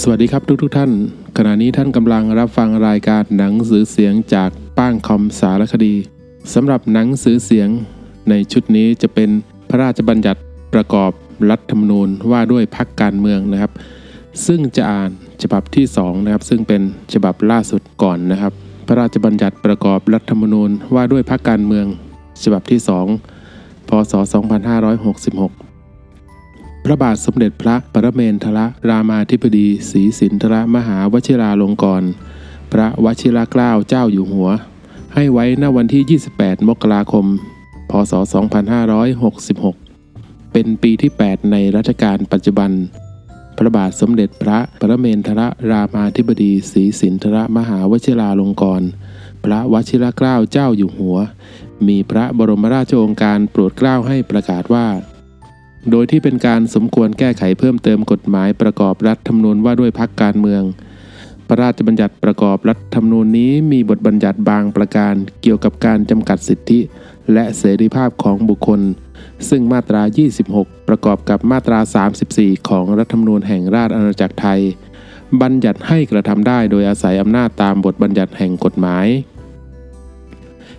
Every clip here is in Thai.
สวัสดีครับทุกทุกท่าน ขณะนี้ท่านกำลังรับฟังรายการหนังสือเสียงจากป้างคอมสารคดีสำหรับหนังสือเสียง ในชุดนี้จะเป็นพระราชบัญญัติประกอบรัฐธรรมนูญว่าด้วยพักการเมืองนะครับ ซึ่งจะอ่านฉบับที่2นะครับซึ่งเป็นฉบับล่าสุดก่อนนะครับ พระราชบัญญัติประกอบรัฐธรรมนูญว่าด้วยพักการเมือง ฉบับที่ 2 พศ 2566 พระบาทสมเด็จพระปรเมนทรรามาธิบดีศรีสินทรมหาวชิราลงกรณพระวชิรเกล้าเจ้าอยู่หัว ให้ไว้ณวันที่ 28 มกราคม พศ 2566 เป็นปีที่ 8 ในรัชกาลปัจจุบัน พระบาทสมเด็จพระปรเมนทรรามาธิบดีศรีสินทรมหาวชิราลงกรณพระวชิรเกล้าเจ้าอยู่หัว มีพระบรมราชโองการโปรดเกล้าให้ประกาศว่า โดยที่เป็นการสมควรแก้ไขเพิ่มเติมกฎหมายประกอบรัฐธรรมนูญว่าด้วยพักการเมือง พระราชบัญญัติประกอบรัฐธรรมนูญนี้มีบทบัญญัติบางประการเกี่ยวกับการจำกัดสิทธิ และเสรีภาพของบุคคล ซึ่งมาตรา 26 ประกอบกับมาตรา 34 ของรัฐธรรมนูญแห่งราชอาณาจักรไทย บัญญัติให้กระทำได้โดยอาศัยอำนาจตามบทบัญญัติแห่งกฎหมาย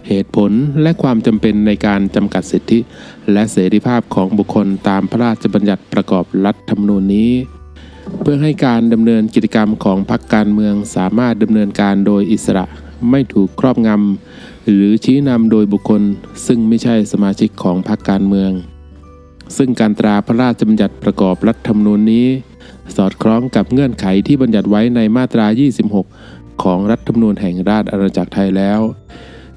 เหตุผลและความจำเป็นในการจำกัดสิทธิ และเสรีภาพของบุคคลตามพระราชบัญญัติประกอบรัฐธรรมนูญนี้ เพื่อให้การดำเนินกิจกรรมของพรรคการเมืองสามารถดำเนินการโดยอิสระไม่ถูกครอบงำหรือชี้นำโดยบุคคล ซึ่งไม่ใช่สมาชิกของพรรคการเมือง ซึ่งการตราพระราชบัญญัติประกอบรัฐธรรมนูญนี้ สอดคล้องกับเงื่อนไขที่บัญญัติไว้ในมาตรา 26 ของรัฐธรรมนูญแห่งราชอาณาจักรไทยแล้ว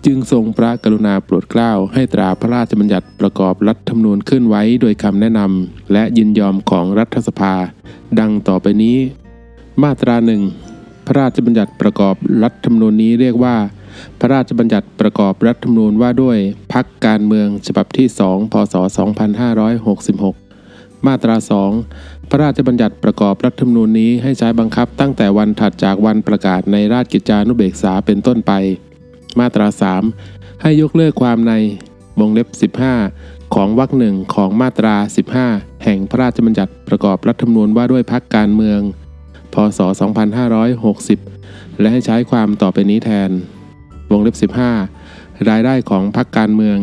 จึงทรงพระกรุณาโปรดเกล้าให้ตราพระราชบัญญัติประกอบรัฐธรรมนูญขึ้นไว้โดยคำแนะนำและยินยอมของรัฐสภา ดังต่อไปนี้ มาตราหนึ่งพระราชบัญญัติประกอบรัฐธรรมนูญนี้เรียกว่า พระราชบัญญัติประกอบรัฐธรรมนูญว่าด้วยพักการเมืองฉบับที่2พศ 2566 มาตรา 2 พระราชบัญญัติประกอบรัฐธรรมนูญนี้ให้ใช้บังคับตั้งแต่วันถัดจากวันประกาศในราชกิจจานุเบกษาเป็นต้นไป มาตรา 3 ให้ยกเลิกความในวงเล็บ 15 ของวรรคหนึ่งของมาตรา 15 แห่งพระราชบัญญัติประกอบรัฐธรรมนูญว่าด้วยพักการเมือง พศ 2560 และให้ใช้ความต่อไปนี้แทน วงเล็บ 15 รายได้ของพักการเมือง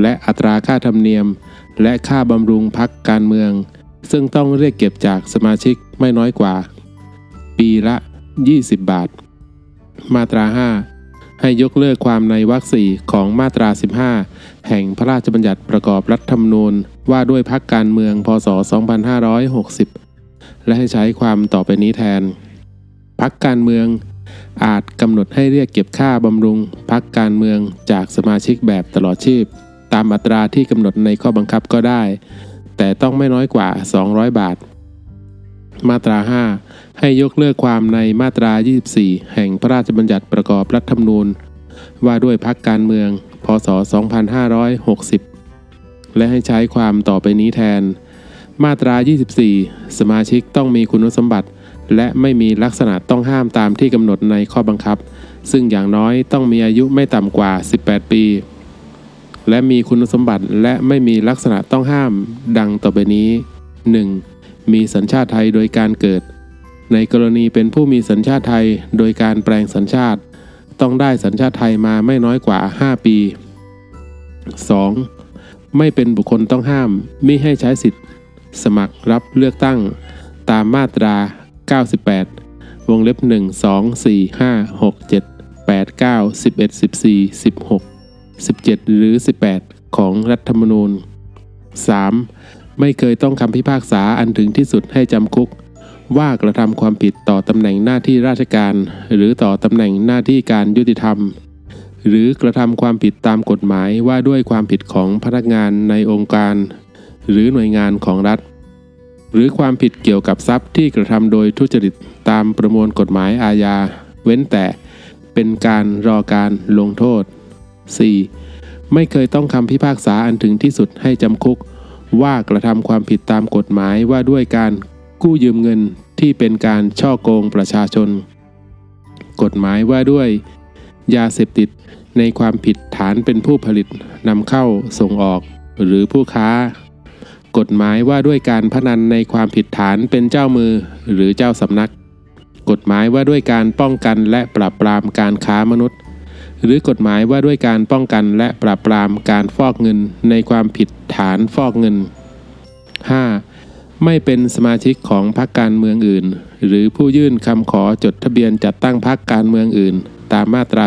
และอัตราค่าธรรมเนียม และค่าบำรุงพักการเมือง ซึ่งต้องเรียกเก็บจากสมาชิกไม่น้อยกว่า ปีละ 20 บาท มาตรา 5 ให้ยกเลิกความในวรรคสี่ของมาตรา 15 แห่งพระราชบัญญัติประกอบรัฐธรรมนูญ ว่าด้วยพักการเมือง พศ 2560 และให้ใช้ความต่อไปนี้แทน พักการเมืองอาจกำหนดให้เรียกเก็บค่าบำรุงพักการเมืองจากสมาชิกแบบตลอดชีพ ตามอัตราที่กำหนดในข้อบังคับก็ได้ แต่ต้องไม่น้อยกว่า 200 บาท มาตรา 5 ให้ยกเลิกความในมาตรา 24 แห่งพระราชบัญญัติประกอบรัฐธรรมนูญ ว่าด้วยพักการเมือง พศ 2560 และให้ใช้ความต่อไปนี้แทน มาตรา 24 สมาชิกต้องมีคุณสมบัติ และไม่มีลักษณะต้องห้ามตามที่กำหนดในข้อบังคับ ซึ่งอย่างน้อยต้องมีอายุไม่ต่ำกว่า 18 ปี และมีคุณสมบัติและไม่มีลักษณะต้องห้ามดังต่อไปนี้ 1. มีสัญชาติไทยโดยการเกิด ในกรณีเป็นผู้มีสัญชาติไทยโดยการแปลงสัญชาติ ต้องได้สัญชาติไทยมาไม่น้อยกว่า 5 ปี 2. ไม่เป็นบุคคลต้องห้ามมิให้ใช้สิทธิ์ สมัครรับเลือกตั้ง ตามมาตรา 98 วงเล็บ 1 2 4 5 6 7 8 9 11 14 16 17 หรือ 18 ของรัฐธรรมนูญ 3. ไม่เคยต้องคำพิพากษาอันถึงที่สุดให้จำคุก ว่ากระทำความผิดต่อตำแหน่งหน้าที่ราชการ หรือต่อตำแหน่งหน้าที่การยุติธรรม หรือกระทำความผิดตามกฎหมายว่าด้วยความผิดของพนักงานในองค์การ หรือหน่วยงานของรัฐ หรือความผิดเกี่ยวกับทรัพย์ที่กระทำโดยทุจริตตามประมวลกฎหมายอาญา เว้นแต่เป็นการรอการลงโทษ 4. ไม่เคยต้องคำพิพากษาอันถึงที่สุดให้จำคุก ว่ากระทำความผิดตามกฎหมายว่าด้วยการ กู้ยืมเงินที่เป็นการช่อโกงประชาชน กฎหมายว่าด้วย ยาเสพติดในความผิดฐานเป็นผู้ผลิตนำเข้าส่งออกหรือผู้ค้า กฎหมายว่าด้วยการพนันในความผิดฐานเป็นเจ้ามือหรือเจ้าสำนัก กฎหมายว่าด้วยการป้องกันและปราบปรามการค้ามนุษย์ หรือกฎหมายว่าด้วยการป้องกันและปราบปรามการฟอกเงินในความผิดฐานฟอกเงิน 5. ไม่เป็นสมาชิกของพรรคการเมืองอื่น หรือผู้ยื่นคำขอจดทะเบียนจัดตั้งพรรคการเมืองอื่น ตามมาตรา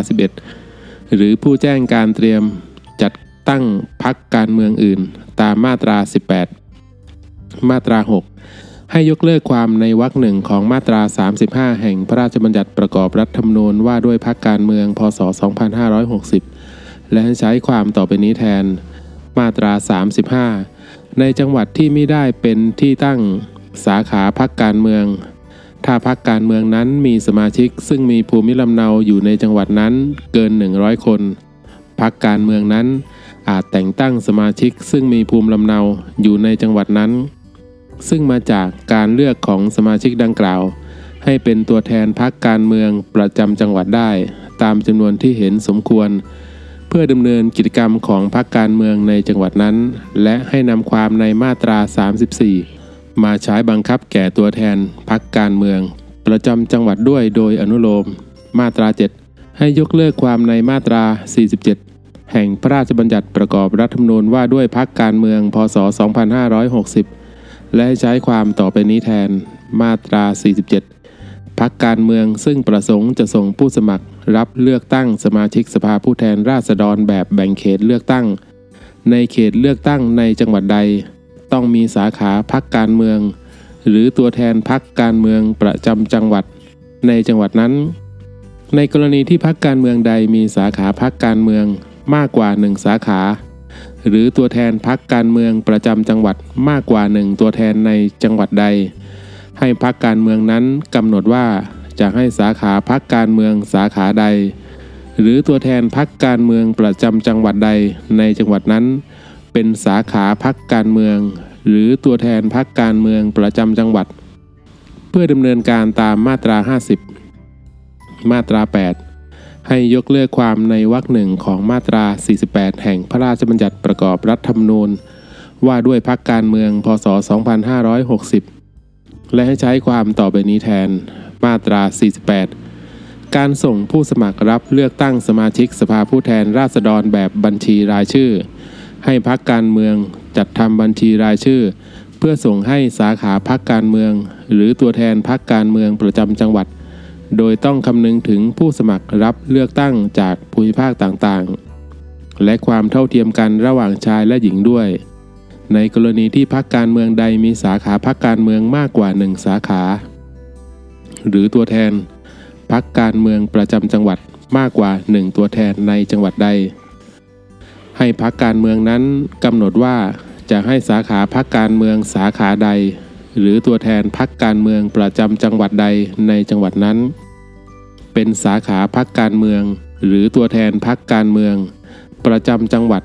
11 หรือผู้แจ้งการเตรียมจัดตั้งพรรคการเมืองอื่น ตามมาตรา 18 มาตรา 6 ให้ยกเลิกความในวรรคหนึ่งของมาตรา 35 แห่งพระราชบัญญัติประกอบรัฐธรรมนูญว่าด้วยพรรคการเมือง พศ 2560 และให้ใช้ความต่อไปนี้แทน มาตรา 35 ในจังหวัดที่ไม่ได้เป็นที่ตั้งสาขาพรรคการเมือง ถ้าพรรคการเมืองนั้นมีสมาชิกซึ่งมีภูมิลำเนาอยู่ในจังหวัดนั้นเกิน 100 คนพรรคการเมืองนั้นอาจแต่งตั้งสมาชิกซึ่งมีภูมิลำเนาอยู่ในจังหวัดนั้น ซึ่งมาจากการเลือกของสมาชิกดังกล่าว ให้เป็นตัวแทนพรรคการเมืองประจำจังหวัดได้ ตามจำนวนที่เห็นสมควร เพื่อดำเนินกิจกรรมของพรรคการเมืองในจังหวัดนั้น และให้นำความในมาตรา 34 มาใช้บังคับแก่ตัวแทนพรรคการเมือง ประจำจังหวัดด้วยโดยอนุโลม มาตรา 7 ให้ยกเลิกความในมาตรา 47 แห่งพระราชบัญญัติประกอบรัฐธรรมนูญว่าด้วยพรรคการเมืองพศ 2560 และให้ใช้ความต่อไปนี้แทนมาตรา 47 พักการเมืองซึ่งประสงค์จะส่งผู้สมัคร รับเลือกตั้งสมาชิกสภาผู้แทนราษฎรแบบแบ่งเขตเลือกตั้ง ในเขตเลือกตั้งในจังหวัดใด ต้องมีสาขาพักการเมือง หรือตัวแทนพักการเมืองประจำจังหวัด ในจังหวัดนั้น ในกรณีที่พักการเมืองใดมีสาขาพักการเมืองมากกว่าหนึ่งสาขา หรือตัวแทนพักการเมืองประจำจังหวัดมากกว่าหนึ่งตัวแทนในจังหวัดใด ให้พักการเมืองนั้นกำหนดว่าจะให้สาขาพักการเมืองสาขาใด หรือตัวแทนพักการเมืองประจำจังหวัดใดในจังหวัดนั้น เป็นสาขาพักการเมือง หรือตัวแทนพักการเมืองประจำจังหวัด เพื่อดำเนินการตามมาตรา 50 มาตรา 8 ให้ยกเลิกความในวรรคหนึ่งของมาตรา 48 แห่งพระราชบัญญัติประกอบรัฐธรรมนูญ ว่าด้วยพักการเมืองพศ 2560 และให้ใช้ความต่อไปนี้แทน มาตรา 48 การส่งผู้สมัครรับเลือกตั้งสมาชิกสภาผู้แทนราษฎรแบบบัญชีรายชื่อ ให้พักการเมืองจัดทำบัญชีรายชื่อ เพื่อส่งให้สาขาพักการเมือง หรือตัวแทนพักการเมืองประจำจังหวัด โดยต้องคำนึงถึงผู้สมัครรับเลือกตั้งจากภูมิภาคต่างๆ และความเท่าเทียมกันระหว่างชายและหญิงด้วย ในกรณีที่พักการเมืองใดมีสาขาพักการเมืองมากกว่าหนึ่งสาขา หรือตัวแทน พักการเมืองประจำจังหวัดมากกว่าหนึ่งตัวแทนในจังหวัดใด ให้พักการเมืองนั้นกำหนดว่าจะให้สาขาพักการเมืองสาขาใด หรือตัวแทนพักการเมืองประจำจังหวัดใดในจังหวัดนั้น เป็นสาขาพักการเมือง หรือตัวแทนพักการเมือง ประจำจังหวัด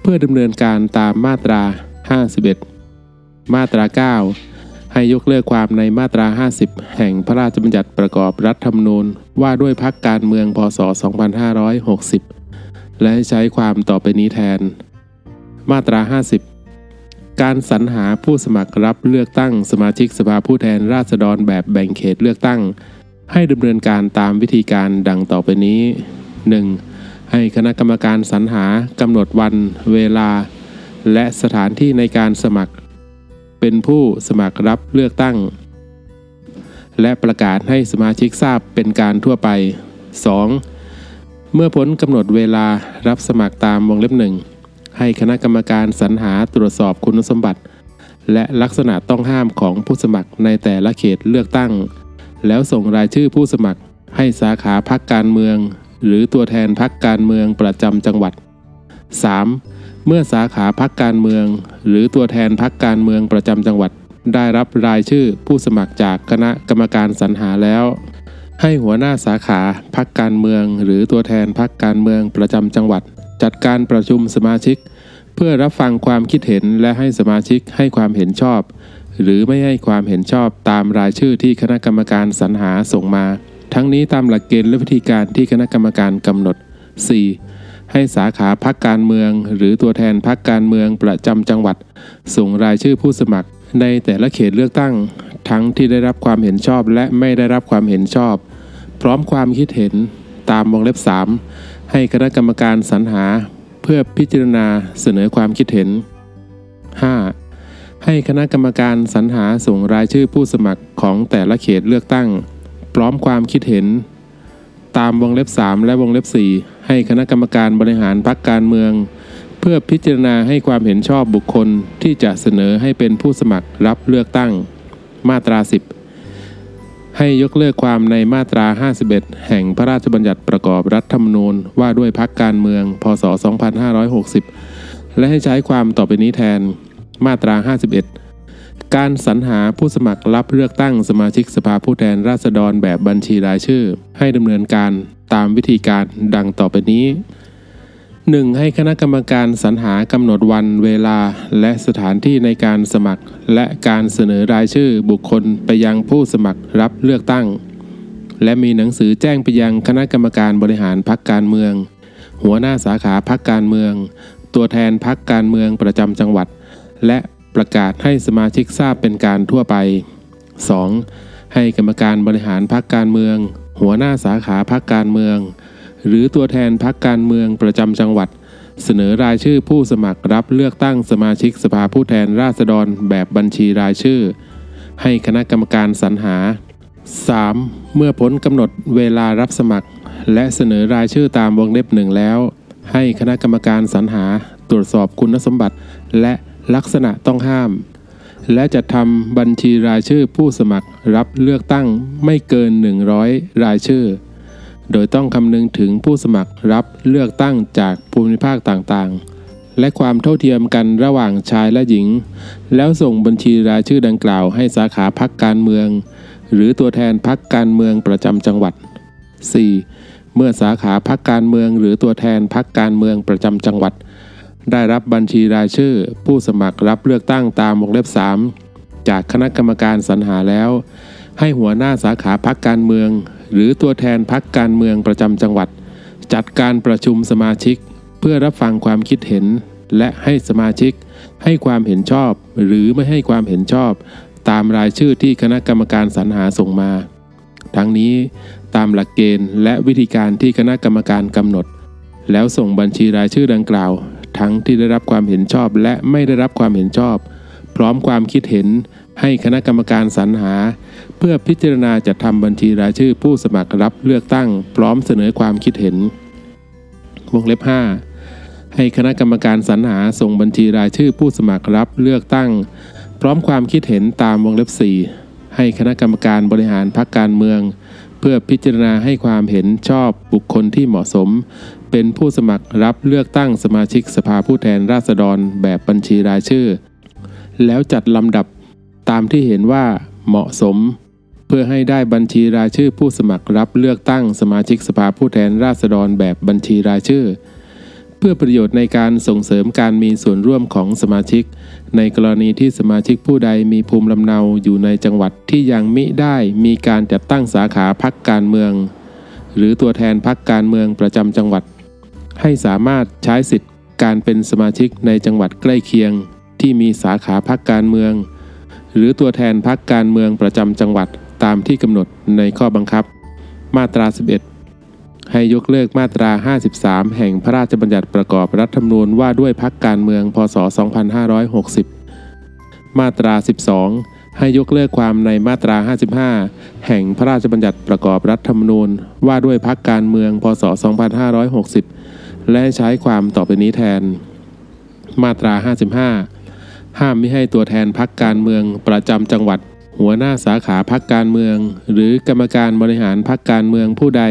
เพื่อดำเนินการตามมาตรา 51 มาตรา 9 ให้ยกเลิกความในมาตรา 50 แห่งพระราชบัญญัติประกอบรัฐธรรมนูญ ว่าด้วยพักการเมืองพศ 2560 และให้ใช้ความต่อไปนี้แทน มาตรา 50การสรรหาผู้สมัครรับเลือกตั้งสมาชิกสภาผู้แทนราษฎรแบบแบ่งเขตเลือกตั้ง ให้ดำเนินการตามวิธีการดังต่อไปนี้ 1. ให้คณะกรรมการสรรหากำหนดวัน เวลา และสถานที่ในการสมัคร เป็นผู้สมัครรับเลือกตั้ง และประกาศให้สมาชิกทราบเป็นการทั่วไป 2. เมื่อพ้นกำหนดเวลารับสมัครตามวงเล็บหนึ่งให้คณะกรรมการสรรหาตรวจสอบคุณสมบัติ และลักษณะต้องห้ามของผู้สมัครในแต่ละเขตเลือกตั้ง แล้วส่งรายชื่อผู้สมัครให้สาขาพักการเมือง หรือตัวแทนพักการเมืองประจำจังหวัด 3. เมื่อสาขาพักการเมือง หรือตัวแทนพักการเมืองประจำจังหวัด ได้รับรายชื่อผู้สมัครจากคณะกรรมการสรรหาแล้ว ให้หัวหน้าสาขาพักการเมือง หรือตัวแทนพักการเมืองประจำจังหวัด จัดการประชุมสมาชิก เพื่อรับฟังความคิดเห็นและให้สมาชิกให้ความเห็นชอบ หรือไม่ให้ความเห็นชอบตามรายชื่อที่คณะกรรมการสรรหาส่งมา ทั้งนี้ตามหลักเกณฑ์และวิธีการที่คณะกรรมการกำหนด 4. ให้สาขาพักการเมือง หรือตัวแทนพักการเมืองประจำจังหวัด ส่งรายชื่อผู้สมัคร ในแต่ละเขตเลือกตั้ง ทั้งที่ได้รับความเห็นชอบและไม่ได้รับความเห็นชอบ พร้อมความคิดเห็นตามวงเล็บ 3 ให้คณะกรรมการสรรหา เพื่อพิจารณาเสนอความคิดเห็น 5. ให้คณะกรรมการสรรหาส่งรายชื่อผู้สมัครของแต่ละเขตเลือกตั้ง พร้อมความคิดเห็น ตามวงเล็บ 3 และวงเล็บ 4 ให้คณะกรรมการบริหารพรรคการเมือง เพื่อพิจารณาให้ความเห็นชอบบุคคลที่จะเสนอให้เป็นผู้สมัครรับเลือกตั้ง มาตรา 10 ให้ยกเลิกความในมาตรา 51 แห่งพระราชบัญญัติประกอบรัฐธรรมนูญว่าด้วยพรรคการเมือง พศ 2560 และให้ใช้ความต่อไปนี้แทน มาตรา 51 การสรรหาผู้สมัครรับเลือกตั้งสมาชิกสภาผู้แทนราษฎรแบบบัญชีรายชื่อ ให้ดำเนินการตามวิธีการดังต่อไปนี้ 1. ให้คณะกรรมการสรรหากำหนดวันเวลาและสถานที่ในการสมัคร และการเสนอรายชื่อบุคคลไปยังผู้สมัครรับเลือกตั้ง และมีหนังสือแจ้งไปยังคณะกรรมการบริหารพรรคการเมือง หัวหน้าสาขาพรรคการเมือง ตัวแทนพรรคการเมืองประจำจังหวัด และ ประกาศให้สมาชิกทราบเป็นการทั่วไป 2. ให้กรรมการบริหารพรรคการเมือง หัวหน้าสาขาพรรคการเมือง หรือตัวแทนพรรคการเมืองประจำจังหวัด เสนอรายชื่อผู้สมัครรับเลือกตั้งสมาชิกสภาผู้แทนราษฎรแบบบัญชีรายชื่อ ให้คณะกรรมการสรรหา 3. เมื่อพ้นกำหนดเวลารับสมัคร และเสนอรายชื่อตามวงเล็บหนึ่งแล้ว ให้คณะกรรมการสรรหาตรวจสอบคุณสมบัติ และ ลักษณะต้องห้าม และจะทำบัญชีรายชื่อผู้สมัครรับเลือกตั้งไม่เกิน 100 รายชื่อ โดยต้องคำนึงถึงผู้สมัครรับเลือกตั้งจากภูมิภาคต่างๆ และความเท่าเทียมกันระหว่างชายและหญิง แล้วส่งบัญชีรายชื่อดังกล่าวให้สาขาพักการเมือง หรือตัวแทนพักการเมืองประจำจังหวัด 4. เมื่อสาขาพักการเมืองหรือตัวแทนพักการเมืองประจำจังหวัด ได้รับบัญชีรายชื่อ ผู้สมัครรับเลือกตั้งตามวงเล็บ 3 จากคณะกรรมการสรรหาแล้ว ให้หัวหน้าสาขาพักการเมือง หรือตัวแทนพักการเมืองประจำจังหวัด จัดการประชุมสมาชิก เพื่อรับฟังความคิดเห็น และให้สมาชิก ให้ความเห็นชอบ หรือไม่ให้ความเห็นชอบ ตามรายชื่อที่คณะกรรมการสรรหาส่งมา ทั้งนี้ตามหลักเกณฑ์และวิธีการที่คณะกรรมการกำหนด แล้วส่งบัญชีรายชื่อดังกล่าว ทั้งที่ได้รับความเห็นชอบและไม่ได้รับความเห็นชอบ พร้อมความคิดเห็นให้คณะกรรมการสรรหา เพื่อพิจารณาจัดทำบัญชีรายชื่อผู้สมัครรับเลือกตั้ง พร้อมเสนอความคิดเห็น วงเล็บ 5 ให้คณะกรรมการสรรหาส่งบัญชีรายชื่อผู้สมัครรับเลือกตั้ง พร้อมความคิดเห็นตามวงเล็บ 4 ให้คณะกรรมการบริหารพรรคการเมือง เพื่อพิจารณาให้ความเห็นชอบบุคคลที่เหมาะสม เป็นผู้สมัครรับเลือกตั้งสมาชิกสภาผู้แทนราษฎรแบบบัญชีรายชื่อ แล้วจัดลำดับตามที่เห็นว่าเหมาะสม เพื่อให้ได้บัญชีรายชื่อผู้สมัครรับเลือกตั้งสมาชิกสภาผู้แทนราษฎรแบบบัญชีรายชื่อ เพื่อประโยชน์ในการส่งเสริมการมีส่วนร่วมของสมาชิก ในกรณีที่สมาชิกผู้ใดมีภูมิลำเนาอยู่ในจังหวัดที่ยังมิได้มีการจัดตั้งสาขาพักการเมือง หรือตัวแทนพักการเมืองประจำจังหวัด ให้สามารถใช้สิทธิ์การเป็นสมาชิกในจังหวัดใกล้เคียง ที่มีสาขาพักการเมือง หรือตัวแทนพักการเมืองประจำจังหวัดตามที่กำหนดในข้อบังคับ มาตรา 11 ให้ยกเลิกมาตรา 53 แห่งพระราชบัญญัติประกอบรัฐธรรมนูญว่าด้วยพักการเมือง พศ 2560 มาตรา 12 ให้ยกเลิกความในมาตรา 55 แห่งพระราชบัญญัติประกอบรัฐธรรมนูญว่าด้วยพักการเมือง พศ 2560 และใช้ความต่อไปนี้แทน มาตรา 55 ห้ามไม่ให้ตัวแทนพักการเมืองประจำจังหวัด หัวหน้าสาขาพักการเมือง หรือกรรมการบริหารพักการเมืองผู้ใด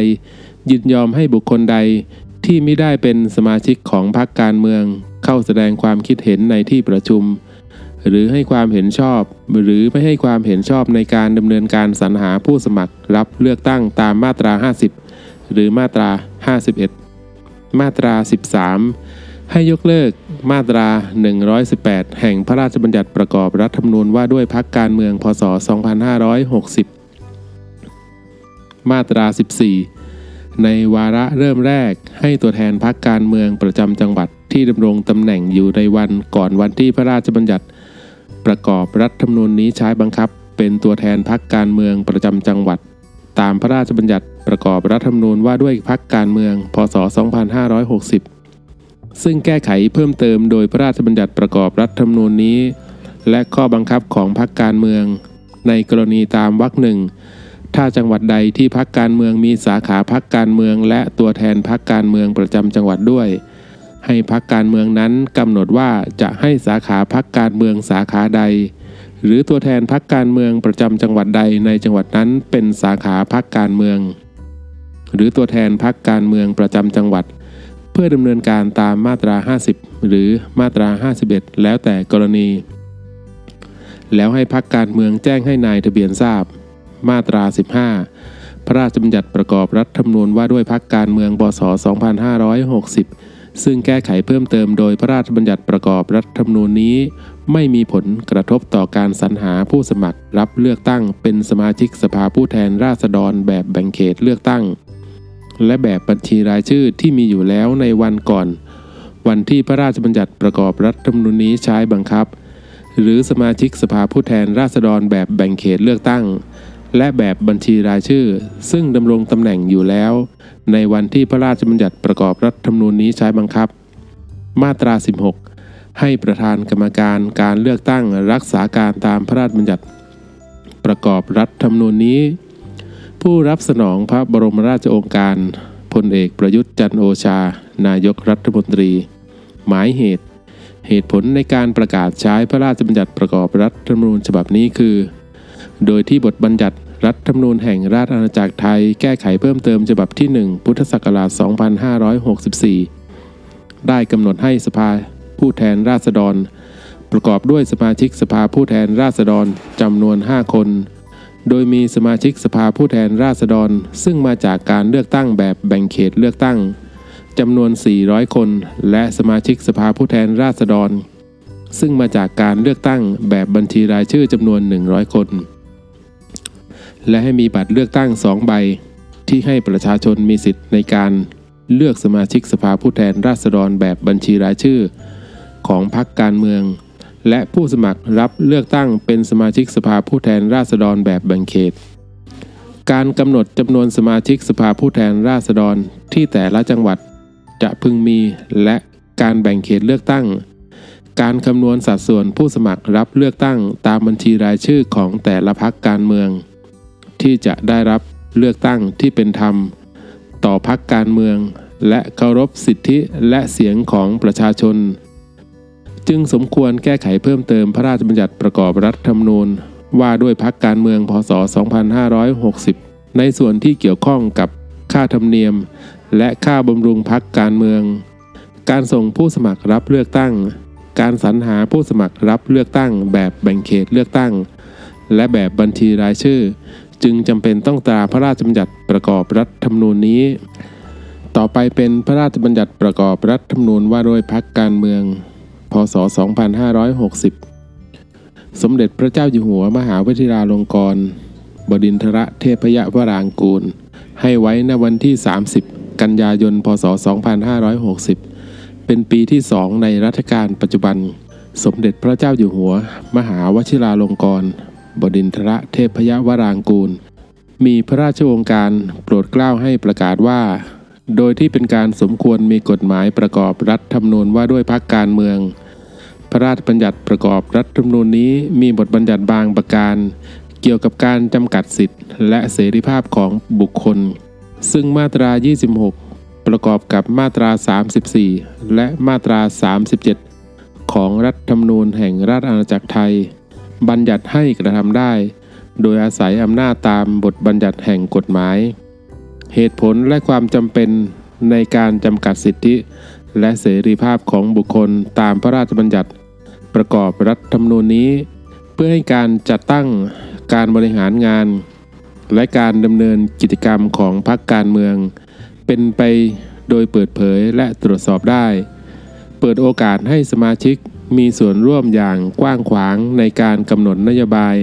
ยินยอมให้บุคคลใดที่ไม่ได้เป็นสมาชิกของพรรคการเมือง เข้าแสดงความคิดเห็นในที่ประชุม หรือให้ความเห็นชอบ หรือไม่ให้ความเห็นชอบในการดำเนินการสรรหาผู้สมัครรับเลือกตั้งตามมาตรา 50 หรือมาตรา 51 มาตรา 13 ให้ยกเลิกมาตรา 118 แห่งพระราชบัญญัติประกอบรัฐธรรมนูญว่าด้วยพรรคการเมือง พศ 2560 มาตรา 14 ในวาระเริ่มแรกให้ตัวแทนพรรคการเมืองประจำจังหวัดที่ดำรงตำแหน่งอยู่ในวันก่อนวันที่พระราชบัญญัติ ประกอบรัฐธรรมนูญนี้ใช้บังคับ เป็นตัวแทนพรรคการเมืองประจำจังหวัด ตามพระราชบัญญัติประกอบรัฐธรรมนูญว่าด้วยพรรคการเมือง พศ 2560 ซึ่งแก้ไขเพิ่มเติมโดยพระราชบัญญัติประกอบรัฐธรรมนูญนี้ และข้อบังคับของพรรคการเมือง ในกรณีตามวรรคหนึ่ง ถ้าจังหวัดใดที่พักการเมืองมีสาขาพักการเมือง และตัวแทนพักการเมืองประจำจังหวัดด้วย ให้พักการเมืองนั้นกำหนดว่าจะให้สาขาพักการเมืองสาขาใด หรือตัวแทนพักการเมืองประจำจังหวัดใดในจังหวัดนั้นเป็นสาขาพักการเมือง หรือตัวแทนพักการเมืองประจำจังหวัด เพื่อดำเนินการตามมาตรา 50 หรือมาตรา 51 แล้วแต่กรณี แล้วให้พักการเมืองแจ้งให้นายทะเบียนทราบ มาตรา 15 พระราชบัญญัติประกอบรัฐธรรมนูญว่าด้วยพักการเมืองบศ2560 ซึ่งแก้ไขเพิ่มเติมโดยพระราชบัญญัติประกอบรัฐธรรมนูญนี้ ไม่มีผลกระทบต่อการสรรหาผู้สมัคร รับเลือกตั้งเป็นสมาชิกสภาผู้แทนราษฎรแบบแบ่งเขตเลือกตั้ง และแบบบัญชีรายชื่อที่มีอยู่แล้วในวันก่อน วันที่พระราชบัญญัติประกอบรัฐธรรมนูญนี้ใช้บังคับ หรือสมาชิกสภาผู้แทนราษฎรแบบแบ่งเขตเลือกตั้ง และแบบบัญชีรายชื่อ ซึ่งดำรงตำแหน่งอยู่แล้ว ในวันที่พระราชบัญญัติประกอบรัฐธรรมนูญนี้ใช้บังคับ มาตรา 16 ให้ประธานกรรมการการเลือกตั้งรักษาการตามพระราชบัญญัติ ประกอบรัฐธรรมนูญนี้ ผู้รับสนองพระบรมราชโองการพลเอกประยุทธ์จันโอชา นายกรัฐมนตรี หมายเหตุ เหตุผลในการประกาศใช้พระราชบัญญัติประกอบรัฐธรรมนูญฉบับนี้คือ โดยที่บทบัญญัติ รัฐธรรมนูญแห่งราชอาณาจักรไทย แก้ไขเพิ่มเติมฉบับที่ 1 พุทธศักราช 2564 ได้กำหนดให้สภาผู้แทนราษฎร ประกอบด้วยสมาชิกสภาผู้แทนราษฎรจำนวน 5 คน โดยมีสมาชิกสภาผู้แทนราษฎร ซึ่งมาจากการเลือกตั้งแบบแบ่งเขตเลือกตั้งจำนวน 400 คน และสมาชิกสภาผู้แทนราษฎร ซึ่งมาจากการเลือกตั้งแบบบัญชีรายชื่อจำนวน 100 คน และให้มีบัตรเลือกตั้ง2ใบ ที่ให้ประชาชนมีสิทธิ์ในการเลือกสมาชิกสภาผู้แทนราษฎรแบบบัญชีรายชื่อ ของพรรคการเมือง และผู้สมัครรับเลือกตั้งเป็นสมาชิกสภาผู้แทนราษฎรแบบแบ่งเขต การกำหนดจำนวนสมาชิกสภาผู้แทนราษฎรที่แต่ละจังหวัดจะพึงมีและการแบ่งเขตเลือกตั้ง การคำนวณสัดส่วนผู้สมัครรับเลือกตั้งตามบัญชีรายชื่อของแต่ละพรรคการเมือง ที่จะได้รับเลือกตั้งที่เป็นธรรม ต่อพรรคการเมือง และเคารพสิทธิและเสียงของประชาชน จึงสมควรแก้ไขเพิ่มเติมพระราชบัญญัติประกอบรัฐธรรมนูญ ว่าด้วยพรรคการเมืองพศ 2560 ในส่วนที่เกี่ยวข้องกับค่าธรรมเนียม และค่าบำรุงพักการเมือง การส่งผู้สมัครรับเลือกตั้ง การสรรหาผู้สมัครรับเลือกตั้งแบบแบ่งเขตเลือกตั้ง และแบบบัญชีรายชื่อ จึงจำเป็นต้องตราพระราชบัญญัติประกอบรัฐธรรมนูญนี้ ต่อไปเป็นพระราชบัญญัติประกอบรัฐธรรมนูญว่าด้วยพักการเมือง พศ 2560 สมเด็จพระเจ้าอยู่หัวมหาวชิราลงกรณบดินทรเทพยวรางกูล ให้ไว้ในวันที่ 30 กันยายน พศ 2560 เป็นปีที่สองในรัชกาลปัจจุบัน สมเด็จพระเจ้าอยู่หัว มหาวชิราลงกรณ บดินทรเทพยวรางกูล มีพระราชโองการโปรดเกล้าให้ประกาศว่า โดยที่เป็นการสมควรมีกฎหมายประกอบรัฐธรรมนูญว่าด้วยพรรคการเมือง พระราชบัญญัติประกอบรัฐธรรมนูญนี้มีบทบัญญัติบางประการ เกี่ยวกับการจำกัดสิทธิ์และเสรีภาพของบุคคล ซึ่งมาตรา 26 ประกอบกับมาตรา 34 และมาตรา 37 ของรัฐธรรมนูญแห่งราชอาณาจักรไทย บัญญัติให้กระทำได้ โดยอาศัยอำนาจตามบทบัญญัติแห่งกฎหมาย เหตุผลและความจำเป็นในการจำกัดสิทธิ และเสรีภาพของบุคคลตามพระราชบัญญัติ ประกอบรัฐธรรมนูญนี้ เพื่อให้การจัดตั้งการบริหารงาน และการดำเนินกิจกรรมของพรรคการเมือง เป็นไปโดยเปิดเผยและตรวจสอบได้ เปิดโอกาสให้สมาชิก มีส่วนร่วมอย่างกว้างขวางในการกำหนดนโยบาย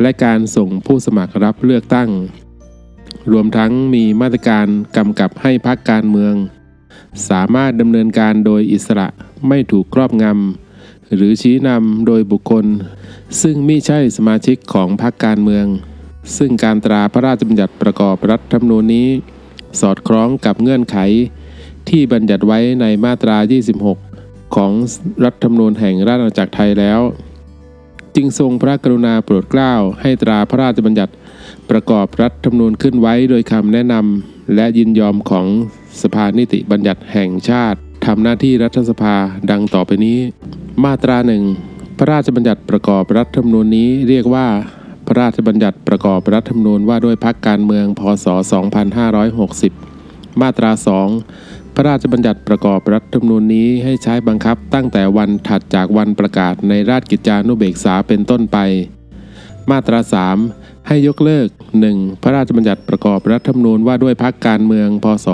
และการส่งผู้สมัครรับเลือกตั้ง รวมทั้งมีมาตรการกำกับให้พักการเมือง สามารถดำเนินการโดยอิสระไม่ถูกครอบงำหรือชี้นำโดยบุคคล ซึ่งไมิใช่สมาชิกของพรรคการเมือง ซึ่งการตราพระราชบัญญัติประกอบรัฐธรรมนูญนี้ สอดคล้องกับเงื่อนไขที่บัญญัติไว้ในมาตรา 26 ของรัฐธรรมนูญแห่งราชอาณาจักรไทยแล้ว จึงทรงพระกรุณาโปรดเกล้าให้ตราพระราชบัญญัติประกอบรัฐธรรมนูญขึ้นไว้โดยคำแนะนำและยินยอมของสภานิติบัญญัติแห่งชาติทำหน้าที่รัฐสภาดังต่อไปนี้ มาตราหนึ่งพระราชบัญญัติประกอบรัฐธรรมนูญนี้เรียกว่า พระราชบัญญัติประกอบรัฐธรรมนูญว่าด้วยพรรคการเมืองพศ 2560 มาตรา 2 พระราชบัญญัติประกอบรัฐธรรมนูญนี้ให้ใช้บังคับตั้งแต่วันถัดจากวันประกาศในราชกิจจานุเบกษาเป็นต้นไป มาตรา 3 ให้ยกเลิก 1. พระราชบัญญัติประกอบรัฐธรรมนูญว่าด้วยพรรคการเมือง พศ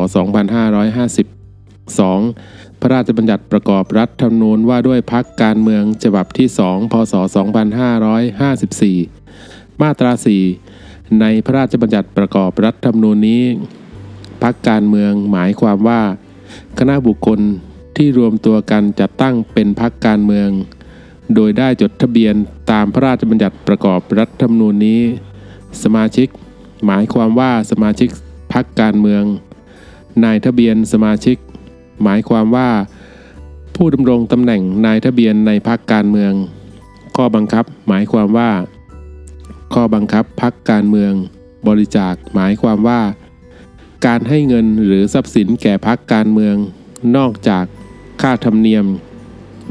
2550 2. พระราชบัญญัติประกอบรัฐธรรมนูญว่าด้วยพรรคการเมืองฉบับที่ 2 พศ 2554 มาตรา 4 ในพระราชบัญญัติประกอบรัฐธรรมนูญนี้พรรคการเมืองหมายความว่า คณะบุคคลที่รวมตัวกันจัดตั้งเป็นพรรคการเมือง โดยได้จดทะเบียนตามพระราชบัญญัติประกอบรัฐธรรมนูญนี้ สมาชิก หมายความว่าสมาชิกพรรคการเมือง นายทะเบียนสมาชิก หมายความว่า ผู้ดำรงตำแหน่งนายทะเบียนในพรรคการเมือง ข้อบังคับ หมายความว่า ข้อบังคับพรรคการเมือง บริจาค หมายความว่า การให้เงินหรือทรัพย์สินแก่พรรคการเมือง นอกจากค่าธรรมเนียม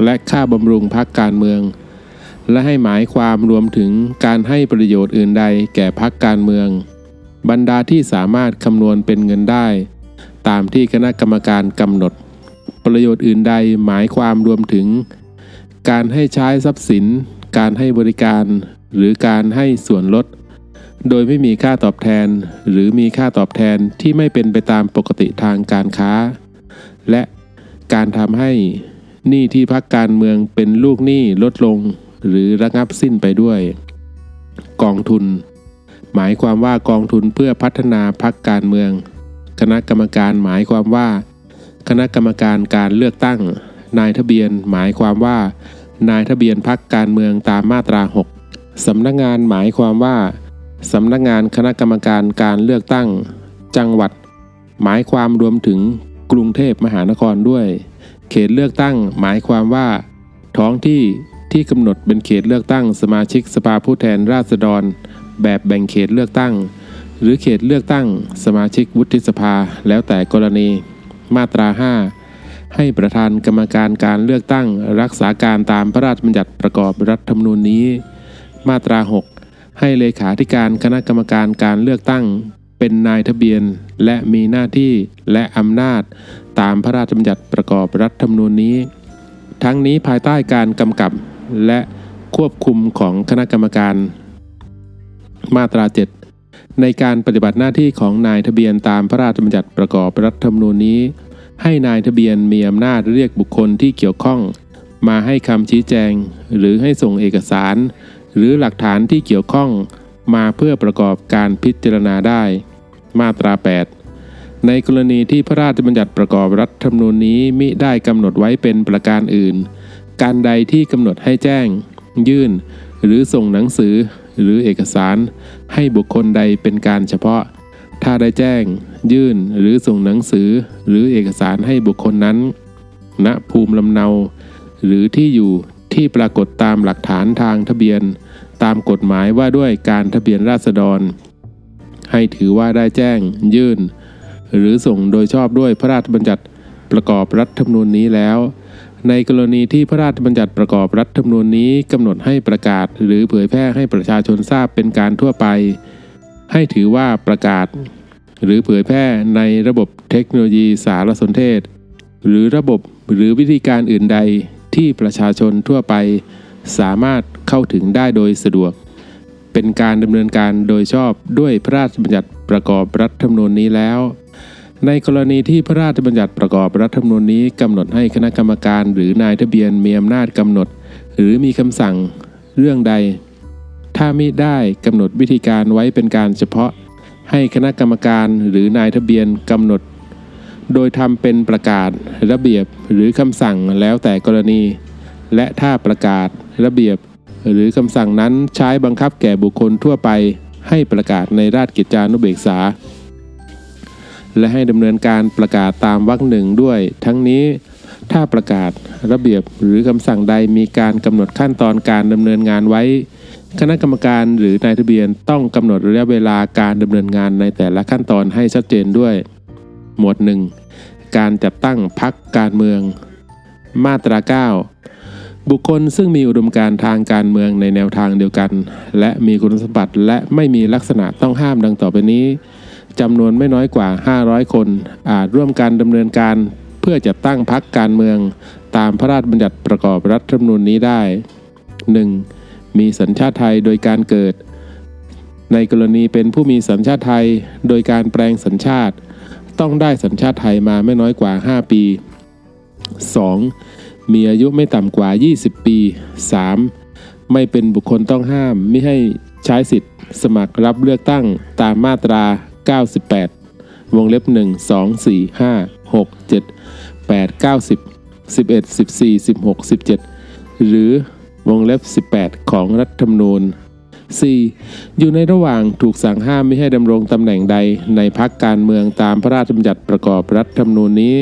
และค่าบำรุงพรรคการเมือง และให้หมายความรวมถึงการให้ประโยชน์อื่นใดแก่พรรคการเมือง บรรดาที่สามารถคำนวณเป็นเงินได้ ตามที่คณะกรรมการกำหนด ประโยชน์อื่นใดหมายความรวมถึง การให้ใช้ทรัพย์สิน การให้บริการ หรือการให้ส่วนลด โดยไม่มีค่าตอบแทน หรือมีค่าตอบแทนที่ไม่เป็นไปตามปกติทางการค้า และการทำให้หนี้ที่พักการเมืองเป็นลูกหนี้ลดลง หรือระงับสิ้นไปด้วย กองทุน หมายความว่ากองทุนเพื่อพัฒนาพักการเมือง คณะกรรมการหมายความว่า คณะกรรมการการเลือกตั้ง นายทะเบียนหมายความว่า นายทะเบียนพักการเมืองตามมาตรา 6สำนักงานหมายความว่า สำนักงานคณะกรรมการการเลือกตั้ง จังหวัด หมายความรวมถึงกรุงเทพมหานครด้วย เขตเลือกตั้งหมายความว่า ท้องที่ที่กำหนดเป็นเขตเลือกตั้งสมาชิกสภาผู้แทนราษฎร แบบแบ่งเขตเลือกตั้ง หรือเขตเลือกตั้งสมาชิกวุฒิสภาแล้วแต่กรณี มาตรา 5 ให้ประธานกรรมการการเลือกตั้ง รักษาการตามพระราชบัญญัติประกอบรัฐธรรมนูญนี้ มาตรา 6 ให้เลขาธิการคณะกรรมการการเลือกตั้ง เป็นนายทะเบียน และมีหน้าที่และอำนาจ ตามพระราชบัญญัติประกอบรัฐธรรมนูญนี้ ทั้งนี้ภายใต้การกำกับและควบคุมของคณะกรรมการ มาตรา 7 ในการปฏิบัติหน้าที่ของนายทะเบียนตามพระราชบัญญัติประกอบรัฐธรรมนูญนี้ ให้นายทะเบียนมีอำนาจเรียกบุคคลที่เกี่ยวข้อง มาให้คำชี้แจง หรือให้ส่งเอกสาร หรือหลักฐานที่เกี่ยวข้องมาเพื่อประกอบการพิจารณาได้ มาตรา 8 ในกรณีที่พระราชบัญญัติประกอบรัฐธรรมนูญนี้มิได้กำหนดไว้เป็นประการอื่น การใดที่กำหนดให้แจ้ง ยื่น หรือส่งหนังสือ หรือเอกสาร ให้บุคคลใดเป็นการเฉพาะ ถ้าได้แจ้ง ยื่น หรือส่งหนังสือ หรือเอกสารให้บุคคลนั้น ณภูมิลำเนา หรือที่อยู่ที่ปรากฏตามหลักฐานทางทะเบียน ตามกฎหมายว่าด้วยการทะเบียนราษฎร ให้ถือว่าได้แจ้ง ยื่น หรือส่งโดยชอบด้วยพระราชบัญญัติประกอบรัฐธรรมนูญนี้แล้ว ในกรณีที่พระราชบัญญัติประกอบรัฐธรรมนูญนี้กำหนดให้ประกาศ หรือเผยแพร่ให้ประชาชนทราบเป็นการทั่วไป ให้ถือว่าประกาศ หรือเผยแพร่ในระบบเทคโนโลยีสารสนเทศ หรือระบบหรือวิธีการอื่นใดที่ประชาชนทั่วไป สามารถ เข้าถึงได้โดยสะดวก เป็นการดำเนินการโดยชอบด้วยพระราชบัญญัติประกอบรัฐธรรมนูญนี้แล้ว ในกรณีที่พระราชบัญญัติประกอบรัฐธรรมนูญนี้กำหนดให้คณะกรรมการหรือนายทะเบียนมีอำนาจกำหนด หรือมีคำสั่งเรื่องใด ถ้ามิได้กำหนดวิธีการไว้เป็นการเฉพาะ ให้คณะกรรมการหรือนายทะเบียนกำหนด โดยทำเป็นประกาศระเบียบหรือคำสั่งแล้วแต่กรณีและถ้าประกาศระเบียบ หรือคำสั่งนั้นใช้บังคับแก่บุคคลทั่วไป ให้ประกาศในราชกิจจานุเบกษา และให้ดำเนินการประกาศตามวรรคหนึ่งด้วย ทั้งนี้ถ้าประกาศระเบียบหรือคำสั่งใดมีการกำหนดขั้นตอนการดำเนินงานไว้ คณะกรรมการหรือนายทะเบียนต้องกำหนดระยะเวลาการดำเนินงานในแต่ละขั้นตอนให้ชัดเจนด้วย หมวด 1 การจัดตั้งพักการเมือง มาตรา 9 บุคคลซึ่งมีอุดมการณ์ทางการเมืองในแนวทางเดียวกัน และมีคุณสมบัติและไม่มีลักษณะต้องห้ามดังต่อไปนี้จำนวนไม่น้อยกว่า 500 คน อาจร่วมกันดำเนินการเพื่อจัดตั้งพักการเมือง ตามพระราชบัญญัติประกอบรัฐธรรมนูญนี้ได้ 1. มีสัญชาติไทยโดยการเกิด ในกรณีเป็นผู้มีสัญชาติไทยโดยการแปลงสัญชาติ ต้องได้สัญชาติไทยมาไม่น้อยกว่า 5 ปี 2. มีอายุไม่ต่ำกว่า 20 ปี 3. ไม่เป็นบุคคลต้องห้ามไม่ให้ใช้สิทธิ์ สมัครรับเลือกตั้งตามมาตรา 98 วงเล็บ 1 2 4 5 6 7 8 9 10 11 14 16 17 หรือวงเล็บ 18 ของรัฐธรรมนูญ 4. อยู่ในระหว่างถูกสั่งห้ามไม่ให้ดำรงตำแหน่งใดในพักการเมืองตามพระราชบัญญัติประกอบรัฐธรรมนูญนี้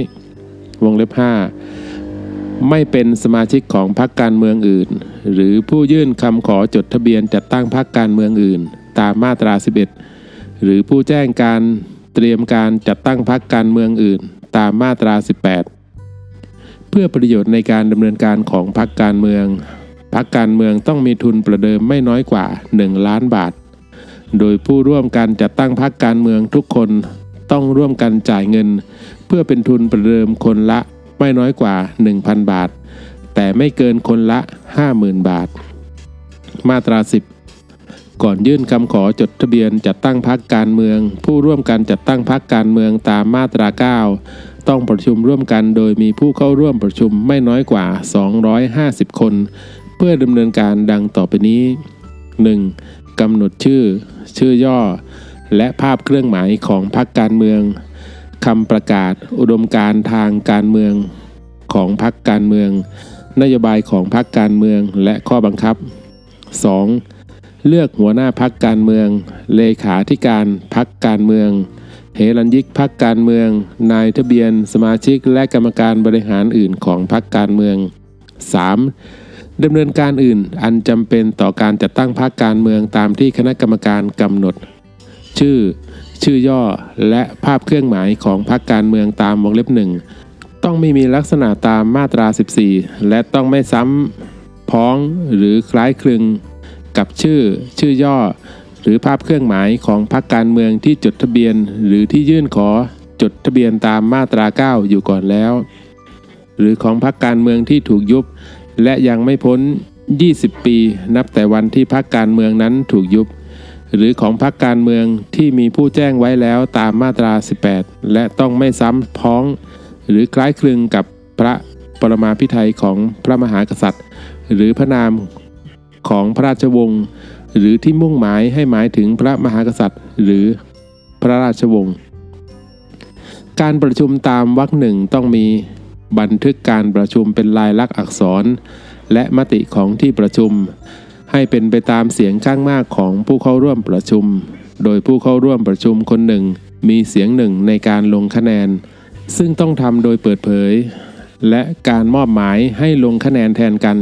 วงเล็บ 5 ไม่เป็นสมาชิกของพรรคการเมืองอื่น หรือผู้ยื่นคำขอจดทะเบียนจัดตั้งพรรคการเมืองอื่น ตามมาตรา 11 หรือผู้แจ้งการเตรียมการจัดตั้งพรรคการเมืองอื่น ตามมาตรา 18 เพื่อประโยชน์ในการดำเนินการของพรรคการเมืองพรรคการเมืองต้องมีทุนประเดิมไม่น้อยกว่า 1 ล้านบาท โดยผู้ร่วมกันจัดตั้งพรรคการเมืองทุกคนต้องร่วมกันจ่ายเงิน เพื่อเป็นทุนประเดิมคนละ ไม่น้อยกว่า 1,000 บาท แต่ไม่เกินคนละ 50,000 บาท มาตรา 10 ก่อนยื่นคำขอจดทะเบียนจัดตั้งพรรคการเมือง ผู้ร่วมกันจัดตั้งพรรคการเมืองตามมาตรา 9 ต้องประชุมร่วมกันโดยมีผู้เข้าร่วมประชุมไม่น้อยกว่า 250 คน เพื่อดำเนินการดังต่อไปนี้ 1. กำหนดชื่อ ชื่อย่อ และภาพเครื่องหมายของพรรคการเมือง คำประกาศอุดมการทางการเมืองของพรรคการเมือง นโยบายของพรรคการเมืองและข้อบังคับ 2. เลือกหัวหน้าพรรคการเมือง เลขาธิการพรรคการเมืองเฮรัญยิกพรรคการเมือง นายทะเบียน สมาชิกและกรรมการบริหารอื่นของพรรคการเมือง 3. ดำเนินการอื่นอันจำเป็นต่อการจัดตั้งพรรคการเมืองตามที่คณะกรรมการกำหนด ชื่อ ชื่อย่อ และภาพเครื่องหมายของพรรคการเมืองตามวงเล็บหนึ่งต้องไม่มีลักษณะตามมาตรา 14 และต้องไม่ซ้ำพ้องหรือคล้ายคลึง กับชื่อ ชื่อย่อ หรือภาพเครื่องหมายของพรรคการเมืองที่จดทะเบียน หรือที่ยื่นขอจดทะเบียนตามมาตรา 9 อยู่ก่อนแล้ว หรือของพรรคการเมืองที่ถูกยุบ และยังไม่พ้น 20 ปี นับแต่วันที่พรรคการเมืองนั้นถูกยุบ หรือของพรรคการเมืองที่มีผู้แจ้งไว้แล้วตามมาตรา 18 และต้องไม่ซ้ำพ้อง หรือคล้ายคลึงกับพระปรมาภิไธยของพระมหากษัตริย์ หรือพระนามของพระราชวงศ์หรือที่มุ่งหมายให้หมายถึงพระมหากษัตริย์ หรือพระราชวงศ์การประชุมตามวรรคหนึ่งต้องมีบันทึกการประชุมเป็นลายลักษณ์อักษร และมติของที่ประชุม ให้เป็นไปตามเสียงข้างมากของผู้เข้าร่วมประชุม โดยผู้เข้าร่วมประชุมคนหนึ่ง มีเสียงหนึ่งในการลงคะแนน ซึ่งต้องทำโดยเปิดเผย และการมอบหมายให้ลงคะแนนแทนกัน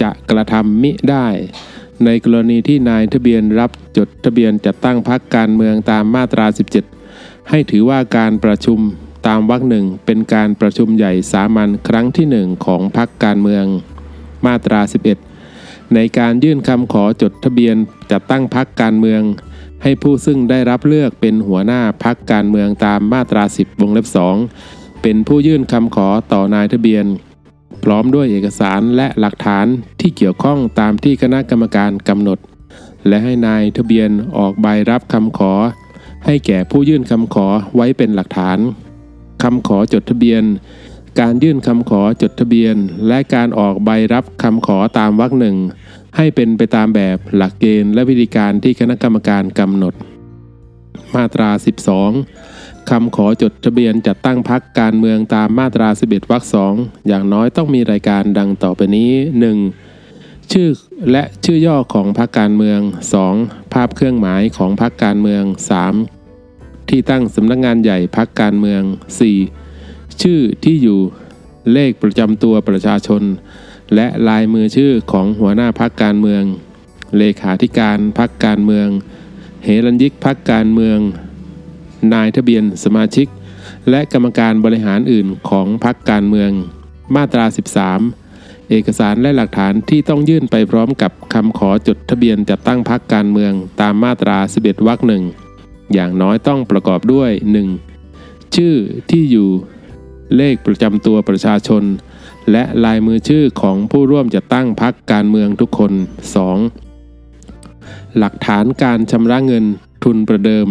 จะกระทำมิได้ ในกรณีที่นายทะเบียนรับจดทะเบียนจัดตั้งพรรคการเมืองตามมาตรา 17 ให้ถือว่าการประชุมตามวรรคหนึ่งเป็นการประชุมใหญ่สามัญครั้งที่หนึ่งของพรรคการเมือง มาตรา 11 ในการยื่นคำขอจดทะเบียนจัดตั้งพรรคการเมือง ให้ผู้ซึ่งได้รับเลือกเป็นหัวหน้าพรรคการเมืองตามมาตรา 10 วงเล็บ 2 เป็นผู้ยื่นคำขอต่อนายทะเบียน พร้อมด้วยเอกสารและหลักฐานที่เกี่ยวข้องตามที่คณะกรรมการกำหนด และให้นายทะเบียนออกใบรับคำขอ ให้แก่ผู้ยื่นคำขอไว้เป็นหลักฐานคำขอจดทะเบียน การยื่นคำขอจดทะเบียน และการออกใบรับคำขอตามวรรคหนึ่งให้เป็นไปตามแบบหลักเกณฑ์และวิธีการที่คณะกรรมการกำหนด มาตรา 12 คำขอจดทะเบียนจัดตั้งพักการเมืองตามมาตรา 11วรรคสองอย่างน้อยต้องมีรายการดังต่อไปนี้ 1. ชื่อและชื่อย่อของพรรคการเมือง 2. ภาพเครื่องหมายของพรรคการเมือง 3. ที่ตั้งสำนักงานใหญ่พรรคการเมือง 4. ชื่อที่อยู่ เลขประจำตัวประชาชน และลายมือชื่อของหัวหน้าพรรคการเมือง เลขาธิการพรรคการเมือง เหรัญยิกพรรคการเมือง นายทะเบียนสมาชิก และกรรมการบริหารอื่นของพรรคการเมือง มาตรา 13เอกสารและหลักฐานที่ต้องยื่นไปพร้อมกับคำขอจดทะเบียนจัดตั้งพรรคการเมืองตามมาตรา 11วรรคหนึ่งอย่างน้อยต้องประกอบด้วย 1. ชื่อที่อยู่ เลขประจำตัวประชาชน และลายมือชื่อของผู้ร่วมจัดตั้งพรรคการเมืองทุกคน 2. หลักฐานการชำระเงินทุนประเดิม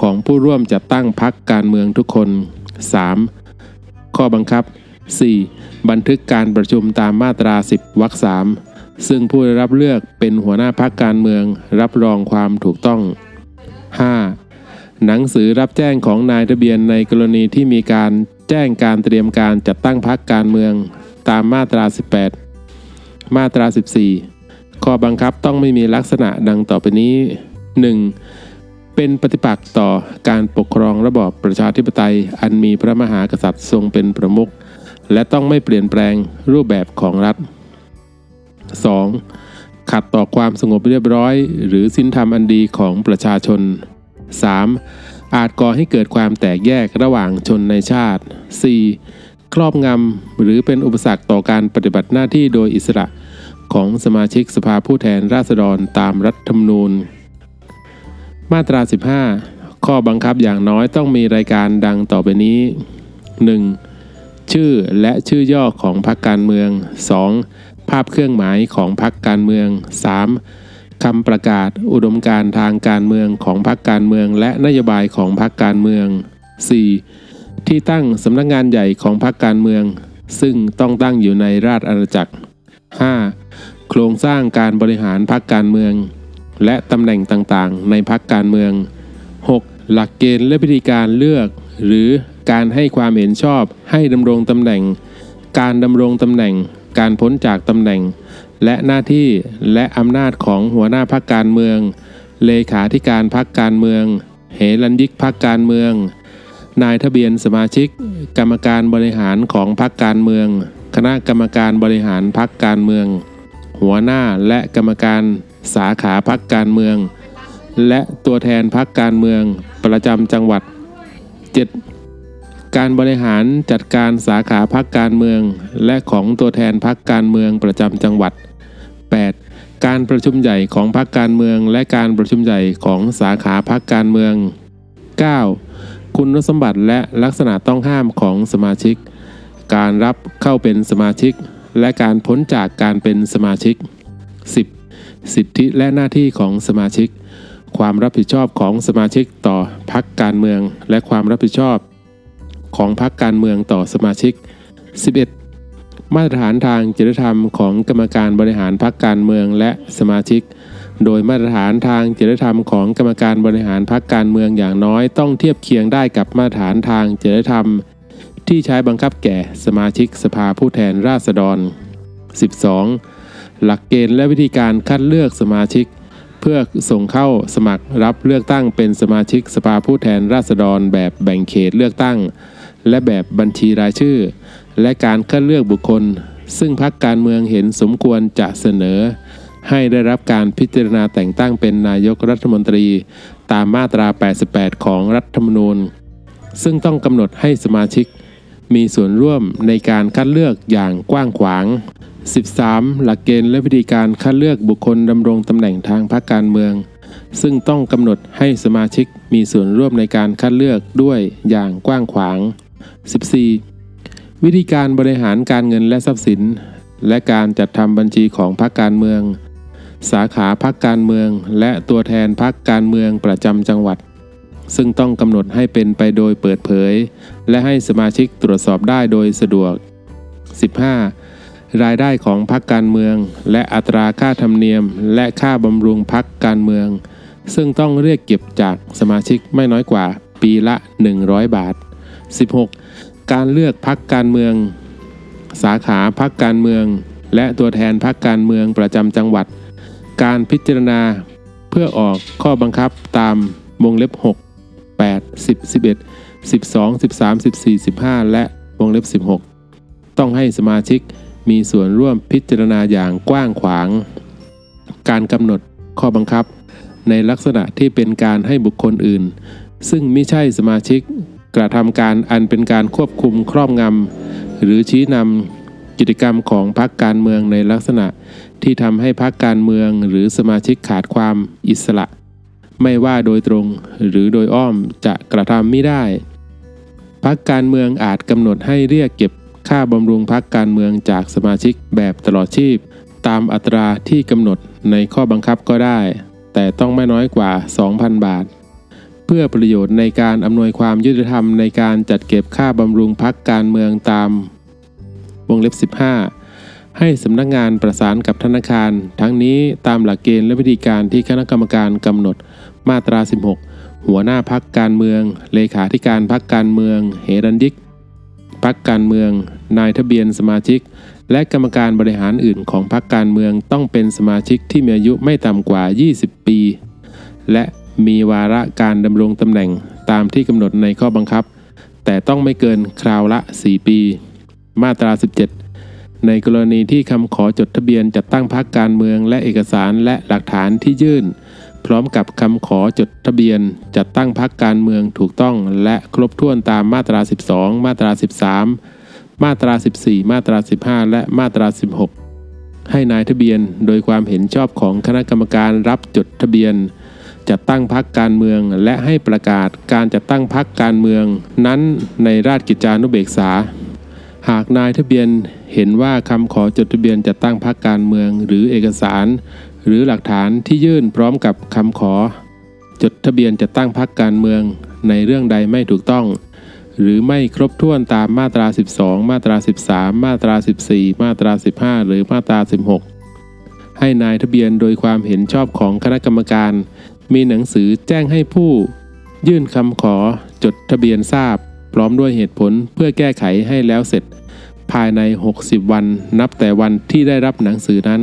ของผู้ร่วมจัดตั้งพรรคการเมืองทุกคน 3. ข้อบังคับ 4. บันทึกการประชุมตามมาตรา 10 วรรค3ซึ่งผู้ได้รับเลือกเป็นหัวหน้าพรรคการเมืองรับรองความถูกต้อง 5. หนังสือรับแจ้งของนายทะเบียนในกรณีที่มีการ จ้งการเตรียมการจัดตั้งพรรคการเมืองตามมาตรา 18 มาตรา 14 ข้อบังคับต้องไม่มีลักษณะดังต่อไปนี้ 1. เป็นปฏิปักษ์ต่อการปกครองระบอบประชาธิปไตย อันมีพระมหากษัตริย์ทรงเป็นประมุขและต้องไม่เปลี่ยนแปลงรูปแบบของรัฐ 2. ขัดต่อความสงบเรียบร้อย หรือสินธรรมอันดีของประชาชน 3. อาจก่อให้เกิดความแตกแยกระหว่างชนในชาติ 4. ครอบงำหรือเป็นอุปสรรคต่อการปฏิบัติหน้าที่โดยอิสระของสมาชิกสภาผู้แทนราษฎรตามรัฐธรรมนูญ มาตรา 15 ข้อบังคับอย่างน้อยต้องมีรายการดังต่อไปนี้ 1. ชื่อและชื่อย่อของพรรคการเมือง 2. ภาพเครื่องหมายของพรรคการเมือง 3. คำประกาศอุดมการณ์ทางการเมืองของพรรคการเมืองและนโยบายของพรรคการเมือง 4. ที่ตั้งสำนักงานใหญ่ของพรรคการเมือง ซึ่งต้องตั้งอยู่ในราชอาณาจักร 5. โครงสร้างการบริหารพรรคการเมือง และตำแหน่งต่างๆ ในพรรคการเมือง 6. หลักเกณฑ์และวิธีการเลือก หรือการให้ความเห็นชอบให้ดำรงตำแหน่ง การดำรงตำแหน่ง การพ้นจากตำแหน่ง และหน้าที่และอำนาจของหัวหน้าพรรคการเมือง เลขาธิการพรรคการเมือง เหรัญยิกพรรคการเมือง นายทะเบียนสมาชิก กรรมการบริหารของพรรคการเมือง คณะกรรมการบริหารพรรคการเมือง หัวหน้าและกรรมการสาขาพรรคการเมือง และตัวแทนพรรคการเมือง ประจำจังหวัด 7. การบริหารจัดการสาขาพรรคการเมือง และของตัวแทนพรรคการเมืองประจำจังหวัด 8. การประชุมใหญ่ของพรรคการเมือง และการประชุมใหญ่ของสาขาพรรคการเมือง 9. คุณสมบัติและลักษณะต้องห้ามของสมาชิก การรับเข้าเป็นสมาชิก และการพ้นจากการเป็นสมาชิก 10. สิทธิและหน้าที่ของสมาชิก ความรับผิดชอบของสมาชิกต่อพรรคการเมือง และความรับผิดชอบ ของพรรคการเมืองต่อสมาชิก 11. มาตรฐานทางจริยธรรมของกรรมการบริหารพรรคการเมืองและสมาชิก โดยมาตรฐานทางจริยธรรมของกรรมการบริหารพรรคการเมืองอย่างน้อยต้องเทียบเคียงได้กับมาตรฐานทางจริยธรรม ที่ใช้บังคับแก่สมาชิกสภาผู้แทนราษฎร 12. หลักเกณฑ์และวิธีการคัดเลือกสมาชิก เพื่อส่งเข้าสมัครรับเลือกตั้งเป็นสมาชิกสภาผู้แทนราษฎรแบบแบ่งเขตเลือกตั้ง และแบบบัญชีรายชื่อ และการคัดเลือกบุคคล ซึ่งพรรคการเมืองเห็นสมควรจะเสนอ ให้ได้รับการพิจารณาแต่งตั้งเป็นนายกรัฐมนตรี ตามมาตรา 88 ของรัฐธรรมนูญ ซึ่งต้องกำหนดให้สมาชิก มีส่วนร่วมในการคัดเลือกอย่างกว้างขวาง 13. หลักเกณฑ์และวิธีการคัดเลือกบุคคลดำรงตำแหน่งทางพรรคการเมือง ซึ่งต้องกำหนดให้สมาชิกมีส่วนร่วมในการคัดเลือกด้วยอย่างกว้างขวาง 14. วิธีการบริหารการเงินและทรัพย์สิน และการจัดทำบัญชีของพรรคการเมือง สาขาพรรคการเมือง และตัวแทนพรรคการเมืองประจำจังหวัด ซึ่งต้องกำหนดให้เป็นไปโดยเปิดเผย และให้สมาชิกตรวจสอบได้โดยสะดวก 15. รายได้ของพรรคการเมือง และอัตราค่าธรรมเนียม และค่าบำรุงพรรคการเมือง ซึ่งต้องเรียกเก็บจากสมาชิกไม่น้อยกว่าปีละ 100 บาท 16. การเลือกพักการเมือง สาขาพักการเมือง และตัวแทนพักการเมืองประจำจังหวัด การพิจารณาเพื่อออกข้อบังคับตามวงเล็บ 6 8 10 11 12 13 14 15 และวงเล็บ 16 ต้องให้สมาชิกมีส่วนร่วมพิจารณาอย่างกว้างขวาง การกำหนดข้อบังคับ ในลักษณะที่เป็นการให้บุคคลอื่น ซึ่งไม่ใช่สมาชิก กระทำการอันเป็นการควบคุมครอบงำหรือชี้นำกิจกรรมของพรรคการเมืองในลักษณะที่ทำให้พรรคการเมืองหรือสมาชิกขาดความอิสระ ไม่ว่าโดยตรงหรือโดยอ้อมจะกระทำไม่ได้พรรคการเมืองอาจกำหนดให้เรียกเก็บค่าบำรุงพรรคการเมืองจากสมาชิกแบบตลอดชีพ ตามอัตราที่กำหนดในข้อบังคับก็ได้ แต่ต้องไม่น้อยกว่า 2,000 บาท พื่อประโยชน์ในการอำนวยความยุติธรรมในการจัดเก็บค่าบำรุงพรรคการเมืองตาม วงเล็บ 15 ให้สำนักงานประสานกับธนาคาร ทั้งนี้ตามหลักเกณฑ์และวิธีการที่คณะกรรมการกำหนดมาตรา 16 หัวหน้าพักการเมือง เลขาธิการพักการเมืองเฮรันยิกพักการเมือง นายทะเบียนสมาชิก และกรรมการบริหารอื่นของพักการเมืองต้องเป็นสมาชิกที่มีอายุไม่ต่ำกว่า 20 ปี และ มีวาระการดำรงตำแหน่งตามที่กำหนดในข้อบังคับ แต่ต้องไม่เกินคราวละ 4 ปี มาตรา 17 ในกรณีที่คำขอจดทะเบียนจัดตั้งพรรคการเมืองและเอกสารและหลักฐานที่ยื่น พร้อมกับคำขอจดทะเบียนจัดตั้งพรรคการเมืองถูกต้องและครบถ้วนตามมาตรา 12 มาตรา 13 มาตรา 14 มาตรา 15 และมาตรา 16 ให้นายทะเบียนโดยความเห็นชอบของคณะกรรมการรับจดทะเบียน จัดตั้งพรรคการเมือง และให้ประกาศการจัดตั้งพรรคการเมือง นั้นในราชกิจจานุเบกษา หากนายทะเบียนเห็นว่าคำขอจดทะเบียนจัดตั้งพรรคการเมือง หรือเอกสาร หรือหลักฐานที่ยื่นพร้อมกับคำขอ จดทะเบียนจัดตั้งพรรคการเมือง ในเรื่องใดไม่ถูกต้อง หรือไม่ครบถ้วนตามมาตรา 12 มาตรา 13 มาตรา 14 มาตรา 15 หรือมาตรา 16 ให้นายทะเบียนโดยความเห็นชอบของคณะกรรมการ มีหนังสือแจ้งให้ผู้ ยื่นคำขอจดทะเบียนทราบ พร้อมด้วยเหตุผลเพื่อแก้ไขให้แล้วเสร็จ ภายใน 60 วันนับแต่วันที่ได้รับหนังสือนั้น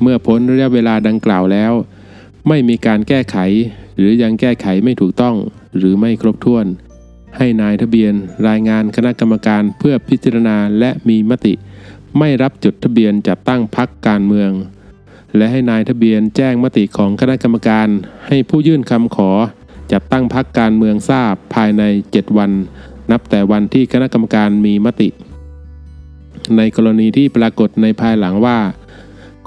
เมื่อพ้นระยะเวลาดังกล่าวแล้ว ไม่มีการแก้ไข หรือยังแก้ไขไม่ถูกต้อง หรือไม่ครบถ้วน ให้นายทะเบียนรายงานคณะกรรมการเพื่อพิจารณาและมีมติ ไม่รับจดทะเบียนจัดตั้งพรรคการเมือง และให้นายทะเบียนแจ้งมติของคณะกรรมการ ให้ผู้ยื่นคำขอ จัดตั้งพรรคการเมืองทราบภายใน 7 วัน นับแต่วันที่คณะกรรมการมีมติ ในกรณีที่ปรากฏในภายหลังว่า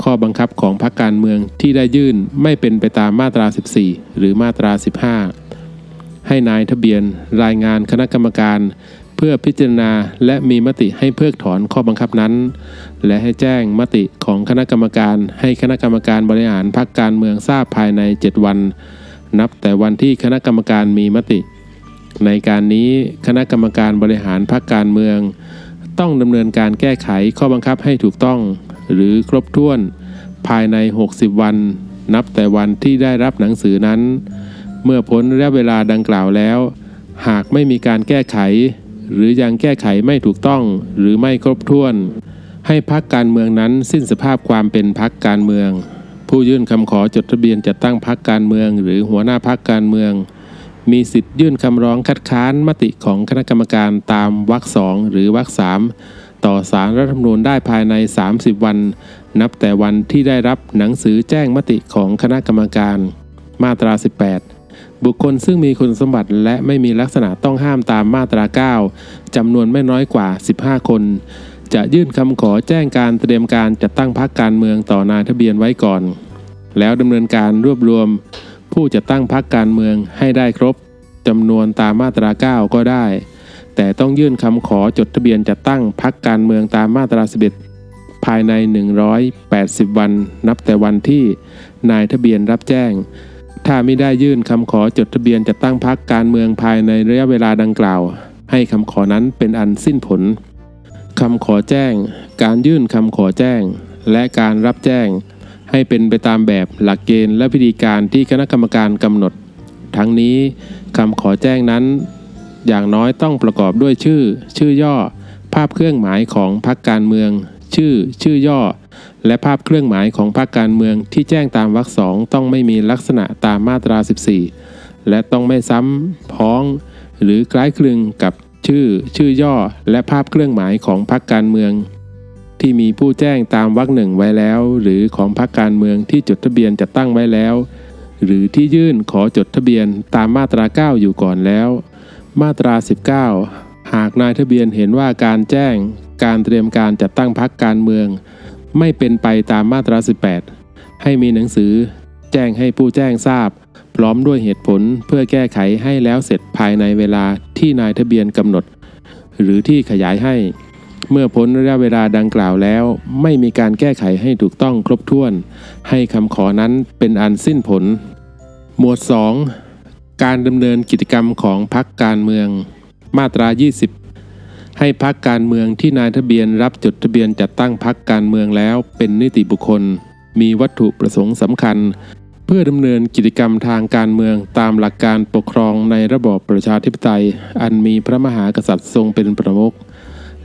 ข้อบังคับของพรรคการเมืองที่ได้ยื่นไม่เป็นไปตามมาตรา 14 หรือมาตรา 15 ให้นายทะเบียนรายงานคณะกรรมการ เพื่อพิจารณาและมีมติให้เพิกถอนข้อบังคับนั้น และให้แจ้งมติของคณะกรรมการ ให้คณะกรรมการบริหารพรรคการเมืองทราบภายใน 7 วัน นับแต่วันที่คณะกรรมการมีมติ ในการนี้คณะกรรมการบริหารพรรคการเมือง ต้องดำเนินการแก้ไขข้อบังคับให้ถูกต้อง หรือครบถ้วน ภายใน 60 วัน นับแต่วันที่ได้รับหนังสือนั้น เมื่อพ้นระยะเวลาดังกล่าวแล้ว หากไม่มีการแก้ไข หรือยังแก้ไขไม่ถูกต้องหรือไม่ครบถ้วน ให้พักการเมืองนั้นสิ้นสภาพความเป็นพักการเมือง ผู้ยื่นคำขอจดทะเบียนจัดตั้งพักการเมือง หรือหัวหน้าพักการเมือง มีสิทธิ์ยื่นคำร้องคัดค้านมติของคณะกรรมการตามวรรคสองหรือวรรคสามต่อสารรัฐธรรมนูญได้ภายใน 30 วัน นับแต่วันที่ได้รับหนังสือแจ้งมติของคณะกรรมการ มาตรา 18 บุคคลซึ่งมีคุณสมบัติและไม่มีลักษณะต้องห้ามตามมาตรา 9จำนวนไม่น้อยกว่า 15 คน จะยื่นคำขอแจ้งการเตรียมการจัดตั้งพรรคการเมืองต่อนายทะเบียนไว้ก่อน แล้วดำเนินการรวบรวม ผู้จะตั้งพรรคการเมืองให้ได้ครบจำนวนตามมาตรา 9 ก็ได้ แต่ต้องยื่นคำขอจดทะเบียนจัดตั้งพรรคการเมืองตามมาตรา 11 ภายใน 180 วัน นับแต่วันที่นายทะเบียนรับแจ้ง ถ้าไม่ได้ยื่นคำขอจดทะเบียนจัดตั้งพรรคการเมืองภายในระยะเวลาดังกล่าว ให้คำขอนั้นเป็นอันสิ้นผลคำขอแจ้ง การยื่นคำขอแจ้ง และการรับแจ้ง ให้เป็นไปตามแบบหลักเกณฑ์และพิธีการที่คณะกรรมการกำหนด ทั้งนี้คำขอแจ้งนั้น อย่างน้อยต้องประกอบด้วยชื่อ ชื่อย่อ ภาพเครื่องหมายของพรรคการเมือง ชื่อ ชื่อย่อ และภาพเครื่องหมายของพรรคการเมืองที่แจ้งตามวรรคสองต้องไม่มีลักษณะตามมาตรา 14 และต้องไม่ซ้ำพ้อง หรือคล้ายคลึงกับชื่อ ชื่อย่อ และภาพเครื่องหมายของพรรคการเมือง ที่มีผู้แจ้งตามวรรคหนึ่งไว้แล้ว หรือของพรรคการเมืองที่จดทะเบียนจัดตั้งไว้แล้ว หรือที่ยื่นขอจดทะเบียนตามมาตรา 9 อยู่ก่อนแล้ว มาตรา 19 หากนายทะเบียนเห็นว่าการแจ้ง การเตรียมการจัดตั้งพรรคการเมือง ไม่เป็นไปตามมาตรา 18 ให้มีหนังสือ แจ้งให้ผู้แจ้งทราบ พร้อมด้วยเหตุผลเพื่อแก้ไขให้แล้วเสร็จภายในเวลาที่นายทะเบียนกำหนด หรือที่ขยายให้ เมื่อพ้นระยะเวลาดังกล่าวแล้ว ไม่มีการแก้ไขให้ถูกต้องครบถ้วน ให้คำขอนั้นเป็นอันสิ้นผล หมวด 2 การดำเนินกิจกรรมของพรรคการเมือง มาตรา20 ให้พรรคการเมืองที่นายทะเบียนรับจดทะเบียนจัดตั้งพรรคการเมืองแล้วเป็นนิติบุคคล มีวัตถุประสงค์สำคัญ เพื่อดำเนินกิจกรรมทางการเมืองตามหลักการปกครองในระบอบประชาธิปไตย อันมีพระมหากษัตริย์ทรงเป็นประมุข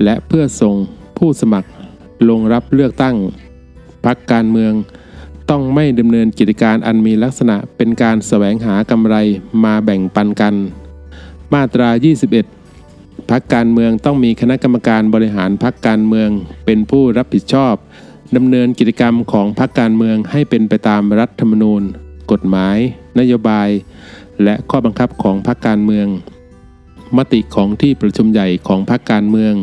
และเพื่อส่งผู้สมัคร ลงรับเลือกตั้งพรรคการเมือง ต้องไม่ดำเนินกิจการอันมีลักษณะเป็นการแสวงหากำไรมาแบ่งปันกัน มาตรา 21 พักการเมืองต้องมีคณะกรรมการบริหารพักการเมือง เป็นผู้รับผิดชอบดำเนินกิจกรรมของพักการเมืองให้เป็นไปตามรัฐธรรมนูญ กฎหมาย นโยบาย และข้อบังคับของพักการเมือง มติของที่ประชุมใหญ่ของพักการเมือง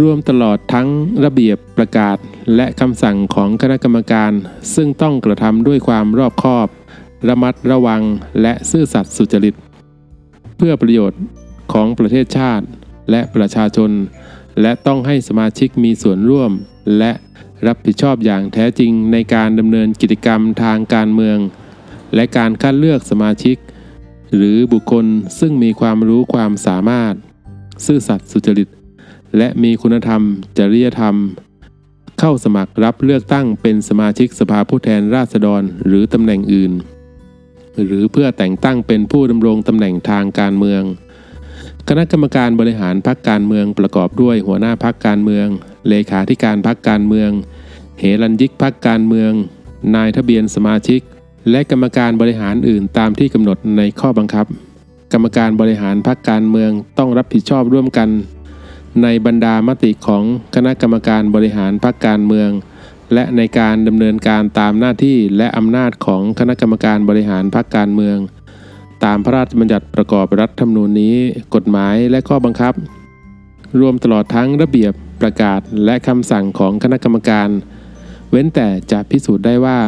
รวมตลอดทั้งระเบียบประกาศและคำสั่งของคณะกรรมการ ซึ่งต้องกระทำด้วยความรอบคอบ ระมัดระวังและซื่อสัตย์สุจริต เพื่อประโยชน์ของประเทศชาติ และประชาชน และต้องให้สมาชิกมีส่วนร่วม และรับผิดชอบอย่างแท้จริงในการดำเนินกิจกรรมทางการเมือง และการคัดเลือกสมาชิก หรือบุคคลซึ่งมีความรู้ความสามารถ ซื่อสัตย์สุจริต และมีคุณธรรม จริยธรรม เข้าสมัครรับเลือกตั้งเป็นสมาชิกสภาผู้แทนราษฎรหรือตำแหน่งอื่น หรือเพื่อแต่งตั้งเป็นผู้ดำรงตำแหน่งทางการเมือง คณะกรรมการบริหารพรรคการเมืองประกอบด้วยหัวหน้าพรรคการเมือง เลขาธิการพรรคการเมือง เหรัญยิกพรรคการเมือง นายทะเบียนสมาชิก และกรรมการบริหารอื่นตามที่กำหนดในข้อบังคับ กรรมการบริหารพรรคการเมืองต้องรับผิดชอบร่วมกัน ในบรรดามติของคณะกรรมการบริหารพรรคการเมือง และในการดำเนินการตามหน้าที่และอำนาจของคณะกรรมการบริหารพรรคการเมือง ตามพระราชบัญญัติประกอบรัฐธรรมนูญนี้ กฎหมายและข้อบังคับ รวมตลอดทั้งระเบียบประกาศและคำสั่งของคณะกรรมการ เว้นแต่จะพิสูจน์ได้ว่า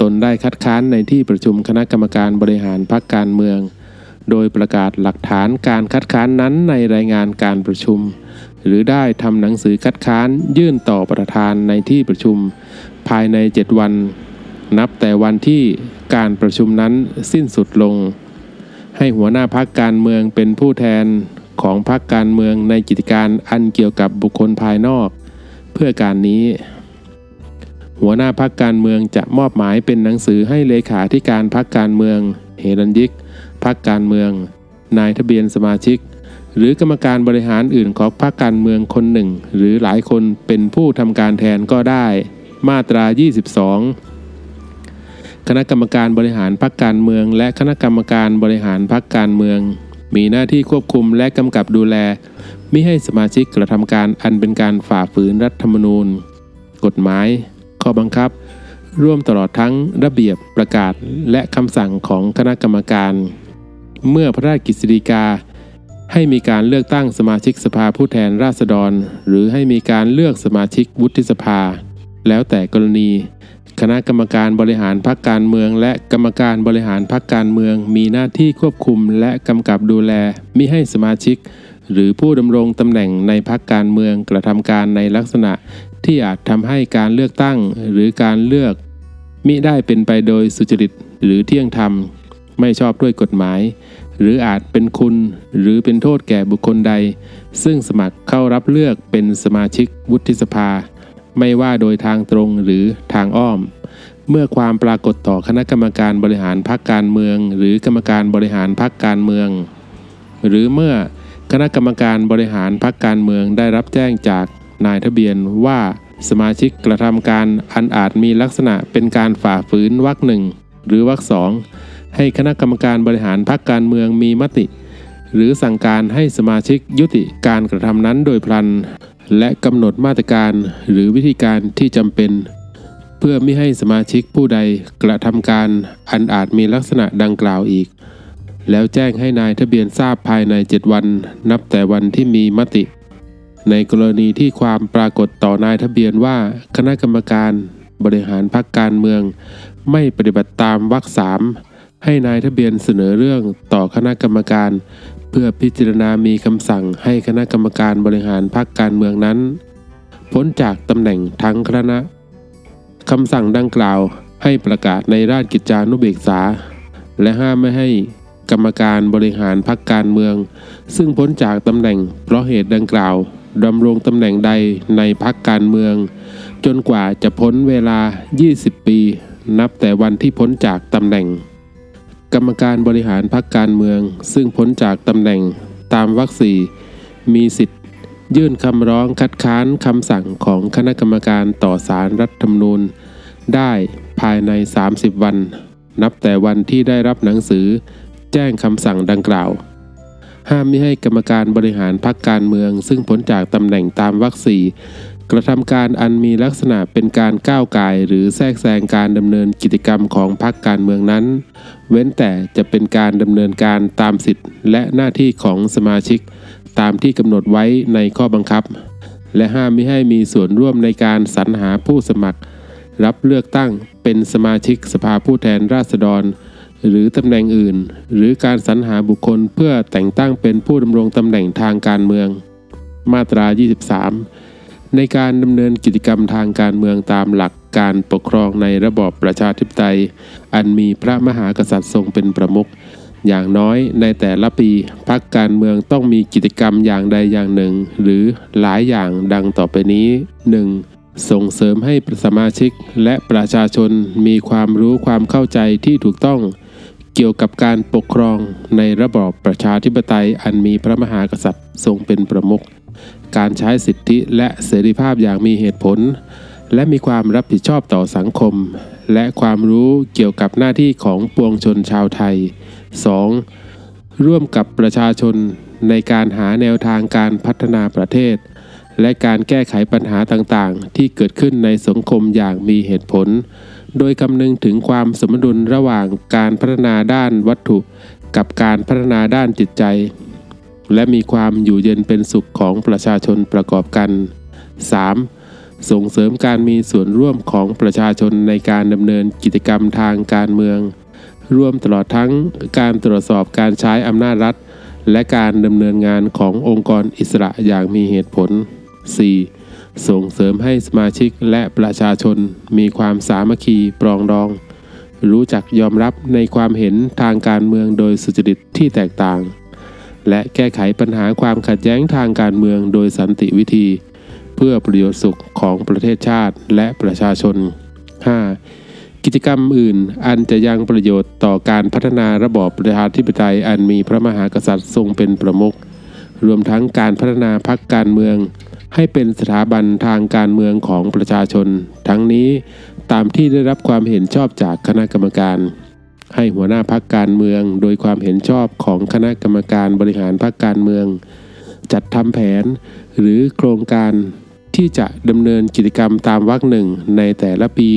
ตนได้คัดค้านในที่ประชุมคณะกรรมการบริหารพรรคการเมือง โดยประกาศหลักฐานการคัดค้านนั้นในรายงานการประชุม หรือได้ทำหนังสือคัดค้านยื่นต่อประธานในที่ประชุม ภายใน 7 วัน นับแต่วันที่การประชุมนั้นสิ้นสุดลง ให้หัวหน้าพักการเมืองเป็นผู้แทนของพักการเมืองในกิจการอันเกี่ยวกับบุคคลภายนอก เพื่อการนี้ หัวหน้าพักการเมืองจะมอบหมายเป็นหนังสือให้เลขาธิการพักการเมือง เฮรัญยิกพักการเมือง นายทะเบียนสมาชิก หรือกรรมการบริหารอื่นของพรรคการเมืองคนหนึ่ง หรือหลายคนเป็นผู้ทำการแทนก็ได้ มาตรา 22 คณะกรรมการบริหารพรรคการเมือง และคณะกรรมการบริหารพรรคการเมือง มีหน้าที่ควบคุมและกำกับดูแลมิให้สมาชิกกระทำการอันเป็นการฝ่าฝืนรัฐธรรมนูญ กฎหมาย ข้อบังคับ ร่วมตลอดทั้งระเบียบประกาศและคำสั่งของคณะกรรมการ เมื่อพระราชกฤษฎีกา ให้มีการเลือกตั้งสมาชิกสภาผู้แทนราษฎร หรือให้มีการเลือกสมาชิกวุฒิสภา แล้วแต่กรณี คณะกรรมการบริหารพรรคการเมือง และกรรมการบริหารพรรคการเมือง มีหน้าที่ควบคุมและกำกับดูแลมิให้สมาชิก หรือผู้ดำรงตำแหน่งในพรรคการเมืองกระทำการในลักษณะ ที่อาจทำให้การเลือกตั้งหรือการเลือก มิได้เป็นไปโดยสุจริตหรือเที่ยงธรรม ไม่ชอบด้วยกฎหมาย หรืออาจเป็นคุณ หรือเป็นโทษแก่บุคคลใด ซึ่งสมัครเข้ารับเลือกเป็นสมาชิกวุฒิสภา ไม่ว่าโดยทางตรงหรือทางอ้อม เมื่อความปรากฏต่อคณะกรรมการบริหารพรรคการเมือง หรือกรรมการบริหารพรรคการเมือง หรือเมื่อคณะกรรมการบริหารพรรคการเมืองได้รับแจ้งจากนายทะเบียนว่าสมาชิกกระทำการอันอาจมีลักษณะเป็นการฝ่าฝืนวรรคหนึ่งหรือวรรคสองให้คณะกรรมการบริหารพรรคการเมืองมีมติ หรือสั่งการให้สมาชิกยุติการกระทำนั้นโดยพลัน และกำหนดมาตรการหรือวิธีการที่จำเป็น เพื่อไม่ให้สมาชิกผู้ใดกระทำการอันอาจมีลักษณะดังกล่าวอีก แล้วแจ้งให้นายทะเบียนทราบภายใน 7 วัน นับแต่วันที่มีมติ ในกรณีที่ความปรากฏต่อนายทะเบียนว่าคณะกรรมการบริหารพรรคการเมือง ไม่ปฏิบัติตามวรรคสามให้นายทะเบียนเสนอเรื่องต่อคณะกรรมการ เพื่อพิจารณามีคำสั่งให้คณะกรรมการบริหารพรรคการเมืองนั้น พ้นจากตำแหน่งทั้งคณะคำสั่งดังกล่าวให้ประกาศในราชกิจจานุเบกษา และห้ามไม่ให้กรรมการบริหารพรรคการเมือง ซึ่งพ้นจากตำแหน่งเพราะเหตุดังกล่าวดำรงตำแหน่งใดในพรรคการเมือง จนกว่าจะพ้นเวลา 20 ปี นับแต่วันที่พ้นจากตำแหน่ง กรรมการบริหารพรรคการเมือง ซึ่งพ้นจากตำแหน่งตามวรรคสี่มีสิทธิ์ ยื่นคำร้องคัดค้านคำสั่งของคณะกรรมการต่อสารรัฐธรรมนูญ ได้ภายใน 30 วัน นับแต่วันที่ได้รับหนังสือ แจ้งคำสั่งดังกล่าว ห้ามไม่ให้กรรมการบริหารพรรคการเมือง ซึ่งพ้นจากตำแหน่งตามวรรคสี่ กระทำการอันมีลักษณะเป็นการก้าวไก่ายหรือแทรกแซงการดำเนินกิจกรรมของพรรคการเมืองนั้น เว้นแต่จะเป็นการดำเนินการตามสิทธิและหน้าที่ของสมาชิก ตามที่กำหนดไว้ในข้อบังคับ และห้ามไม่ให้มีส่วนร่วมในการสรรหาผู้สมัคร รับเลือกตั้งเป็นสมาชิกสภาผู้แทนราษฎร หรือตำแหน่งอื่น หรือการสรรหาบุคคลเพื่อแต่งตั้งเป็นผู้ดำรงตำแหน่งทางการเมือง มาตรา 23 ในการดำเนินกิจกรรมทางการเมืองตามหลักการปกครองในระบอบประชาธิปไตย อันมีพระมหากษัตริย์ทรงเป็นประมุขอย่างน้อยในแต่ละปีพรรคการเมืองต้องมีกิจกรรมอย่างใดอย่างหนึ่ง หรือหลายอย่างดังต่อไปนี้ 1. ส่งเสริมให้สมาชิกและประชาชนมีความรู้ความเข้าใจที่ถูกต้อง เกี่ยวกับการปกครองในระบอบประชาธิปไตยอันมีพระมหากษัตริย์ทรงเป็นประมุข การใช้สิทธิและเสรีภาพอย่างมีเหตุผล และมีความรับผิดชอบต่อสังคม และความรู้เกี่ยวกับหน้าที่ของปวงชนชาวไทย 2. ร่วมกับประชาชนในการหาแนวทางการพัฒนาประเทศ และการแก้ไขปัญหาต่างๆ ที่เกิดขึ้นในสังคมอย่างมีเหตุผล โดยคำนึงถึงความสมดุลระหว่างการพัฒนาด้านวัตถุ กับการพัฒนาด้านจิตใจ และมีความอยู่เย็นเป็นสุขของประชาชนประกอบกัน 3. ส่งเสริมการมีส่วนร่วมของประชาชนในการดำเนินกิจกรรมทางการเมืองรวมตลอดทั้งการตรวจสอบการใช้อำนาจรัฐ และการดำเนินงานขององค์กรอิสระอย่างมีเหตุผล 4. ส่งเสริมให้สมาชิกและประชาชนมีความสามัคคีปรองดอง รู้จักยอมรับในความเห็นทางการเมืองโดยสุจริตที่แตกต่าง และแก้ไขปัญหาความขัดแย้งทางการเมืองโดยสันติวิธี เพื่อประโยชน์สุขของประเทศชาติและประชาชน 5. กิจกรรมอื่นอันจะยังประโยชน์ต่อการพัฒนาระบอบประชาธิปไตยอันมีพระมหากษัตริย์ทรงเป็นประมุขรวมทั้งการพัฒนาพรรคการเมือง ให้เป็นสถาบันทางการเมืองของประชาชน ทั้งนี้ตามที่ได้รับความเห็นชอบจากคณะกรรมการ ให้หัวหน้าพักการเมือง โดยความเห็นชอบของคณะกรรมการบริหารพักการเมือง จัดทำแผน หรือโครงการที่จะดำเนินกิจกรรมตามวรรคหนึ่งในแต่ละปี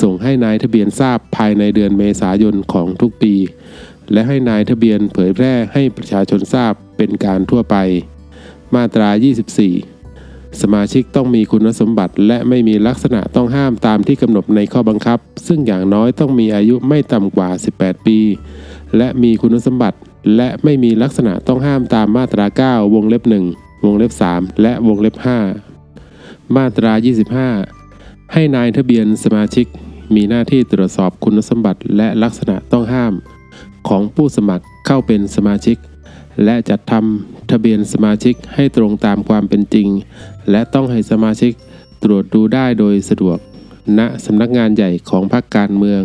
ส่งให้นายทะเบียนทราบภายในเดือนเมษายนของทุกปี และให้นายทะเบียนเผยแพร่ให้ประชาชนทราบเป็นการทั่วไป มาตรา 24 สมาชิกต้องมีคุณสมบัติและไม่มีลักษณะต้องห้ามตามที่กำหนดในข้อบังคับ ซึ่งอย่างน้อยต้องมีอายุไม่ต่ำกว่า 18 ปี และมีคุณสมบัติ และไม่มีลักษณะต้องห้ามตามมาตรา 9 วงเล็บ 1 วงเล็บ 3 และวงเล็บ 5 มาตรา 25 ให้นายทะเบียนสมาชิก มีหน้าที่ตรวจสอบคุณสมบัติและลักษณะต้องห้าม ของผู้สมัครเข้าเป็นสมาชิก และจัดทำทะเบียนสมาชิกให้ตรงตามความเป็นจริง และต้องให้สมาชิกตรวจดูได้โดยสะดวก ณสำนักงานใหญ่ของพรรคการเมือง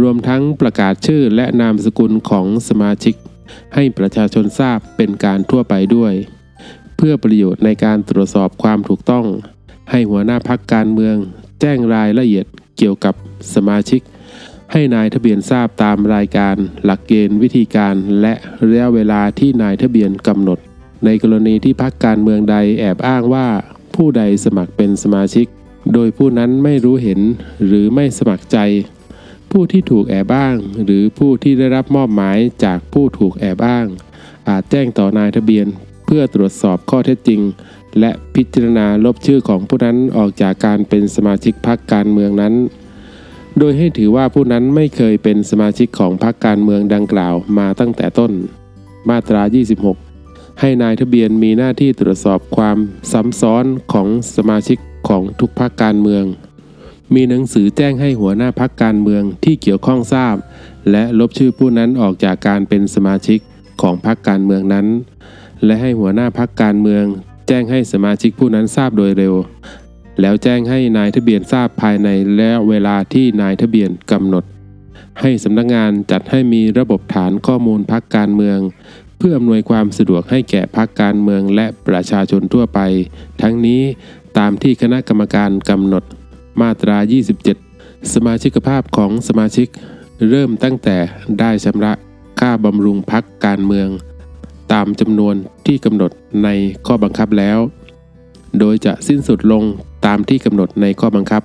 รวมทั้งประกาศชื่อและนามสกุลของสมาชิก ให้ประชาชนทราบเป็นการทั่วไปด้วย เพื่อประโยชน์ในการตรวจสอบความถูกต้อง ให้หัวหน้าพักการเมือง แจ้งรายละเอียดเกี่ยวกับสมาชิก ให้นายทะเบียนทราบตามรายการ หลักเกณฑ์วิธีการและระยะเวลาที่นายทะเบียนกำหนด ในกรณีที่พักการเมืองใดแอบอ้างว่า ผู้ใดสมัครเป็นสมาชิก โดยผู้นั้นไม่รู้เห็นหรือไม่สมัครใจ ผู้ที่ถูกแอบอ้าง หรือผู้ที่ได้รับมอบหมายจากผู้ถูกแอบอ้าง อาจแจ้งต่อนายทะเบียนเพื่อตรวจสอบข้อเท็จจริง และพิจารณาลบชื่อของผู้นั้นออกจากการเป็นสมาชิกพรรคการเมืองนั้น โดยให้ถือว่าผู้นั้นไม่เคยเป็นสมาชิกของพรรคการเมืองดังกล่าวมาตั้งแต่ต้น มาตรา 26 ให้นายทะเบียนมีหน้าที่ตรวจสอบความซ้ำซ้อนของสมาชิกของทุกพรรคการเมือง มีหนังสือแจ้งให้หัวหน้าพักการเมืองที่เกี่ยวข้องทราบ และลบชื่อผู้นั้นออกจากการเป็นสมาชิกของพรรคการเมืองนั้น และให้หัวหน้าพักการเมือง แจ้งให้สมาชิกผู้นั้นทราบโดยเร็ว แล้วแจ้งให้นายทะเบียนทราบภายในและเวลาที่นายทะเบียนกำหนด ให้สำนักงานจัดให้มีระบบฐานข้อมูลพักการเมือง เพื่ออำนวยความสะดวกให้แก่พักการเมืองและประชาชนทั่วไป ทั้งนี้ตามที่คณะกรรมการกำหนด มาตรา 27 สมาชิกภาพของสมาชิก เริ่มตั้งแต่ได้ชำระค่าบำรุงพักการเมือง ตามจำนวนที่กำหนดในข้อบังคับแล้ว โดยจะสิ้นสุดลง ตามที่กำหนดในข้อบังคับ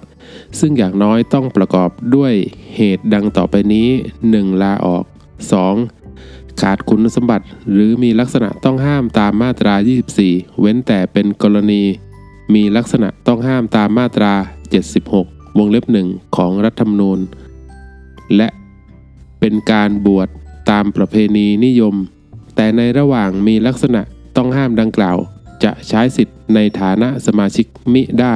ซึ่งอย่างน้อยต้องประกอบด้วยเหตุดังต่อไปนี้ 1. ลาออก 2. ขาดคุณสมบัติ หรือมีลักษณะต้องห้ามตามมาตรา 24 เว้นแต่เป็นกรณี มีลักษณะต้องห้ามตามมาตรา 76 วงเล็บหนึ่งของรัฐธรรมนูญ และเป็นการบวชตามประเพณีนิยม แต่ในระหว่างมีลักษณะต้องห้ามดังกล่าว จะใช้สิทธิ์ในฐานะสมาชิกมิได้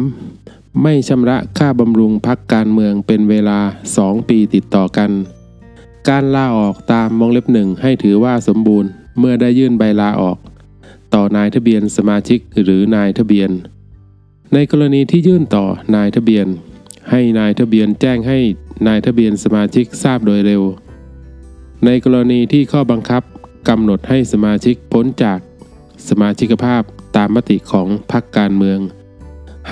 3. ไม่ชำระค่าบำรุงพักการเมืองเป็นเวลา 2 ปีติดต่อกัน การลาออกตามวงเล็บหนึ่งให้ถือว่าสมบูรณ์ เมื่อได้ยื่นใบลาออก ต่อนายทะเบียนสมาชิกหรือนายทะเบียน ในกรณีที่ยื่นต่อนายทะเบียน ให้นายทะเบียนแจ้งให้นายทะเบียนสมาชิกทราบโดยเร็ว ในกรณีที่ข้อบังคับกำหนดให้สมาชิกพ้นจาก สมาชิกภาพตามมติของพรรคการเมือง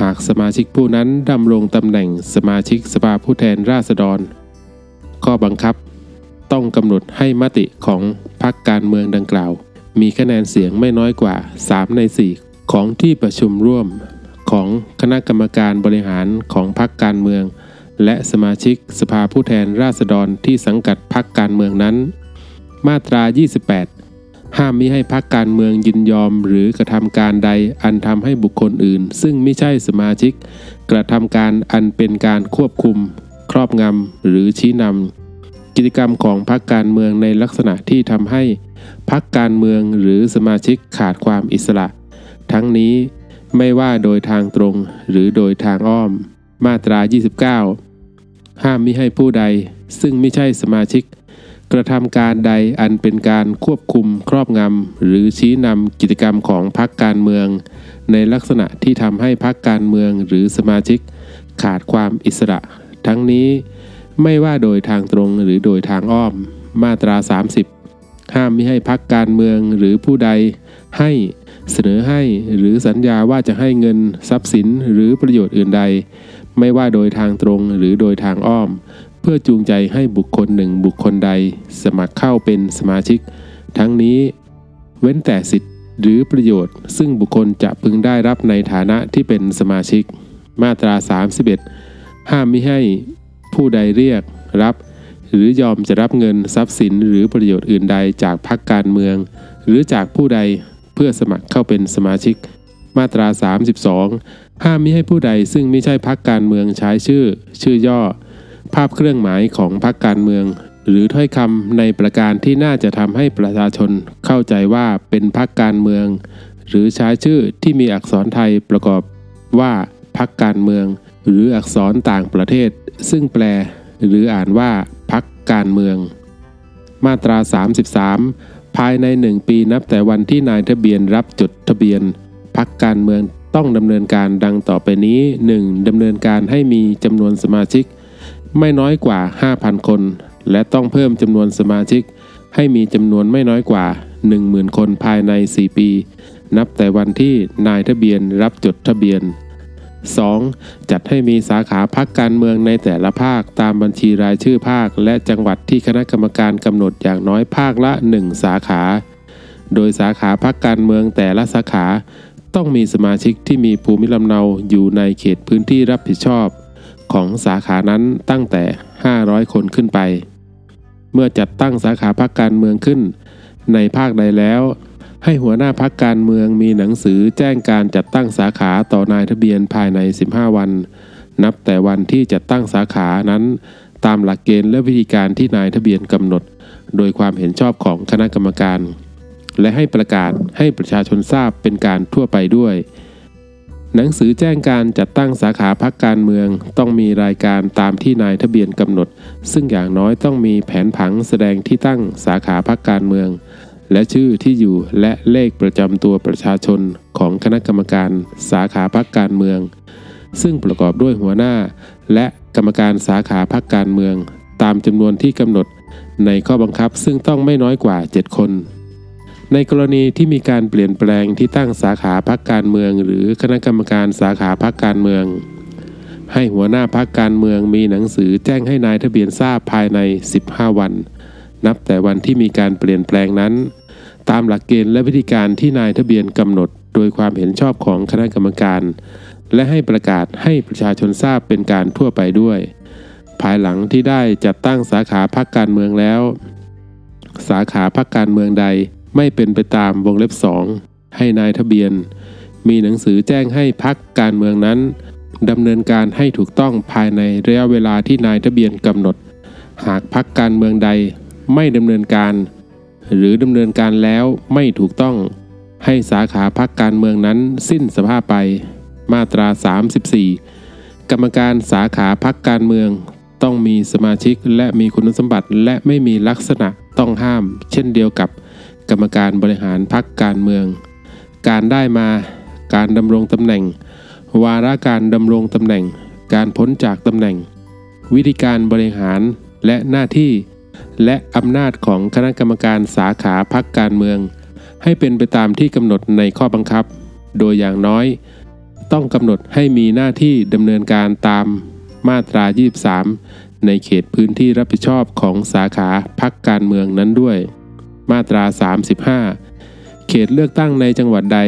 หากสมาชิกผู้นั้นดำรงตำแหน่งสมาชิกสภาผู้แทนราษฎร ข้อบังคับ ต้องกำหนดให้มติของพรรคการเมืองดังกล่าว มีคะแนนเสียงไม่น้อยกว่า 3 ใน 4 ของที่ประชุมร่วมของคณะกรรมการบริหารของพรรคการเมือง และสมาชิกสภาผู้แทนราษฎรที่สังกัดพรรคการเมืองนั้น มาตรา 28 ห้ามมิให้พรรคการเมืองยินยอมหรือกระทำการใดอันทำให้บุคคลอื่น ซึ่งไม่ใช่สมาชิก กระทำการอันเป็นการควบคุม ครอบงำหรือชี้นำกิจกรรมของพรรคการเมืองในลักษณะที่ทำให้พรรคการเมืองหรือสมาชิกขาดความอิสระ ทั้งนี้ไม่ว่าโดยทางตรงหรือโดยทางอ้อม มาตรา 29 ห้ามมิให้ผู้ใด ซึ่งไม่ใช่สมาชิก กระทำการใดอันเป็นการควบคุมครอบงำหรือชี้นำกิจกรรมของพรรคการเมือง ในลักษณะที่ทำให้พรรคการเมืองหรือสมาชิก ขาดความอิสระ ทั้งนี้ไม่ว่าโดยทางตรงหรือโดยทางอ้อมมาตรา 30 ห้ามมิให้พรรคการเมืองหรือผู้ใด ให้เสนอให้หรือสัญญาว่าจะให้เงินทรัพย์สินหรือประโยชน์อื่นใด ไม่ว่าโดยทางตรงหรือโดยทางอ้อม พื่อจูงใจให้บุคคลหนึ่งบุคคลใด สมัครเข้าเป็นสมาชิก ทั้งนี้เว้นแต่สิทธิ์หรือประโยชน์ ซึ่งบุคคลจะพึงได้รับในฐานะที่เป็นสมาชิก มาตรา 31 ห้ามมิให้ผู้ใดเรียกรับ หรือยอมจะรับเงินทรัพย์สินหรือประโยชน์อื่นใดจากพรรคการเมือง หรือจากผู้ใดเพื่อสมัครเข้าเป็นสมาชิก มาตรา 32 ห้ามมิให้ผู้ใดซึ่งไม่ใช่พรรคการเมืองใช้ชื่อ ชื่อย่อ ภาพเครื่องหมายของพรรคการเมือง หรือถ้อยคำในประการที่น่าจะทำให้ประชาชนเข้าใจว่าเป็นพรรคการเมือง หรือใช้ชื่อที่มีอักษรไทยประกอบว่าพรรคการเมือง หรืออักษรต่างประเทศ ซึ่งแปล หรืออ่านว่าพรรคการเมือง มาตรา 33 ภายใน1ปีนับแต่วันที่นายทะเบียนรับจดทะเบียนพักการเมืองต้องดำเนินการดังต่อไปนี้ 1. ดำเนินการให้มีจำนวนสมาชิก ไม่น้อยกว่า 5,000 คน และต้องเพิ่มจำนวนสมาชิก ให้มีจำนวนไม่น้อยกว่า 10,000 คนภายใน 4 ปี นับแต่วันที่นายทะเบียนรับจดทะเบียน 2. จัดให้มีสาขาพักการเมืองในแต่ละภาคตามบัญชีรายชื่อภาค และจังหวัดที่คณะกรรมการกำหนดอย่างน้อยภาคละ 1 สาขา โดยสาขาพักการเมืองแต่ละสาขา ต้องมีสมาชิกที่มีภูมิลำเนาอยู่ในเขตพื้นที่รับผิดชอบ ของสาขานั้นตั้งแต่ 500 คนขึ้นไป เมื่อจัดตั้งสาขาพักการเมืองขึ้น ในภาคใดแล้ว ให้หัวหน้าพักการเมืองมีหนังสือแจ้งการจัดตั้งสาขาต่อนายทะเบียนภายใน 15 วัน นับแต่วันที่จัดตั้งสาขานั้น ตามหลักเกณฑ์และวิธีการที่นายทะเบียนกำหนด โดยความเห็นชอบของคณะกรรมการ และให้ประกาศให้ประชาชนทราบเป็นการทั่วไปด้วย หนังสือแจ้งการจัดตั้งสาขาพักการเมือง ต้องมีรายการตามที่นายทะเบียนกำหนด ซึ่งอย่างน้อยต้องมีแผนผังแสดงที่ตั้งสาขาพักการเมือง และชื่อที่อยู่และเลขประจำตัวประชาชนของคณะกรรมการสาขาพักการเมือง ซึ่งประกอบด้วยหัวหน้า และกรรมการสาขาพักการเมือง ตามจำนวนที่กำหนด ในข้อบังคับซึ่งต้องไม่น้อยกว่า 7 คน ในกรณีที่มีการเปลี่ยนแปลงที่ตั้งสาขาพักการเมือง หรือคณะกรรมการสาขาพักการเมือง ให้หัวหน้าพักการเมืองมีหนังสือแจ้งให้นายทะเบียนทราบภายใน 15 วัน นับแต่วันที่มีการเปลี่ยนแปลงนั้น ตามหลักเกณฑ์และวิธีการที่นายทะเบียนกำหนด โดยความเห็นชอบของคณะกรรมการ และให้ประกาศให้ประชาชนทราบเป็นการทั่วไปด้วย ภายหลังที่ได้จัดตั้งสาขาพักการเมืองแล้ว สาขาพักการเมืองใด ไม่เป็นไปตามวงเล็บ2ให้นายทะเบียน มีหนังสือแจ้งให้พักการเมืองนั้นดำเนินการให้ถูกต้องภายในระยะเวลาที่นายทะเบียนกำหนด หากพักการเมืองใดไม่ดำเนินการ หรือดำเนินการแล้วไม่ถูกต้อง ให้สาขาพักการเมืองนั้นสิ้นสภาพไป มาตรา 34 กรรมการสาขาพักการเมือง ต้องมีสมาชิกและมีคุณสมบัติและไม่มีลักษณะต้องห้าม เช่นเดียวกับ กรรมการบริหารพักการเมือง การได้มา การดำรงตำแหน่ง วาระการดำรงตำแหน่ง การพ้นจากตำแหน่ง วิธีการบริหารและหน้าที่ และอำนาจของคณะกรรมการสาขาพักการเมือง ให้เป็นไปตามที่กำหนดในข้อบังคับ โดยอย่างน้อย ต้องกำหนดให้มีหน้าที่ดำเนินการตามมาตรา 23 ในเขตพื้นที่รับผิดชอบของสาขาพักการเมืองนั้นด้วย มาตรา 35 เขตเลือกตั้งในจังหวัดใด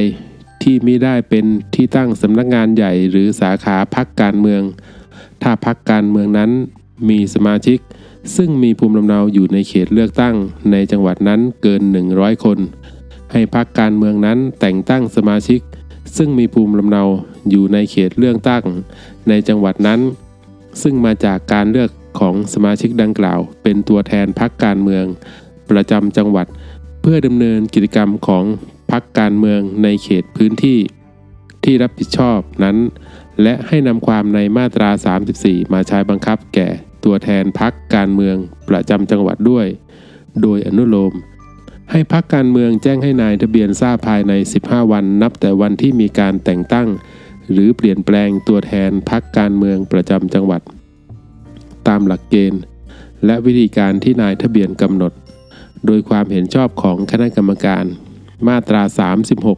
ที่มิได้เป็นที่ตั้งสำนักงานใหญ่หรือสาขาพักการเมือง ถ้าพักการเมืองนั้นมีสมาชิก ซึ่งมีภูมิลำเนาอยู่ในเขตเลือกตั้งในจังหวัดนั้นเกิน 100 คน ให้พักการเมืองนั้นแต่งตั้งสมาชิก ซึ่งมีภูมิลำเนาอยู่ในเขตเลือกตั้ง ในจังหวัดนั้น ซึ่งมาจากการเลือกของสมาชิกดังกล่าว เป็นตัวแทนพักการเมือง ประจำจังหวัด เพื่อดำเนินกิจกรรมของพักการเมืองในเขตพื้นที่ ที่รับผิดชอบนั้น และให้นำความในมาตรา 34 มาใช้บังคับแก่ตัวแทนพักการเมืองประจำจังหวัดด้วย โดยอนุโลม ให้พักการเมืองแจ้งให้นายทะเบียนทราบภายใน 15 วันนับแต่วันที่มีการแต่งตั้ง หรือเปลี่ยนแปลงตัวแทนพักการเมืองประจำจังหวัด ตามหลักเกณฑ์ และวิธีการที่นายทะเบียนกำหนด โดยความเห็นชอบของคณะกรรมการ มาตรา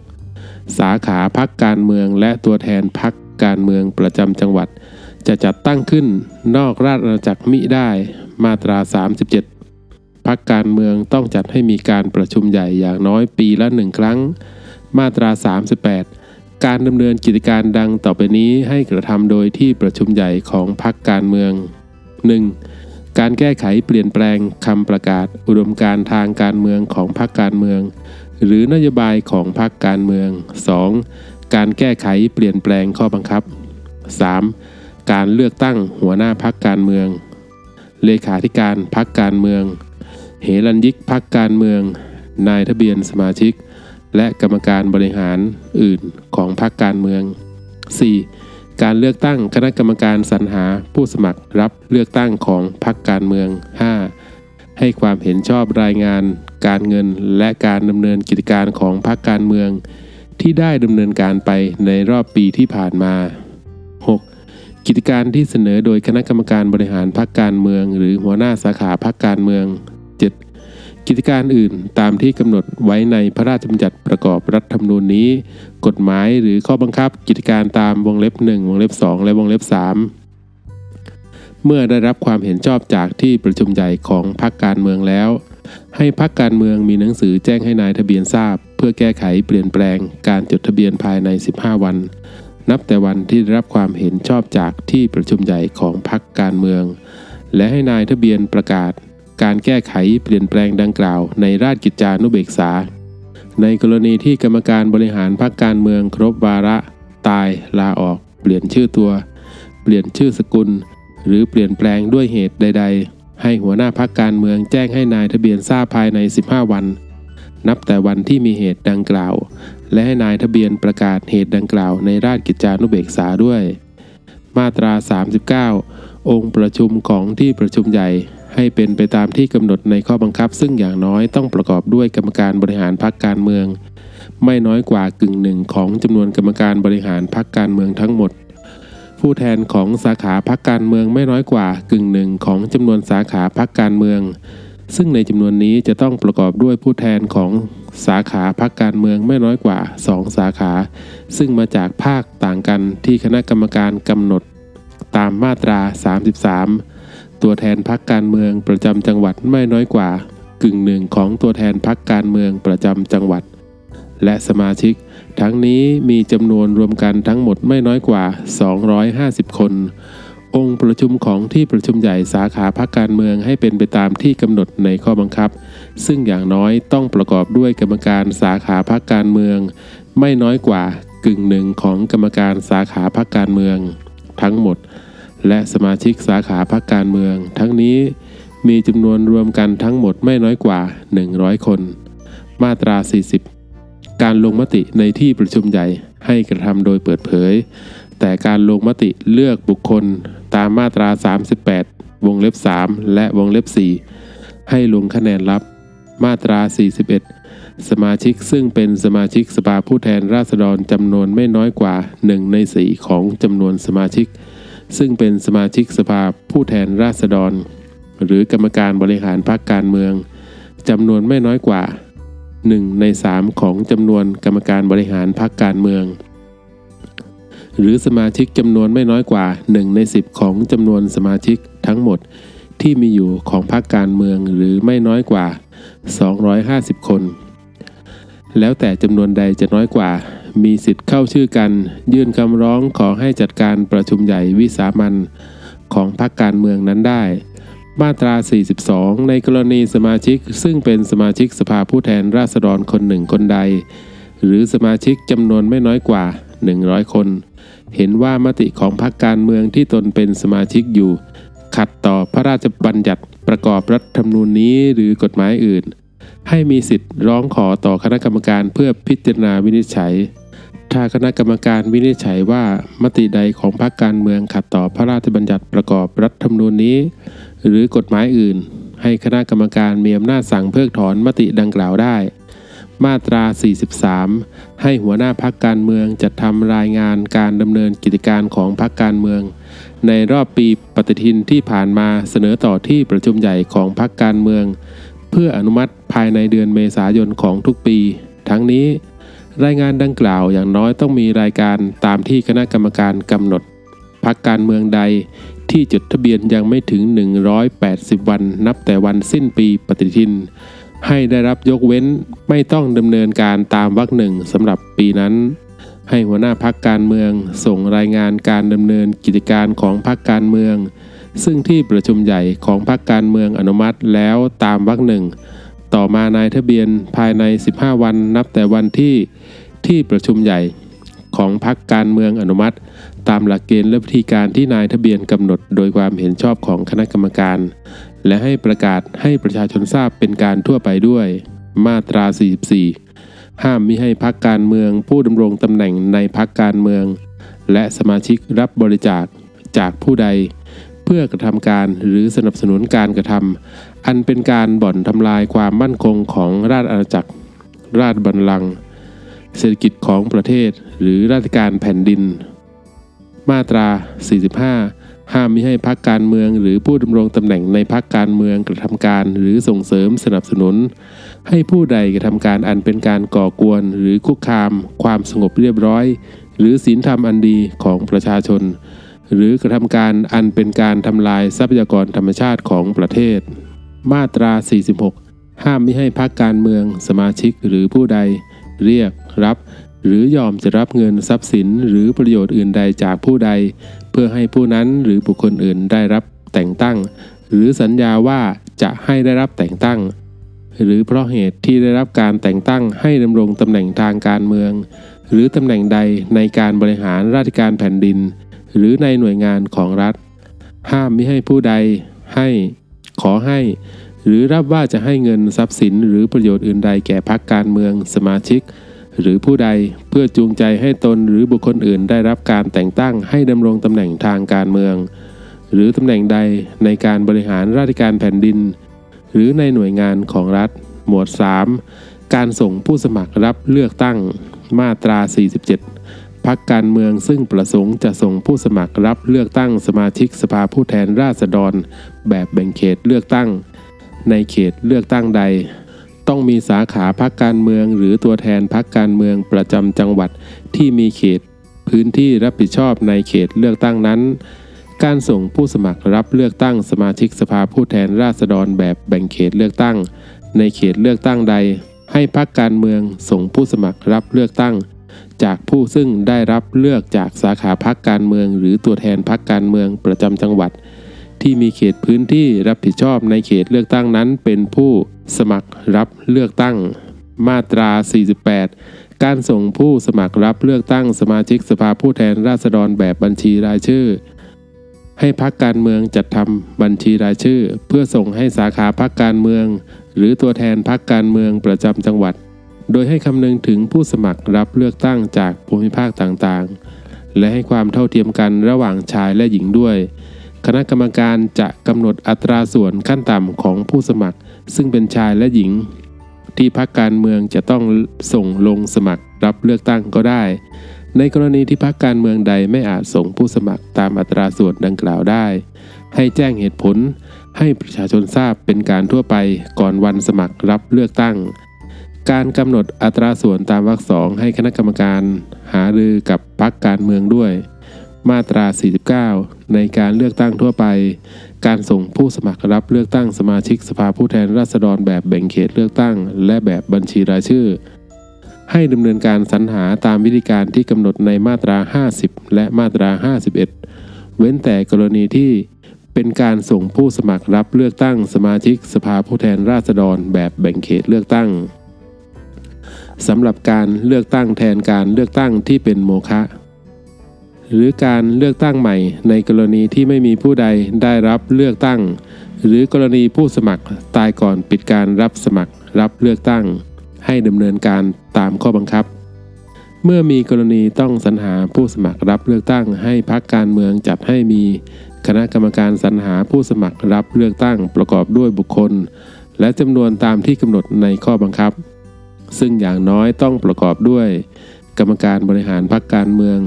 36 สาขาพักการเมืองและตัวแทนพักการเมืองประจำจังหวัด จะจัดตั้งขึ้นนอกราชอาณาจักรมิได้ มาตรา 37 พักการเมืองต้องจัดให้มีการประชุมใหญ่อย่างน้อยปีละหนึ่งครั้ง มาตรา 38การดำเนินกิจการดังต่อไปนี้ให้กระทำโดยที่ประชุมใหญ่ของพักการเมือง 1. การแก้ไขเปลี่ยนแปลงคำประกาศ อุดมการทางการเมืองของพรรคการเมือง หรือนโยบายของพรรคการเมือง 2. การแก้ไขเปลี่ยนแปลงข้อบังคับ 3. การเลือกตั้งหัวหน้าพรรคการเมือง เลขาธิการพรรคการเมือง เหรัญยิกพรรคการเมือง นายทะเบียนสมาชิก และกรรมการบริหารอื่นของพรรคการเมือง 4. การเลือกตั้งคณะกรรมการสรรหาผู้สมัครรับเลือกตั้งของพรรคการเมือง 5. ให้ความเห็นชอบรายงาน การเงินและการดำเนินกิจการของพรรคการเมือง ที่ได้ดำเนินการไปในรอบปีที่ผ่านมา 6. กิจการที่เสนอโดยคณะกรรมการบริหารพรรคการเมือง หรือหัวหน้าสาขาพรรคการเมือง กิจการอื่นตามที่กำหนดไว้ในพระราชบัญญัติประกอบรัฐธรรมนูญนี้ กฎหมายหรือข้อบังคับกิจการตามวงเล็บ 1 วงเล็บ 2 และวงเล็บ 3 เมื่อได้รับความเห็นชอบจากที่ประชุมใหญ่ของพรรคการเมืองแล้ว ให้พรรคการเมืองมีหนังสือแจ้งให้นายทะเบียนทราบ เพื่อแก้ไขเปลี่ยนแปลงการจดทะเบียนภายใน 15 วัน นับแต่วันที่ได้รับความเห็นชอบจากที่ประชุมใหญ่ของพรรคการเมือง และให้นายทะเบียนประกาศ การแก้ไขเปลี่ยนแปลงดังกล่าวในราชกิจจานุเบกษา ในกรณีที่กรรมการบริหารพรรคการเมืองครบวาระ ตายลาออก เปลี่ยนชื่อตัว เปลี่ยนชื่อสกุล หรือเปลี่ยนแปลงด้วยเหตุใด ๆ ให้หัวหน้าพักการเมืองแจ้งให้นายทะเบียนทราบภายใน 15 วัน นับแต่วันที่มีเหตุดังกล่าว และให้นายทะเบียนประกาศเหตุดังกล่าวในราชกิจจานุเบกษาด้วย มาตรา 39องค์ประชุมของที่ประชุมใหญ่ ให้เป็นไปตามที่กำหนดในข้อบังคับ ซึ่งอย่างน้อยต้องประกอบด้วยกรรมการบริหารพรรคการเมือง ไม่น้อยกว่ากึ่งหนึ่งของจำนวนกรรมการบริหารพรรคการเมืองทั้งหมด ผู้แทนของสาขาพรรคการเมืองไม่น้อยกว่ากึ่งหนึ่งของจำนวนสาขาพรรคการเมือง ซึ่งในจำนวนนี้จะต้องประกอบด้วยผู้แทนของสาขาพรรคการเมืองไม่น้อยกว่า 2 สาขา ซึ่งมาจากภาคต่างกันที่คณะกรรมการกำหนด ตามมาตรา 33 ตัวแทนพรรคการเมืองประจำจังหวัดไม่น้อยกว่ากึ่งหนึ่งของตัวแทนพรรคการเมืองประจำจังหวัด และสมาชิก ทั้งนี้มีจำนวนรวมกันทั้งหมดไม่น้อยกว่า 250 คน องค์ประชุมของที่ประชุมใหญ่สาขาพรรคการเมืองให้เป็นไปตามที่กำหนดในข้อบังคับ ซึ่งอย่างน้อยต้องประกอบด้วยกรรมการสาขาพรรคการเมือง ไม่น้อยกว่ากึ่งหนึ่งของกรรมการสาขาพรรคการเมือง ทั้งหมด และสมาชิกสาขาพรรคการเมือง ทั้งนี้มีจำนวนรวมกันทั้งหมดไม่น้อยกว่า 100 คน มาตรา 40 การลงมติในที่ประชุมใหญ่ให้กระทำโดยเปิดเผย แต่การลงมติเลือกบุคคลตามมาตรา 38 วงเล็บ 3 และวงเล็บ 4 ให้ลงคะแนนลับ มาตรา 41 สมาชิกซึ่งเป็นสมาชิกสภาผู้แทนราษฎรจำนวนไม่น้อยกว่า 1 ใน 4 ของจำนวนสมาชิก ซึ่งเป็นสมาชิกสภาผู้แทนราษฎร หรือกรรมการบริหารพรรคการเมืองจำนวนไม่น้อยกว่า 1 ใน 3 ของจำนวนกรรมการบริหารพรรคการเมือง หรือสมาชิกจำนวนไม่น้อยกว่า 1 ใน 10 ของจำนวนสมาชิกทั้งหมดที่มีอยู่ของพรรคการเมืองหรือไม่น้อยกว่า 250 คน แล้วแต่จำนวนใดจะน้อยกว่า มีสิทธิ์เข้าชื่อกัน ยื่นคำร้องขอให้จัดการประชุมใหญ่วิสามันของพรรคการเมืองนั้นได้ มาตรา 42 ในกรณีสมาชิกซึ่งเป็นสมาชิกสภาผู้แทนราษฎรคนหนึ่งคนใด หรือสมาชิกจำนวนไม่น้อยกว่า 100 คน เห็นว่ามติของพรรคการเมืองที่ตนเป็นสมาชิกอยู่ ขัดต่อพระราชบัญญัติประกอบรัฐธรรมนูญนี้หรือกฎหมายอื่นให้มีสิทธิ์ร้องขอต่อคณะกรรมการเพื่อพิจารณาวินิจฉัย ถ้าคณะกรรมการวินิจฉัยว่ามติใดของพรรคการเมืองขัดต่อพระราชบัญญัติประกอบรัฐธรรมนูญนี้ หรือกฎหมายอื่น ให้คณะกรรมการมีอำนาจสั่งเพิกถอนมติดังกล่าวได้ มาตรา 43 ให้หัวหน้าพักการเมืองจัดทำรายงานการดำเนินกิจการของพักการเมือง ในรอบปีปฏิทินที่ผ่านมาเสนอต่อที่ประชุมใหญ่ของพักการเมือง เพื่ออนุมัติภายในเดือนเมษายนของทุกปี ทั้งนี้ รายงานดังกล่าวอย่างน้อยต้องมีรายการตามที่คณะกรรมการกำหนดพักการเมืองใดที่จดทะเบียนยังไม่ถึง 180 วันนับแต่วันสิ้นปีปฏิทิน ให้ได้รับยกเว้นไม่ต้องดำเนินการตามวรรคหนึ่งสำหรับปีนั้น ให้หัวหน้าพักการเมืองส่งรายงานการดำเนินกิจการของพักการเมือง ซึ่งที่ประชุมใหญ่ของพักการเมืองอนุมัติแล้วตามวรรคหนึ่งต่อมานายทะเบียนภายใน 15 วันนับแต่วันที่ ที่ประชุมใหญ่ของพรรคการเมืองอนุมัติ ตามหลักเกณฑ์และวิธีการที่นายทะเบียนกำหนดโดยความเห็นชอบของคณะกรรมการ และให้ประกาศให้ประชาชนทราบเป็นการทั่วไปด้วย มาตรา 44 ห้ามมิให้พักการเมือง ผู้ดำรงตำแหน่งในพักการเมือง และสมาชิกรับบริจาคจากผู้ใด เพื่อกระทำการหรือสนับสนุนการกระทำอันเป็นการบ่อนทำลายความมั่นคงของราชอาณาจักร ราชบัลลังก์ เศรษฐกิจของประเทศหรือราชการแผ่นดิน มาตรา 45 ห้ามมิให้พักการเมืองหรือผู้ดำรงตำแหน่งในพักการเมืองกระทำการหรือส่งเสริมสนับสนุน ให้ผู้ใดกระทำการอันเป็นการก่อกวนหรือคุกคาม ความสงบเรียบร้อย หรือศีลธรรมอันดีของประชาชน หรือกระทำการอันเป็นการทำลายทรัพยากรธรรมชาติของประเทศ มาตรา 46 ห้ามม่ให้พักการเมือง สมาชิกหรือผู้ใด เรียก รับ หรือยอมจะรับเงินทรัพย์สินหรือประโยชน์อื่นใดจากผู้ใด เพื่อให้ผู้นั้นหรือบุคคลอื่นได้รับแต่งตั้ง หรือสัญญาว่าจะให้ได้รับแต่งตั้ง หรือเพราะเหตุที่ได้รับการแต่งตั้งให้ดำรงตำแหน่งทางการเมือง หรือตำแหน่งใดในการบริหารราชการแผ่นดิน หรือในหน่วยงานของรัฐ ห้ามไม่ให้ผู้ใด ให้ ขอให้ หรือรับว่าจะให้เงินทรัพย์สินหรือประโยชน์อื่นใดแก่พรรคการเมืองสมาชิก หรือผู้ใดเพื่อจูงใจให้ตนหรือบุคคลอื่นได้รับการแต่งตั้งให้ดำรงตำแหน่งทางการเมือง หรือตำแหน่งใดในการบริหารราชการแผ่นดิน หรือในหน่วยงานของรัฐ หมวด 3 การส่งผู้สมัครรับเลือกตั้ง มาตรา 47 พักการเมืองซึ่งประสงค์จะส่งผู้สมัครรับเลือกตั้งสมาชิกสภาผู้แทนราษฎร แบบแบ่งเขตเลือกตั้ง ในเขตเลือกตั้งใด ต้องมีสาขาพักการเมือง หรือตัวแทนพักการเมืองประจำจังหวัดที่มีเขตพื้นที่รับผิดชอบในเขตเลือกตั้งนั้น การส่งผู้สมัครรับเลือกตั้งสมาชิกสภาผู้แทนราษฎรแบบแบ่งเขตเลือกตั้ง ในเขตเลือกตั้งใด ให้พักการเมืองส่งผู้สมัครรับเลือกตั้ง จากผู้ซึ่งได้รับเลือกจากสาขาพักการเมือง หรือตัวแทนพักการเมืองประจำจังหวัด ที่มีเขตพื้นที่รับผิดชอบในเขตเลือกตั้งนั้น เป็นผู้สมัครรับเลือกตั้ง มาตรา 48 การส่งผู้สมัครรับเลือกตั้งสมาชิกสภาผู้แทนราษฎรแบบบัญชีรายชื่อ ให้พักการเมืองจัดทำบัญชีรายชื่อ เพื่อส่งให้สาขาพักการเมือง หรือตัวแทนพักการเมืองประจำจังหวัด โดยให้คำนึงถึงผู้สมัครรับเลือกตั้งจากภูมิภาคต่างๆ และให้ความเท่าเทียมกันระหว่างชายและหญิงด้วย คณะกรรมการจะกำหนดอัตราส่วนขั้นต่ำของผู้สมัคร ซึ่งเป็นชายและหญิง ที่พักการเมืองจะต้องส่งลงสมัครรับเลือกตั้งก็ได้ ในกรณีที่พักการเมืองใดไม่อาจส่งผู้สมัครตามอัตราส่วนดังกล่าวได้ ให้แจ้งเหตุผล ให้ประชาชนทราบเป็นการทั่วไปก่อนวันสมัครรับเลือกตั้ง การกำหนดอัตราส่วนตามวรรคสองให้คณะกรรมการ หารือกับพักการเมืองด้วย มาตรา 49 ในการเลือกตั้งทั่วไป การส่งผู้สมัครรับเลือกตั้งสมาชิกสภาผู้แทนราษฎรแบบแบ่งเขตเลือกตั้ง และแบบบัญชีรายชื่อ ให้ดำเนินการสรรหาตามวิธีการที่กำหนดในมาตรา 50 และมาตรา 51 เว้นแต่กรณีที่เป็นการส่งผู้สมัครรับเลือกตั้งสมาชิกสภาผู้แทนราษฎรแบบแบ่งเขตเลือกตั้งสำหรับการเลือกตั้งแทนการเลือกตั้งที่เป็นโมฆะ หรือการเลือกตั้งใหม่ ในกรณีที่ไม่มีผู้ใดได้รับเลือกตั้ง หรือกรณีผู้สมัครตายก่อนปิดการรับสมัครรับเลือกตั้ง ให้ดำเนินการตามข้อบังคับ เมื่อมีกรณีต้องสรรหาผู้สมัครรับเลือกตั้ง ให้พักการเมืองจัดให้มีคณะกรรมการสรรหาผู้สมัครรับเลือกตั้งประกอบด้วยบุคคล และจำนวนตามที่กำหนดในข้อบังคับ ซึ่งอย่างน้อยต้องประกอบด้วย กรรมการบริหารพรรคการเมือง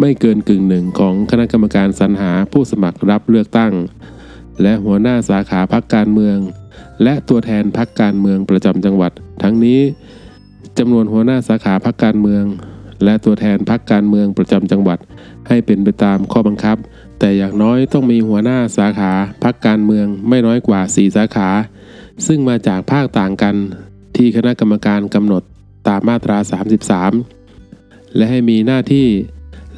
ไม่เกินกึ่งหนึ่งของคณะกรรมการสรรหาผู้สมัครรับเลือกตั้ง และหัวหน้าสาขาพรรคการเมือง และตัวแทนพรรคการเมืองประจำจังหวัด ทั้งนี้จำนวนหัวหน้าสาขาพรรคการเมือง และตัวแทนพรรคการเมืองประจำจังหวัด ให้เป็นไปตามข้อบังคับ แต่อย่างน้อยต้องมีหัวหน้าสาขาพรรคการเมืองไม่น้อยกว่า 4 สาขา ซึ่งมาจากภาคต่างกัน ที่คณะกรรมการกำหนดตามมาตรา 33 และให้มีหน้าที่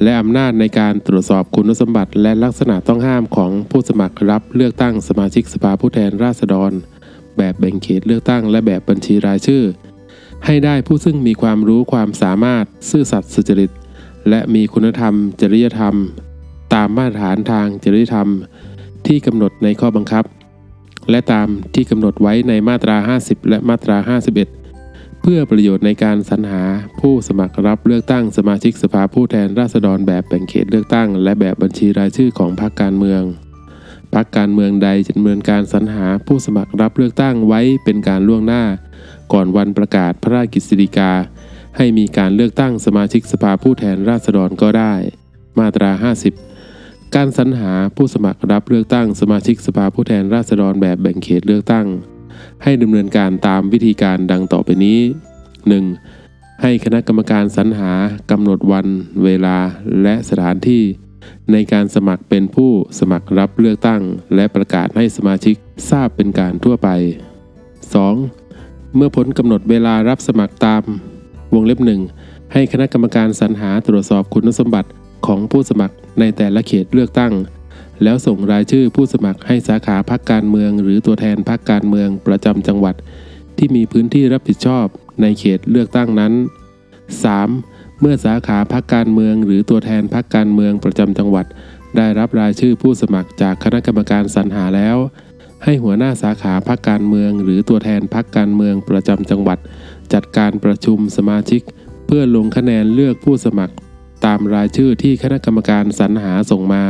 และอำนาจในการตรวจสอบคุณสมบัติและลักษณะต้องห้ามของผู้สมัครรับเลือกตั้งสมาชิกสภาผู้แทนราษฎร แบบแบ่งเขตเลือกตั้งและแบบบัญชีรายชื่อ ให้ได้ผู้ซึ่งมีความรู้ความสามารถซื่อสัตย์สุจริต และมีคุณธรรม จริยธรรม ตามมาตรฐานทางจริยธรรม ที่กำหนดในข้อบังคับ และตามที่กำหนดไว้ในมาตรา 50 และมาตรา 51 พื่อประโยชน์ในการสรรหาผู้สมัครรับเลือกตั้งสมาชิกสภาผู้แทนราษฎรแบบแบ่งเขตเลือกตั้ง และแบบบัญชีรายชื่อของพรรคการเมือง พรรคการเมืองใดจะดำเนินการสรรหาผู้สมัครรับเลือกตั้งไว้เป็นการล่วงหน้า ก่อนวันประกาศพระราชกฤษฎีกา ให้มีการเลือกตั้งสมาชิกสภาผู้แทนราษฎรก็ได้ มาตรา 50 การสรรหาผู้สมัครรับเลือกตั้งสมาชิกสภาผู้แทนราษฎรแบบแบ่งเขตเลือกตั้ง ให้ดำเนินการตามวิธีการดังต่อไปนี้ 1. ให้คณะกรรมการสรรหากำหนดวัน เวลาและสถานที่ ในการสมัครเป็นผู้สมัครรับเลือกตั้ง และประกาศให้สมาชิกทราบเป็นการทั่วไป 2. เมื่อพ้นกำหนดเวลารับสมัครตาม วงเล็บหนึ่งให้คณะกรรมการสรรหาตรวจสอบคุณสมบัติของผู้สมัครในแต่ละเขตเลือกตั้ง แล้วส่งรายชื่อผู้สมัครให้สาขาพักการเมือง หรือตัวแทนพักการเมืองประจำจังหวัด ที่มีพื้นที่รับผิดชอบในเขตเลือกตั้งนั้น 3. เมื่อสาขาพักการเมือง หรือตัวแทนพักการเมืองประจำจังหวัด ได้รับรายชื่อผู้สมัครจากคณะกรรมการสรรหาแล้ว ให้หัวหน้าสาขาพักการเมือง หรือตัวแทนพักการเมืองประจำจังหวัด จัดการประชุมสมาชิก เพื่อลงคะแนนเลือกผู้สมัคร ตามรายชื่อที่คณะกรรมการสรรหาส่งมา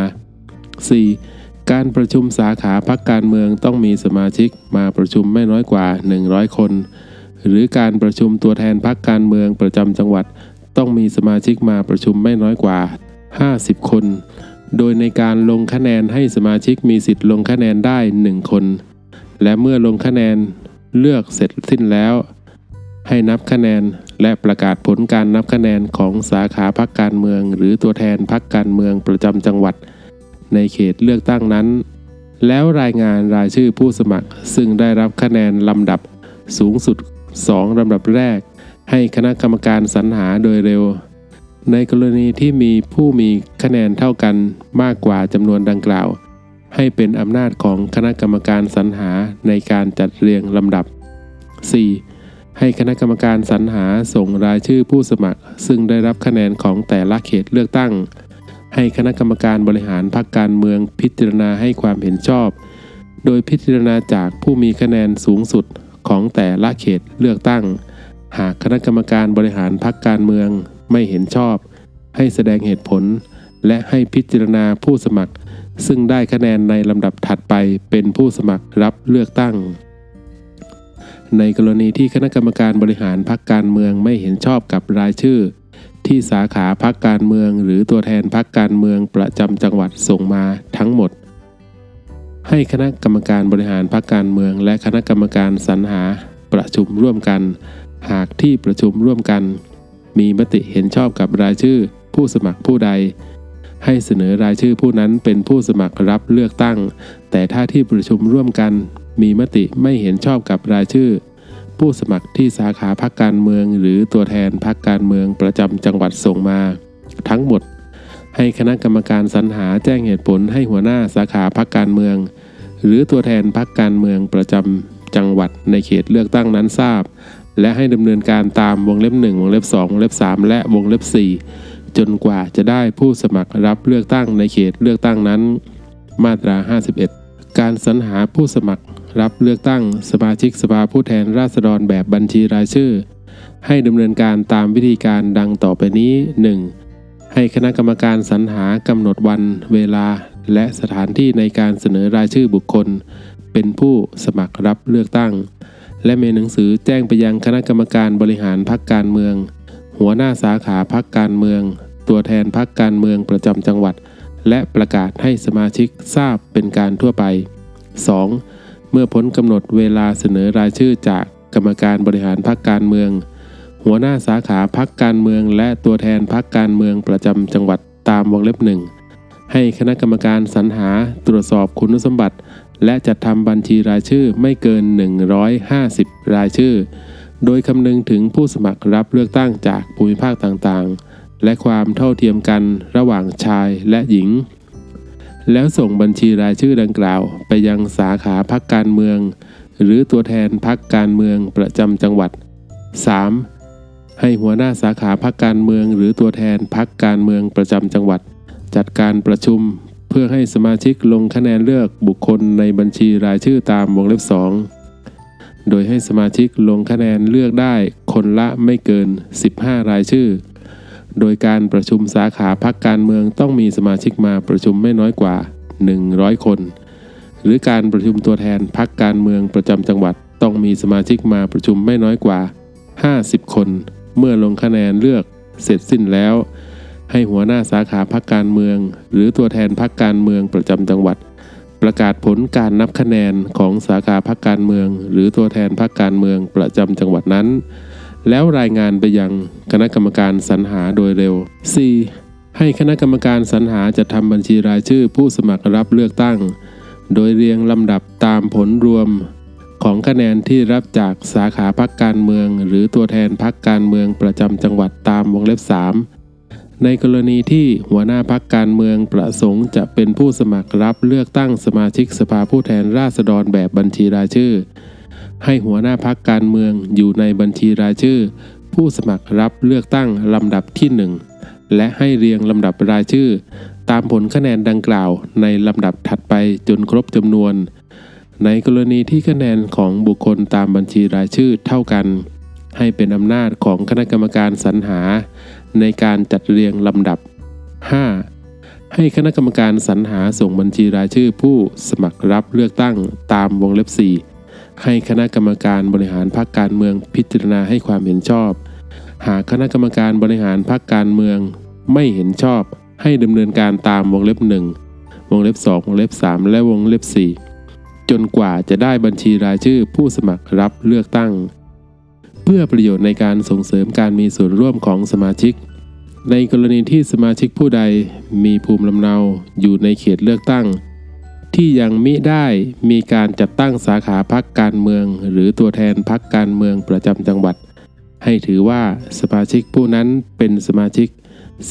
4. การประชุมสาขาพักการเมืองต้องมีสมาชิกมาประชุมไม่น้อยกว่า 100 คน หรือการประชุมตัวแทนพักการเมืองประจำจังหวัด ต้องมีสมาชิกมาประชุมไม่น้อยกว่า 50 คน โดยในการลงคะแนนให้สมาชิกมีสิทธิ์ลงคะแนนได้ 1 คน และเมื่อลงคะแนนเลือกเสร็จสิ้นแล้ว ให้นับคะแนนและประกาศผลการนับคะแนนของสาขาพักการเมือง หรือตัวแทนพักการเมืองประจำจังหวัด ในเขตเลือกตั้งนั้น แล้วรายงานรายชื่อผู้สมัคร ซึ่งได้รับคะแนนลำดับสูงสุด 2ลำดับแรก ให้คณะกรรมการสรรหาโดยเร็ว ในกรณีที่มีผู้มีคะแนนเท่ากันมากกว่าจำนวนดังกล่าว ให้เป็นอำนาจของคณะกรรมการสรรหาในการจัดเรียงลำดับ 4. ให้คณะกรรมการสรรหาส่งรายชื่อผู้สมัคร ซึ่งได้รับคะแนนของแต่ละเขตเลือกตั้ง ให้คณะกรรมการบริหารพรรคการเมืองพิจารณาให้ความเห็นชอบ โดยพิจารณาจากผู้มีคะแนนสูงสุดของแต่ละเขตเลือกตั้ง หากคณะกรรมการบริหารพรรคการเมืองไม่เห็นชอบ ให้แสดงเหตุผล และให้พิจารณาผู้สมัคร ซึ่งได้คะแนนในลำดับถัดไปเป็นผู้สมัครรับเลือกตั้ง ในกรณีที่คณะกรรมการบริหารพรรคการเมืองไม่เห็นชอบกับรายชื่อ ที่สาขาพรรคการเมือง หรือตัวแทนพรรคการเมืองประจำจังหวัดส่งมาทั้งหมด ให้คณะกรรมการบริหารพรรคการเมือง และคณะกรรมการสรรหาประชุมร่วมกัน หากที่ประชุมร่วมกัน มีมติเห็นชอบกับรายชื่อผู้สมัครผู้ใด ให้เสนอรายชื่อผู้นั้นเป็นผู้สมัครรับเลือกตั้ง แต่ถ้าที่ประชุมร่วมกัน มีมติไม่เห็นชอบกับรายชื่อ ผู้สมัครที่สาขาพักการเมือง หรือตัวแทนพักการเมืองประจำจังหวัดส่งมา ทั้งหมด ให้คณะกรรมการสรรหาแจ้งเหตุผลให้หัวหน้าสาขาพักการเมือง หรือตัวแทนพักการเมืองประจำจังหวัดในเขตเลือกตั้งนั้นทราบ และให้ดำเนินการตามวงเล็บ 1 วงเล็บ 2 วงเล็บ 3 และวงเล็บ 4 จนกว่าจะได้ผู้สมัครรับเลือกตั้งในเขตเลือกตั้งนั้น มาตรา 51 การสรรหาผู้สมัคร รับเลือกตั้งสมาชิกสภาผู้แทนราษฎรแบบบัญชีรายชื่อ ให้ดำเนินการตามวิธีการดังต่อไปนี้ 1. ให้คณะกรรมการสรรหากำหนดวันเวลา และสถานที่ในการเสนอรายชื่อบุคคล เป็นผู้สมัครรับเลือกตั้ง และมีหนังสือแจ้งไปยังคณะกรรมการบริหารพรรคการเมือง หัวหน้าสาขาพรรคการเมือง ตัวแทนพรรคการเมืองประจำจังหวัด และประกาศให้สมาชิกทราบเป็นการทั่วไป 2. เมื่อพ้นกำหนดเวลาเสนอรายชื่อจากกรรมการบริหารพรรคการเมือง หัวหน้าสาขาพรรคการเมือง และตัวแทนพรรคการเมืองประจำจังหวัดตามวงเล็บหนึ่งให้คณะกรรมการสรรหาตรวจสอบคุณสมบัติ และจัดทำบัญชีรายชื่อไม่เกิน 150 รายชื่อ โดยคำนึงถึงผู้สมัครรับเลือกตั้งจากภูมิภาคต่างๆ และความเท่าเทียมกันระหว่างชายและหญิง แล้วส่งบัญชีรายชื่อดังกล่าว ไปยังสาขาพักการเมือง หรือตัวแทนพักการเมืองประจำจังหวัด 3. ให้หัวหน้าสาขาพักการเมือง หรือตัวแทนพักการเมืองประจำจังหวัด จัดการประชุมเพื่อให้สมาชิกลงคะแนนเลือกบุคคลในบัญชีรายชื่อตามวงเล็บ 2 โดยให้สมาชิกลงคะแนนเลือกได้คนละไม่เกิน 15 รายชื่อ โดยการประชุมสาขาพักการเมืองต้องมีสมาชิกมาประชุมไม่น้อยกว่า 100 คน หรือการประชุมตัวแทนพักการเมืองประจำจังหวัดต้องมีสมาชิกมาประชุมไม่น้อยกว่า 50 คน เมื่อลงคะแนนเลือกเสร็จสิ้นแล้ว ให้หัวหน้าสาขาพักการเมือง หรือตัวแทนพักการเมืองประจำจังหวัด ประกาศผลการนับคะแนนของสาขาพักการเมือง หรือตัวแทนพักการเมืองประจำจังหวัดนั้น แล้วรายงานไปยังคณะกรรมการสรรหาโดยเร็ว 4. ให้คณะกรรมการสรรหาจัดทำบัญชีรายชื่อผู้สมัครรับเลือกตั้ง โดยเรียงลำดับตามผลรวม ของคะแนนที่รับจากสาขาพักการเมือง หรือตัวแทนพักการเมืองประจำจังหวัดตามวงเล็บ 3 ในกรณีที่หัวหน้าพักการเมืองประสงค์จะเป็นผู้สมัครรับเลือกตั้งสมาชิกสภาผู้แทนราษฎรแบบบัญชีรายชื่อ ให้หัวหน้าพักการเมืองอยู่ในบัญชีรายชื่อ ผู้สมัครรับเลือกตั้งลำดับที่ 1 และให้เรียงลำดับรายชื่อ ตามผลคะแนนดังกล่าวในลำดับถัดไปจนครบจำนวน ในกรณีที่คะแนนของบุคคลตามบัญชีรายชื่อเท่ากัน ให้เป็นอำนาจของคณะกรรมการสรรหา ในการจัดเรียงลำดับ 5. ให้คณะกรรมการสรรหาส่งบัญชีรายชื่อผู้สมัครรับเลือกตั้งตามวงเล็บ4 ให้คณะกรรมการบริหารพรรคการเมืองพิจารณาให้ความเห็นชอบ หากคณะกรรมการบริหารพรรคการเมืองไม่เห็นชอบ ให้ดำเนินการตามวงเล็บ 1 วงเล็บ 2 วงเล็บ 3 และวงเล็บ 4 จนกว่าจะได้บัญชีรายชื่อผู้สมัครรับเลือกตั้ง เพื่อประโยชน์ในการส่งเสริมการมีส่วนร่วมของสมาชิก ในกรณีที่สมาชิกผู้ใดมีภูมิลำเนาอยู่ในเขตเลือกตั้ง ที่ยังมิได้มีการจัดตั้งสาขาพักการเมือง หรือตัวแทนพักการเมืองประจำจังหวัด ให้ถือว่าสมาชิกผู้นั้นเป็นสมาชิก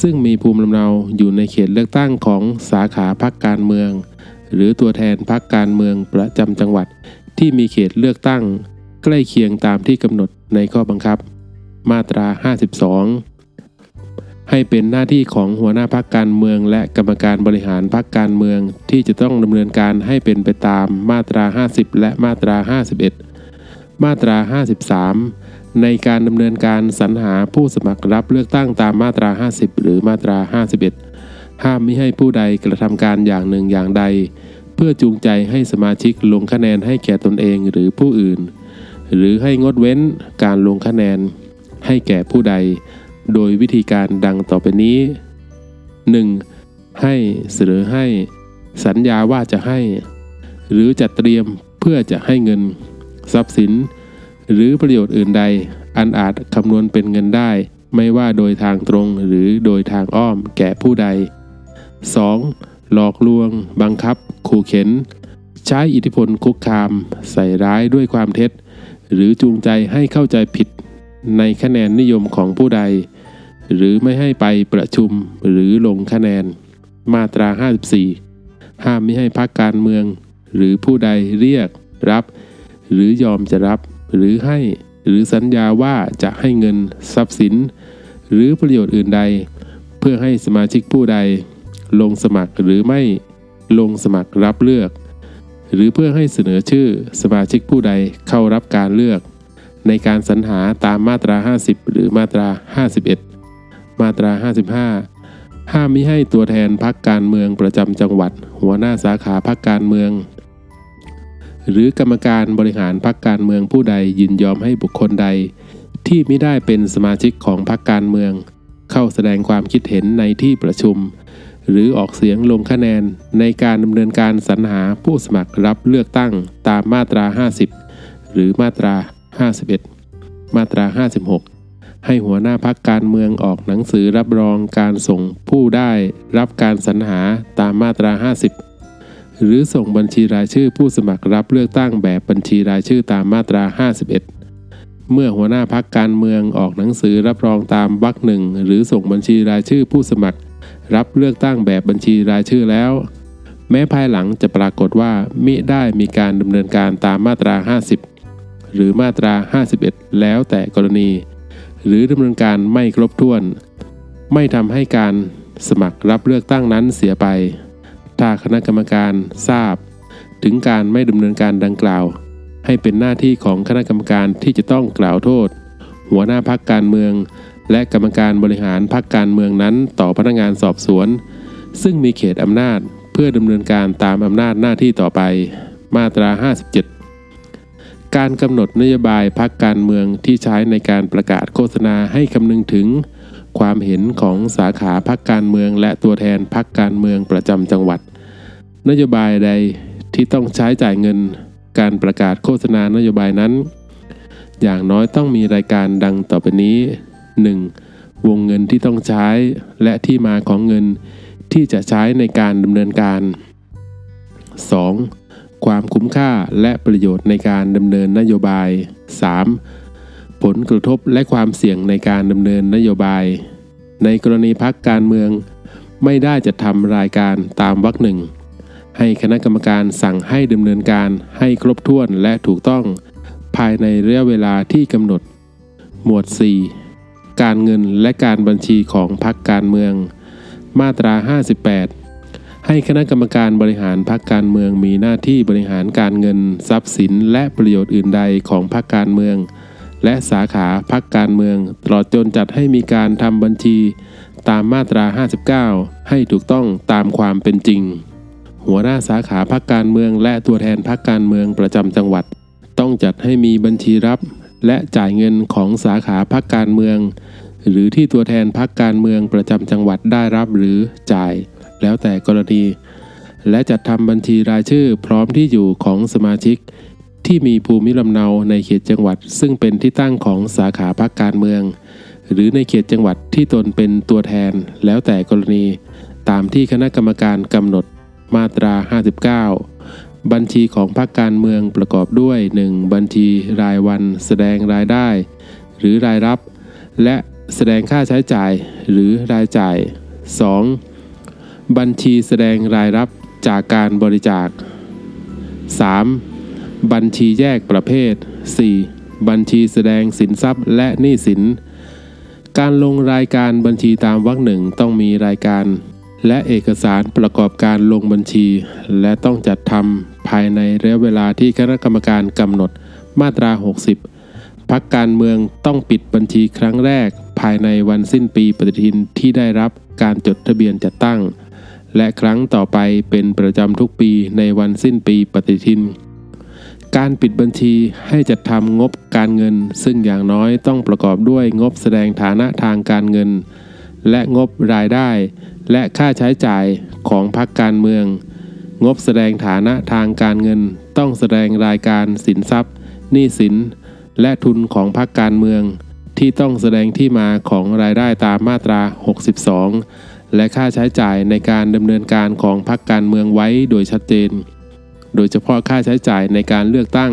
ซึ่งมีภูมิลำเนาอยู่ในเขตเลือกตั้งของสาขาพักการเมือง หรือตัวแทนพักการเมืองประจำจังหวัด ที่มีเขตเลือกตั้ง ใกล้เคียงตามที่กำหนดในข้อบังคับ มาตรา 52 ให้เป็นหน้าที่ของหัวหน้าพักการเมือง และกรรมการบริหารพักการเมือง ที่จะต้องดำเนินการให้เป็นไปตามมาตรา 50 และมาตรา 51 มาตรา 53 ในการดำเนินการสรรหาผู้สมัครรับเลือกตั้งตามมาตรา 50 หรือมาตรา 51 ห้ามไม่ให้ผู้ใดกระทำการอย่างหนึ่งอย่างใด เพื่อจูงใจให้สมาชิกลงคะแนนให้แก่ตนเองหรือผู้อื่น หรือให้งดเว้นการลงคะแนนให้แก่ผู้ใด โดยวิธีการดังต่อไปนี้ 1. ให้เสนอให้ สัญญาว่าจะให้ หรือจัดเตรียมเพื่อจะให้เงิน ทรัพย์สิน หรือประโยชน์อื่นใด อันอาจคำนวณเป็นเงินได้ ไม่ว่าโดยทางตรงหรือโดยทางอ้อมแก่ผู้ใด 2. หลอกลวง บังคับ ขู่เข็น ใช้อิทธิพลคุกคาม ใส่ร้ายด้วยความเท็จ หรือจูงใจให้เข้าใจผิดในคะแนนนิยมของผู้ใด หรือไม่ให้ไปประชุมหรือลงคะแนน มาตรา 54 ห้ามไม่ให้พักการเมือง หรือผู้ใดเรียกรับ หรือยอมจะรับ หรือให้หรือสัญญาว่าจะให้เงินทรัพย์สิน หรือประโยชน์อื่นใด เพื่อให้สมาชิกผู้ใด ลงสมัครหรือไม่ลงสมัครรับเลือก หรือเพื่อให้เสนอชื่อสมาชิกผู้ใดเข้ารับการเลือก ในการสรรหาตามมาตรา 50 หรือมาตรา 51 มาตรา 55 ห้ามมิให้ตัวแทนพักการเมืองประจำจังหวัด หัวหน้าสาขาพักการเมือง หรือกรรมการบริหารพักการเมืองผู้ใดยินยอมให้บุคคลใด ที่ไม่ได้เป็นสมาชิกของพักการเมือง เข้าแสดงความคิดเห็นในที่ประชุม หรือออกเสียงลงคะแนนในการดำเนินการสรรหาผู้สมัครรับเลือกตั้งตามมาตรา 50 หรือมาตรา 51 มาตรา 56 ให้หัวหน้าพักการเมืองออกหนังสือรับรองการส่งผู้ได้รับการสรรหาตามมาตรา 50 หรือส่งบัญชีรายชื่อผู้สมัครรับเลือกตั้งแบบบัญชีรายชื่อตามมาตรา 51 เมื่อหัวหน้าพักการเมืองออกหนังสือรับรองตามวรรคหนึ่งหรือส่งบัญชีรายชื่อผู้สมัคร รับเลือกตั้งแบบบัญชีรายชื่อแล้ว แม้ภายหลังจะปรากฏว่ามิได้มีการดำเนินการตามมาตรา 50 หรือมาตรา 51 แล้วแต่กรณี หรือดำเนินการไม่ครบถ้วน ไม่ทำให้การสมัครรับเลือกตั้งนั้นเสียไป ถ้าคณะกรรมการทราบ ถึงการไม่ดำเนินการดังกล่าว ให้เป็นหน้าที่ของคณะกรรมการที่จะต้องกล่าวโทษ หัวหน้าพักการเมือง และกรรมการบริหารพักการเมืองนั้นต่อพนักงานสอบสวน ซึ่งมีเขตอำนาจเพื่อดำเนินการตามอำนาจหน้าที่ต่อไป มาตรา 57 การกำหนดนโยบายพักการเมืองที่ใช้ในการประกาศโฆษณาให้คำนึงถึง ความเห็นของสาขาพักการเมือง และตัวแทนพักการเมืองประจำจังหวัด นโยบายใดที่ต้องใช้จ่ายเงิน การประกาศโฆษณานโยบายนั้น อย่างน้อยต้องมีรายการดังต่อไปนี้ 1. วงเงินที่ต้องใช้และที่มาของเงินที่จะใช้ในการดำเนินการ 2. ความคุ้มค่าและประโยชน์ในการดำเนินนโยบาย 3. ผลกระทบและความเสี่ยงในการดำเนินนโยบาย ในกรณีพักการเมือง ไม่ได้จะทำรายการตามวรรคหนึ่ง ให้คณะกรรมการสั่งให้ดำเนินการให้ครบถ้วนและถูกต้อง ภายในระยะเวลาที่กำหนด หมวด 4 การเงินและการบัญชีของพรรคการเมือง มาตรา 58 ให้คณะกรรมการบริหารพรรคการเมืองมีหน้าที่บริหารการเงินทรัพย์สิน และประโยชน์อื่นใดของพรรคการเมือง และสาขาพรรคการเมืองตลอดจนจัดให้มีการทำบัญชีตามมาตรา 59 ให้ถูกต้องตามความเป็นจริง หัวหน้าสาขาพรรคการเมือง และตัวแทนพรรคการเมืองประจำจังหวัด ต้องจัดให้มีบัญชีรับ และจ่ายเงินของสาขาพรรคการเมือง หรือที่ตัวแทนพรรคการเมืองประจำจังหวัดได้รับหรือจ่าย แล้วแต่กรณี และจัดทำบัญชีรายชื่อพร้อมที่อยู่ของสมาชิก ที่มีภูมิลำเนาในเขตจังหวัด ซึ่งเป็นที่ตั้งของสาขาพรรคการเมือง หรือในเขตจังหวัดที่ตนเป็นตัวแทน แล้วแต่กรณี ตามที่คณะกรรมการกำหนดมาตรา 59บัญชีของพรรคการเมืองประกอบด้วย 1. บัญชีรายวัน แสดงรายได้ หรือรายรับ และแสดงค่าใช้จ่าย หรือรายจ่าย 2. บัญชีแสดงรายรับจากการบริจาค 3. บัญชีแยกประเภท 4. บัญชีแสดงสินทรัพย์และหนี้สิน การลงรายการบัญชีตามวรรคหนึ่งต้องมีรายการ และเอกสารประกอบการลงบัญชี และต้องจัดทำภายในระยะเวลาที่คณะกรรมการกำหนดมาตรา 60 พักการเมืองต้องปิดบัญชีครั้งแรก ภายในวันสิ้นปีปฏิทินที่ได้รับการจดทะเบียนจัดตั้ง และครั้งต่อไปเป็นประจำทุกปีในวันสิ้นปีปฏิทิน การปิดบัญชีให้จัดทำงบการเงิน ซึ่งอย่างน้อยต้องประกอบด้วยงบแสดงฐานะทางการเงิน และงบรายได้ และค่าใช้จ่ายของพรรคการเมือง งบแสดงฐานะทางการเงิน ต้องแสดงรายการสินทรัพย์หนี้สิน และทุนของพรรคการเมือง ที่ต้องแสดงที่มาของรายได้ตามมาตรา 62 และค่าใช้จ่ายในการดำเนินการของพรรคการเมืองไว้โดยชัดเจน โดยเฉพาะค่าใช้จ่ายในการเลือกตั้ง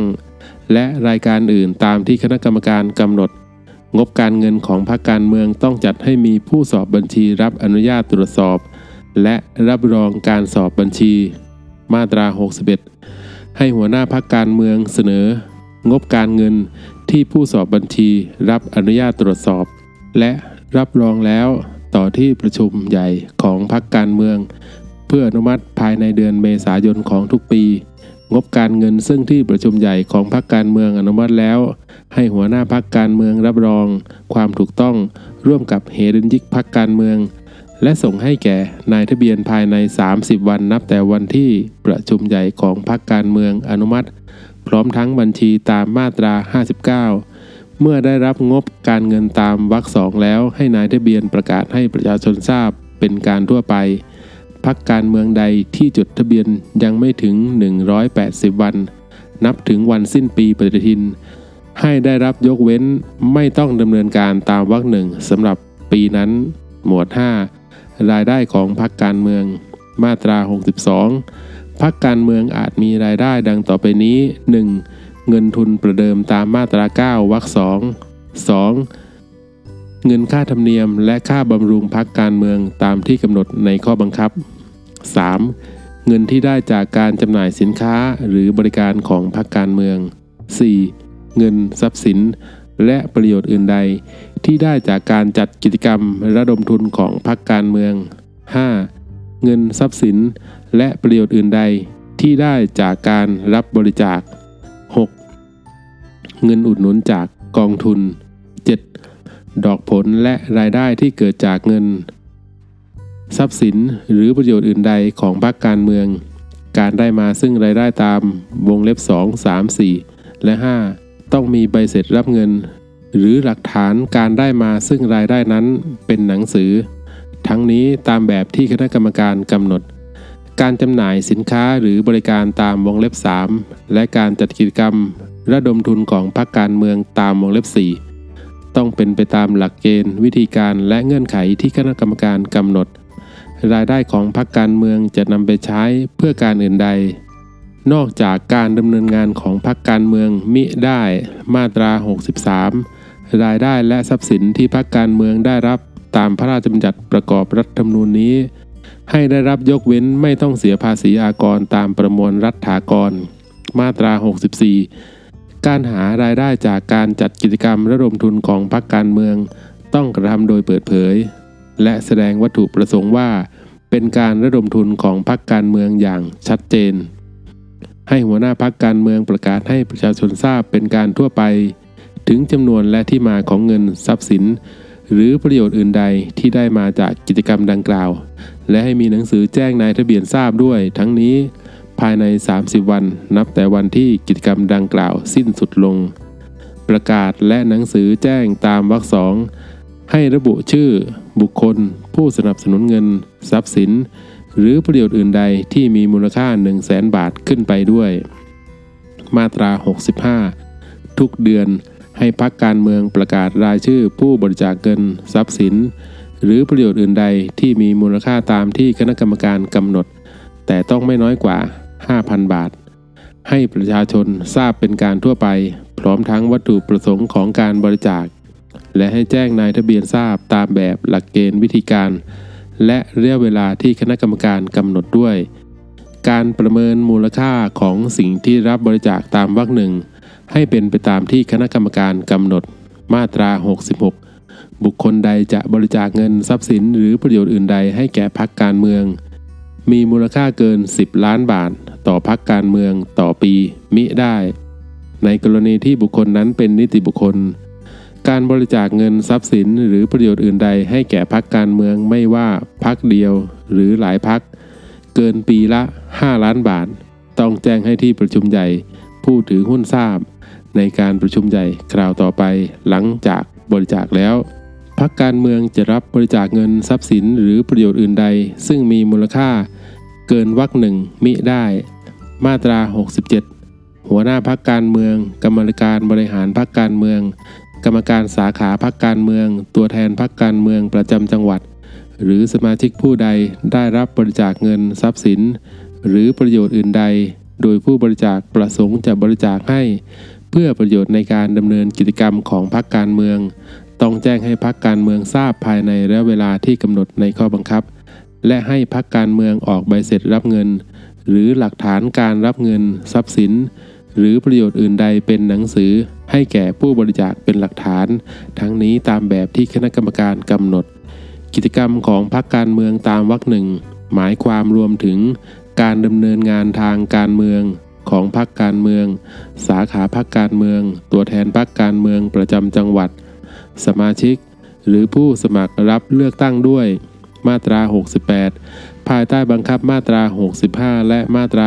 และรายการอื่นตามที่คณะกรรมการกำหนด งบการเงินของพรรคการเมืองต้องจัดให้มีผู้สอบบัญชีรับอนุญาตตรวจสอบ และรับรองการสอบบัญชี มาตรา 61 ให้หัวหน้าพรรคการเมืองเสนอ งบการเงินที่ผู้สอบบัญชีรับอนุญาตตรวจสอบ และรับรองแล้ว ต่อที่ประชุมใหญ่ของพรรคการเมือง เพื่ออนุมัติภายในเดือนเมษายนของทุกปี งบการเงินซึ่งที่ประชุมใหญ่ของพรรคการเมืองอนุมัติแล้ว ให้หัวหน้าพรรคการเมืองรับรอง ความถูกต้องร่วมกับเฮรินยิกพรรคการเมือง และส่งให้แก่นายทะเบียนภายใน 30 วันนับแต่วันที่ประชุมใหญ่ของพรรคการเมืองอนุมัติ พร้อมทั้งบัญชีตามมาตรา 59 เมื่อได้รับงบการเงินตามวรรคสองแล้ว ให้นายทะเบียนประกาศให้ประชาชนทราบเป็นการทั่วไป พักการเมืองใดที่จดทะเบียนยังไม่ถึง 180 วัน นับถึงวันสิ้นปีปฏิทิน ให้ได้รับยกเว้นไม่ต้องดำเนินการตามวรรคหนึ่งสำหรับปีนั้น หมวด 5 รายได้ของพักการเมือง มาตรา 62พักการเมืองอาจมีรายได้ดังต่อไปนี้ 1. เงินทุนประเดิมตามมาตรา 9 วรรค2 2. เงินค่าธรรมเนียมและค่าบำรุงพักการเมืองตามที่กำหนดในข้อบังคับ 3. เงินที่ได้จากการจำหน่ายสินค้าหรือบริการของพักการเมือง 4. เงินทรัพย์สิน และประโยชน์อื่นใด ที่ได้จากการจัดกิจกรรมระดมทุนของพักการเมือง 5. เงินทรัพย์สิน และประโยชน์อื่นใด ที่ได้จากการรับบริจาค เงินอุดหนุนจากกองทุน 7. ดอกผลและรายได้ที่เกิดจากเงิน ทรัพย์สินหรือประโยชน์อื่นใดของพรรคการเมือง การได้มาซึ่งรายได้ตามวงเล็บ 2 3 4 และ 5. ต้องมีใบเสร็จรับเงิน หรือหลักฐานการได้มาซึ่งรายได้นั้นเป็นหนังสือ ทั้งนี้ตามแบบที่คณะกรรมการกำหนดการจำหน่ายสินค้าหรือบริการตามวงเล็บ 3 และการจัดกิจกรรม ระดมทุนของพรรคการเมืองตามวงเล็บ 4 ต้องเป็นไปตามหลักเกณฑ์ วิธีการและเงื่อนไขที่คณะกรรมการกำหนด รายได้ของพรรคการเมืองจะนำไปใช้เพื่อการอื่นใด นอกจากการดำเนินงานของพรรคการเมืองมิได้มาตรา 63 รายได้และทรัพย์สินที่พรรคการเมืองได้รับตามพระราชบัญญัติประกอบรัฐธรรมนูญนี้ ให้ได้รับยกเว้นไม่ต้องเสียภาษีอากรตามประมวลรัฐากร มาตรา 64 การหารายได้จากการจัดกิจกรรมระดมทุนของพรรคการเมือง ต้องกระทำโดยเปิดเผย และแสดงวัตถุประสงค์ว่า เป็นการระดมทุนของพรรคการเมืองอย่างชัดเจน ให้หัวหน้าพรรคการเมืองประกาศให้ประชาชนทราบเป็นการทั่วไป ถึงจำนวนและที่มาของเงินทรัพย์สิน หรือประโยชน์อื่นใดที่ได้มาจากกิจกรรมดังกล่าว และให้มีหนังสือแจ้งนายทะเบียนทราบด้วย ทั้งนี้ ภายใน 30 วัน นับแต่วันที่กิจกรรมดังกล่าวสิ้นสุดลง ประกาศและหนังสือแจ้งตามวรรคสองให้ระบุชื่อ บุคคล ผู้สนับสนุนเงิน ทรัพย์สิน หรือประโยชน์อื่นใดที่มีมูลค่า 1 0 0 0 0แบาทขึ้นไปด้วย มาตรา 65 ทุกเดือนให้พักการเมืองประกาศรายชื่อผู้บริจาคเงิน ทรัพย์สิน หรือประโยชน์อื่นใดที่มีมูลค่าตามที่คณะกรรมการกำหนด แต่ต้องไม่น้อยกว่า 5,000 บาท ให้ประชาชนทราบเป็นการทั่วไป พร้อมทั้งวัตถุประสงค์ของการบริจาค และให้แจ้งนายทะเบียนทราบตามแบบหลักเกณฑ์วิธีการ และระยะเวลาที่คณะกรรมการกำหนดด้วย การประเมินมูลค่าของสิ่งที่รับบริจาคตามวรรคหนึ่งให้เป็นไปตามที่คณะกรรมการกำหนดมาตรา 66 บุคคลใดจะบริจาคเงินทรัพย์สินหรือประโยชน์อื่นใดให้แก่พรรคการเมือง มีมูลค่าเกิน 10 ล้านบาท ต่อพรรคการเมืองต่อปีมิได้ ในกรณีที่บุคคลนั้นเป็นนิติบุคคล การบริจาคเงินทรัพย์สินหรือประโยชน์อื่นใดให้แก่พรรคการเมืองไม่ว่าพรรคเดียวหรือหลายพรรคเกินปีละ 5 ล้านบาท ต้องแจ้งให้ที่ประชุมใหญ่ ผู้ถือหุ้นทราบ ในการประชุมใหญ่คราวต่อไปหลังจากบริจาคแล้วพรรคการเมืองจะรับบริจาคเงินทรัพย์สินหรือประโยชน์อื่นใด ซึ่งมีมูลค่า เกินวรรคหนึ่งมิได้ มาตรา 67 หัวหน้าพรรคการเมือง กรรมการบริหารพรรคการเมือง กรรมการสาขาพรรคการเมือง ตัวแทนพรรคการเมืองประจำจังหวัด หรือสมาชิกผู้ใดได้รับบริจาคเงินทรัพย์สิน หรือประโยชน์อื่นใด โดยผู้บริจาคประสงค์จะบริจาคให้ เพื่อประโยชน์ในการดำเนินกิจกรรมของพรรคการเมือง ต้องแจ้งให้พรรคการเมืองทราบภายในระยะเวลาที่กำหนดในข้อบังคับ และให้พรรคการเมืองออกใบเสร็จรับเงิน หรือหลักฐานการรับเงิน ทรัพย์สิน หรือประโยชน์อื่นใดเป็นหนังสือ ให้แก่ผู้บริจาคเป็นหลักฐาน ทั้งนี้ตามแบบที่คณะกรรมการกำหนด กิจกรรมของพรรคการเมืองตามวรรคหนึ่งหมายความรวมถึงการดำเนินงานทางการเมืองของพรรคการเมือง สาขาพรรคการเมือง ตัวแทนพรรคการเมืองประจำจังหวัด สมาชิก หรือผู้สมัครรับเลือกตั้งด้วย มาตรา 68 ภายใต้บังคับมาตรา 65 และมาตรา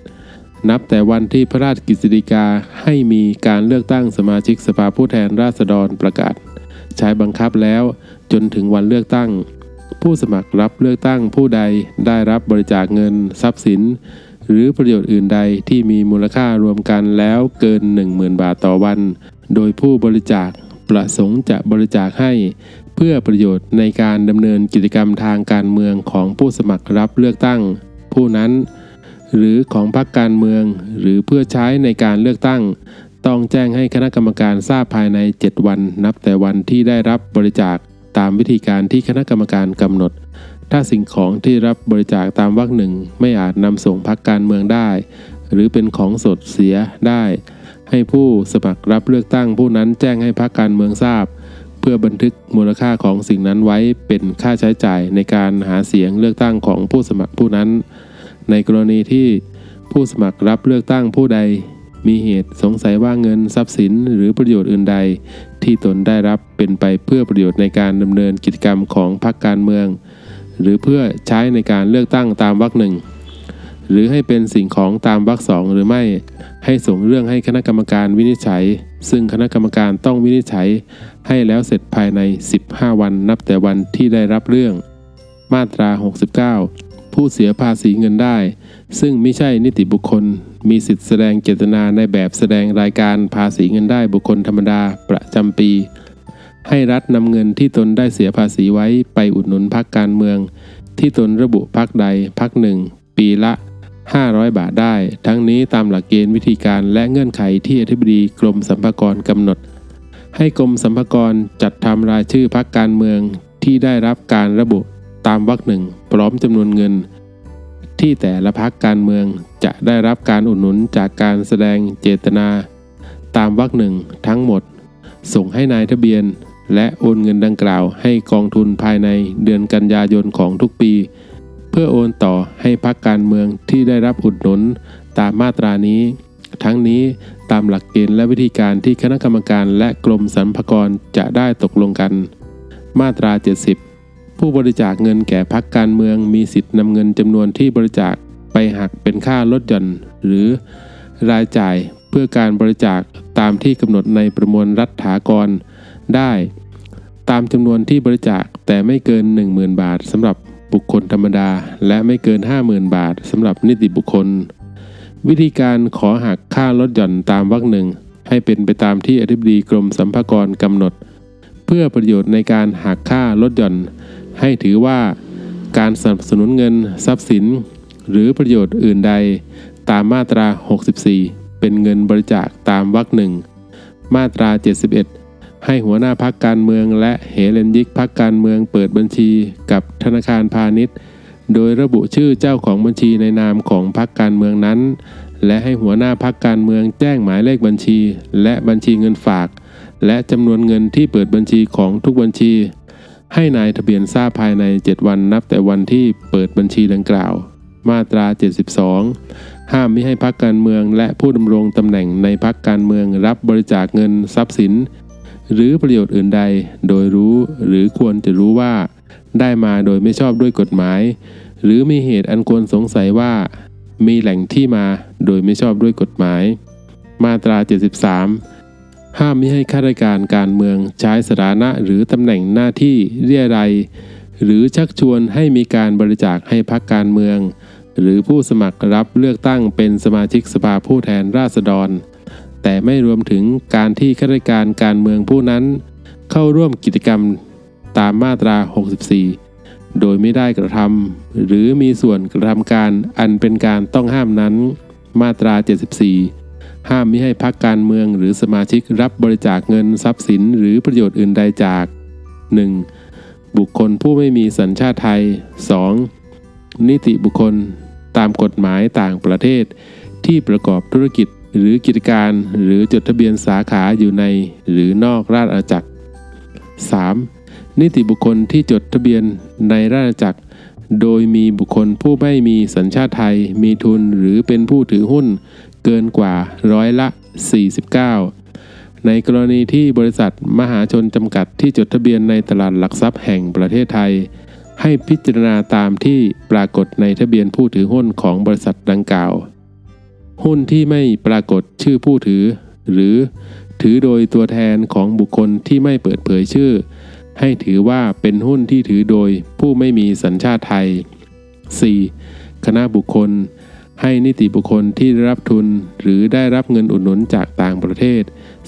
67 นับแต่วันที่พระราชกฤษฎีกาให้มีการเลือกตั้งสมาชิกสภาผู้แทนราษฎรประกาศ ใช้บังคับแล้วจนถึงวันเลือกตั้ง ผู้สมัครรับเลือกตั้งผู้ใดได้รับบริจาคเงิน ทรัพย์สิน หรือประโยชน์อื่นใดที่มีมูลค่ารวมกันแล้วเกิน 10,000 บาทต่อวัน โดยผู้บริจาคประสงค์จะบริจาคให้ พื่อประโยชน์ในการดำเนินกิจกรรมทางการเมืองของผู้สมัครรับเลือกตั้ง ผู้นั้น หรือของพรรคการเมืองหรือเพื่อใช้ในการเลือกตั้ง ต้องแจ้งให้คณะกรรมการทราบภายใน 7 วัน นับแต่วันที่ได้รับบริจาคตามวิธีการที่คณะกรรมการกำหนด ถ้าสิ่งของที่รับบริจาคตามวรรคหนึ่งไม่อาจนำส่งพรรคการเมืองได้ หรือเป็นของสดเสียได้ ให้ผู้สมัครรับเลือกตั้งผู้นั้นแจ้งให้พรรคการเมืองทราบ เพื่อบันทึกมูลค่าของสิ่งนั้นไว้เป็นค่าใช้จ่ายในการหาเสียงเลือกตั้งของผู้สมัครผู้นั้น ในกรณีที่ผู้สมัครรับเลือกตั้งผู้ใด มีเหตุสงสัยว่าเงินทรัพย์สินหรือประโยชน์อื่นใด ที่ตนได้รับเป็นไปเพื่อประโยชน์ในการดำเนินกิจกรรมของพรรคการเมือง หรือเพื่อใช้ในการเลือกตั้งตามวรรคหนึ่งหรือให้เป็นสิ่งของตามวรรคสองหรือไม่ให้ส่งเรื่องให้คณะกรรมการวินิจฉัย ซึ่งคณะกรรมการต้องวินิจฉัยให้แล้วเสร็จภายใน 15 วันนับแต่วันที่ได้รับเรื่อง มาตรา 69 ผู้เสียภาษีเงินได้ ซึ่งไม่ใช่นิติบุคคล มีสิทธิแสดงเจตนาในแบบแสดงรายการภาษีเงินได้บุคคลธรรมดาประจำปี ให้รัฐนำเงินที่ตนได้เสียภาษีไว้ไปอุดหนุนพักการเมือง ที่ตนระบุพักใดพักหนึ่ง ปีละ 500 บาทได้ ทั้งนี้ตามหลักเกณฑ์วิธีการและเงื่อนไขที่อธิบดีกรมสรรพากรกำหนด ให้กรมสรรพากรจัดทำรายชื่อพักการเมืองที่ได้รับการระบุตามวรรคหนึ่งพร้อมจำนวนเงิน ที่แต่ละพักการเมืองจะได้รับการอุดหนุนจากการแสดงเจตนา ตามวรรคหนึ่งทั้งหมด ส่งให้นายทะเบียน และโอนเงินดังกล่าวให้กองทุนภายในเดือนกันยายนของทุกปี เพื่อโอนต่อให้พักการเมืองที่ได้รับอุดหนุนตามมาตรานี้ ทั้งนี้ตามหลักเกณฑ์และวิธีการที่คณะกรรมการและกรมสรรพากรจะได้ตกลงกัน มาตรา 70 ผู้บริจาคเงินแก่พักการเมืองมีสิทธิ์นำเงินจำนวนที่บริจาคไปหักเป็นค่าลดหย่อนหรือรายจ่ายเพื่อการบริจาคตามที่กำหนดในประมวลรัฐากรได้ ตามจำนวนที่บริจาคแต่ไม่เกิน 10,000 บาทสำหรับ บุคคลธรรมดา และไม่เกิน 50,000 บาทสำหรับนิติบุคคล วิธีการขอหักค่าลดหย่อนตามวรรคหนึ่ง ให้เป็นไปตามที่อธิบดีกรมสัมภากรกำหนด เพื่อประโยชน์ในการหักค่าลดหย่อน ให้ถือว่าการสนับสนุนเงินทรัพย์สิน หรือประโยชน์อื่นใด ตามมาตรา 64 เป็นเงินบริจาคตามวรรคหนึ่งมาตรา 71 ให้หัวหน้าพักการเมือง และเฮเลนยิกพักการเมืองเปิดบัญชีกับธนาคารพาณิชย์ โดยระบุชื่อเจ้าของบัญชีในนามของพักการเมืองนั้น และให้หัวหน้าพักการเมืองแจ้งหมายเลขบัญชี และบัญชีเงินฝาก และจำนวนเงินที่เปิดบัญชีของทุกบัญชี ให้นายทะเบียนทราบภายใน 7 วันนับแต่วันที่เปิดบัญชีดังกล่าว มาตรา 72ห้ามไม่ให้พักการเมืองและผู้ดำรงตำแหน่งในพักการเมืองรับบริจาคเงินทรัพย์สิน หรือประโยชน์อื่นใด โดยรู้หรือควรจะรู้ว่า ได้มาโดยไม่ชอบด้วยกฎหมาย หรือมีเหตุอันควรสงสัยว่า มีแหล่งที่มาโดยไม่ชอบด้วยกฎหมาย มาตรา 73 ห้ามไม่ให้ข้าราชการการเมืองใช้สถานะหรือตำแหน่งหน้าที่เรียรัยหรือชักชวนให้มีการบริจาคให้พักการเมือง หรือผู้สมัครรับเลือกตั้งเป็นสมาชิกสภาผู้แทนราษฎร แต่ไม่รวมถึงการที่ข้าราชการการเมืองผู้นั้น เข้าร่วมกิจกรรมตามมาตรา 64 โดยไม่ได้กระทำหรือมีส่วนกระทำการอันเป็นการต้องห้ามนั้น มาตรา 74 ห้ามมิให้พักการเมืองหรือสมาชิกรับบริจาคเงินทรัพย์สินหรือประโยชน์อื่นใดจาก 1. บุคคลผู้ไม่มีสัญชาติไทย 2. นิติบุคคลตามกฎหมายต่างประเทศที่ประกอบธุรกิจ หรือกิจการหรือจดทะเบียนสาขาอยู่ในหรือนอกราชอาณาจักร 3. นิติบุคคลที่จดทะเบียนในราชอาณาจักร โดยมีบุคคลผู้ไม่มีสัญชาติไทย มีทุนหรือเป็นผู้ถือหุ้น เกินกว่าร้อยละ 49 ในกรณีที่บริษัทมหาชนจำกัดที่จดทะเบียนในตลาดหลักทรัพย์แห่งประเทศไทย ให้พิจารณาตามที่ปรากฏในทะเบียนผู้ถือหุ้นของบริษัทดังกล่าว หุ้นที่ไม่ปรากฏชื่อผู้ถือ หรือถือโดยตัวแทนของบุคคลที่ไม่เปิดเผยชื่อ ให้ถือว่าเป็นหุ้นที่ถือโดยผู้ไม่มีสัญชาติไทย 4. คณะบุคคล ให้นิติบุคคลที่ได้รับทุน หรือได้รับเงินอุดหนุนจากต่างประเทศ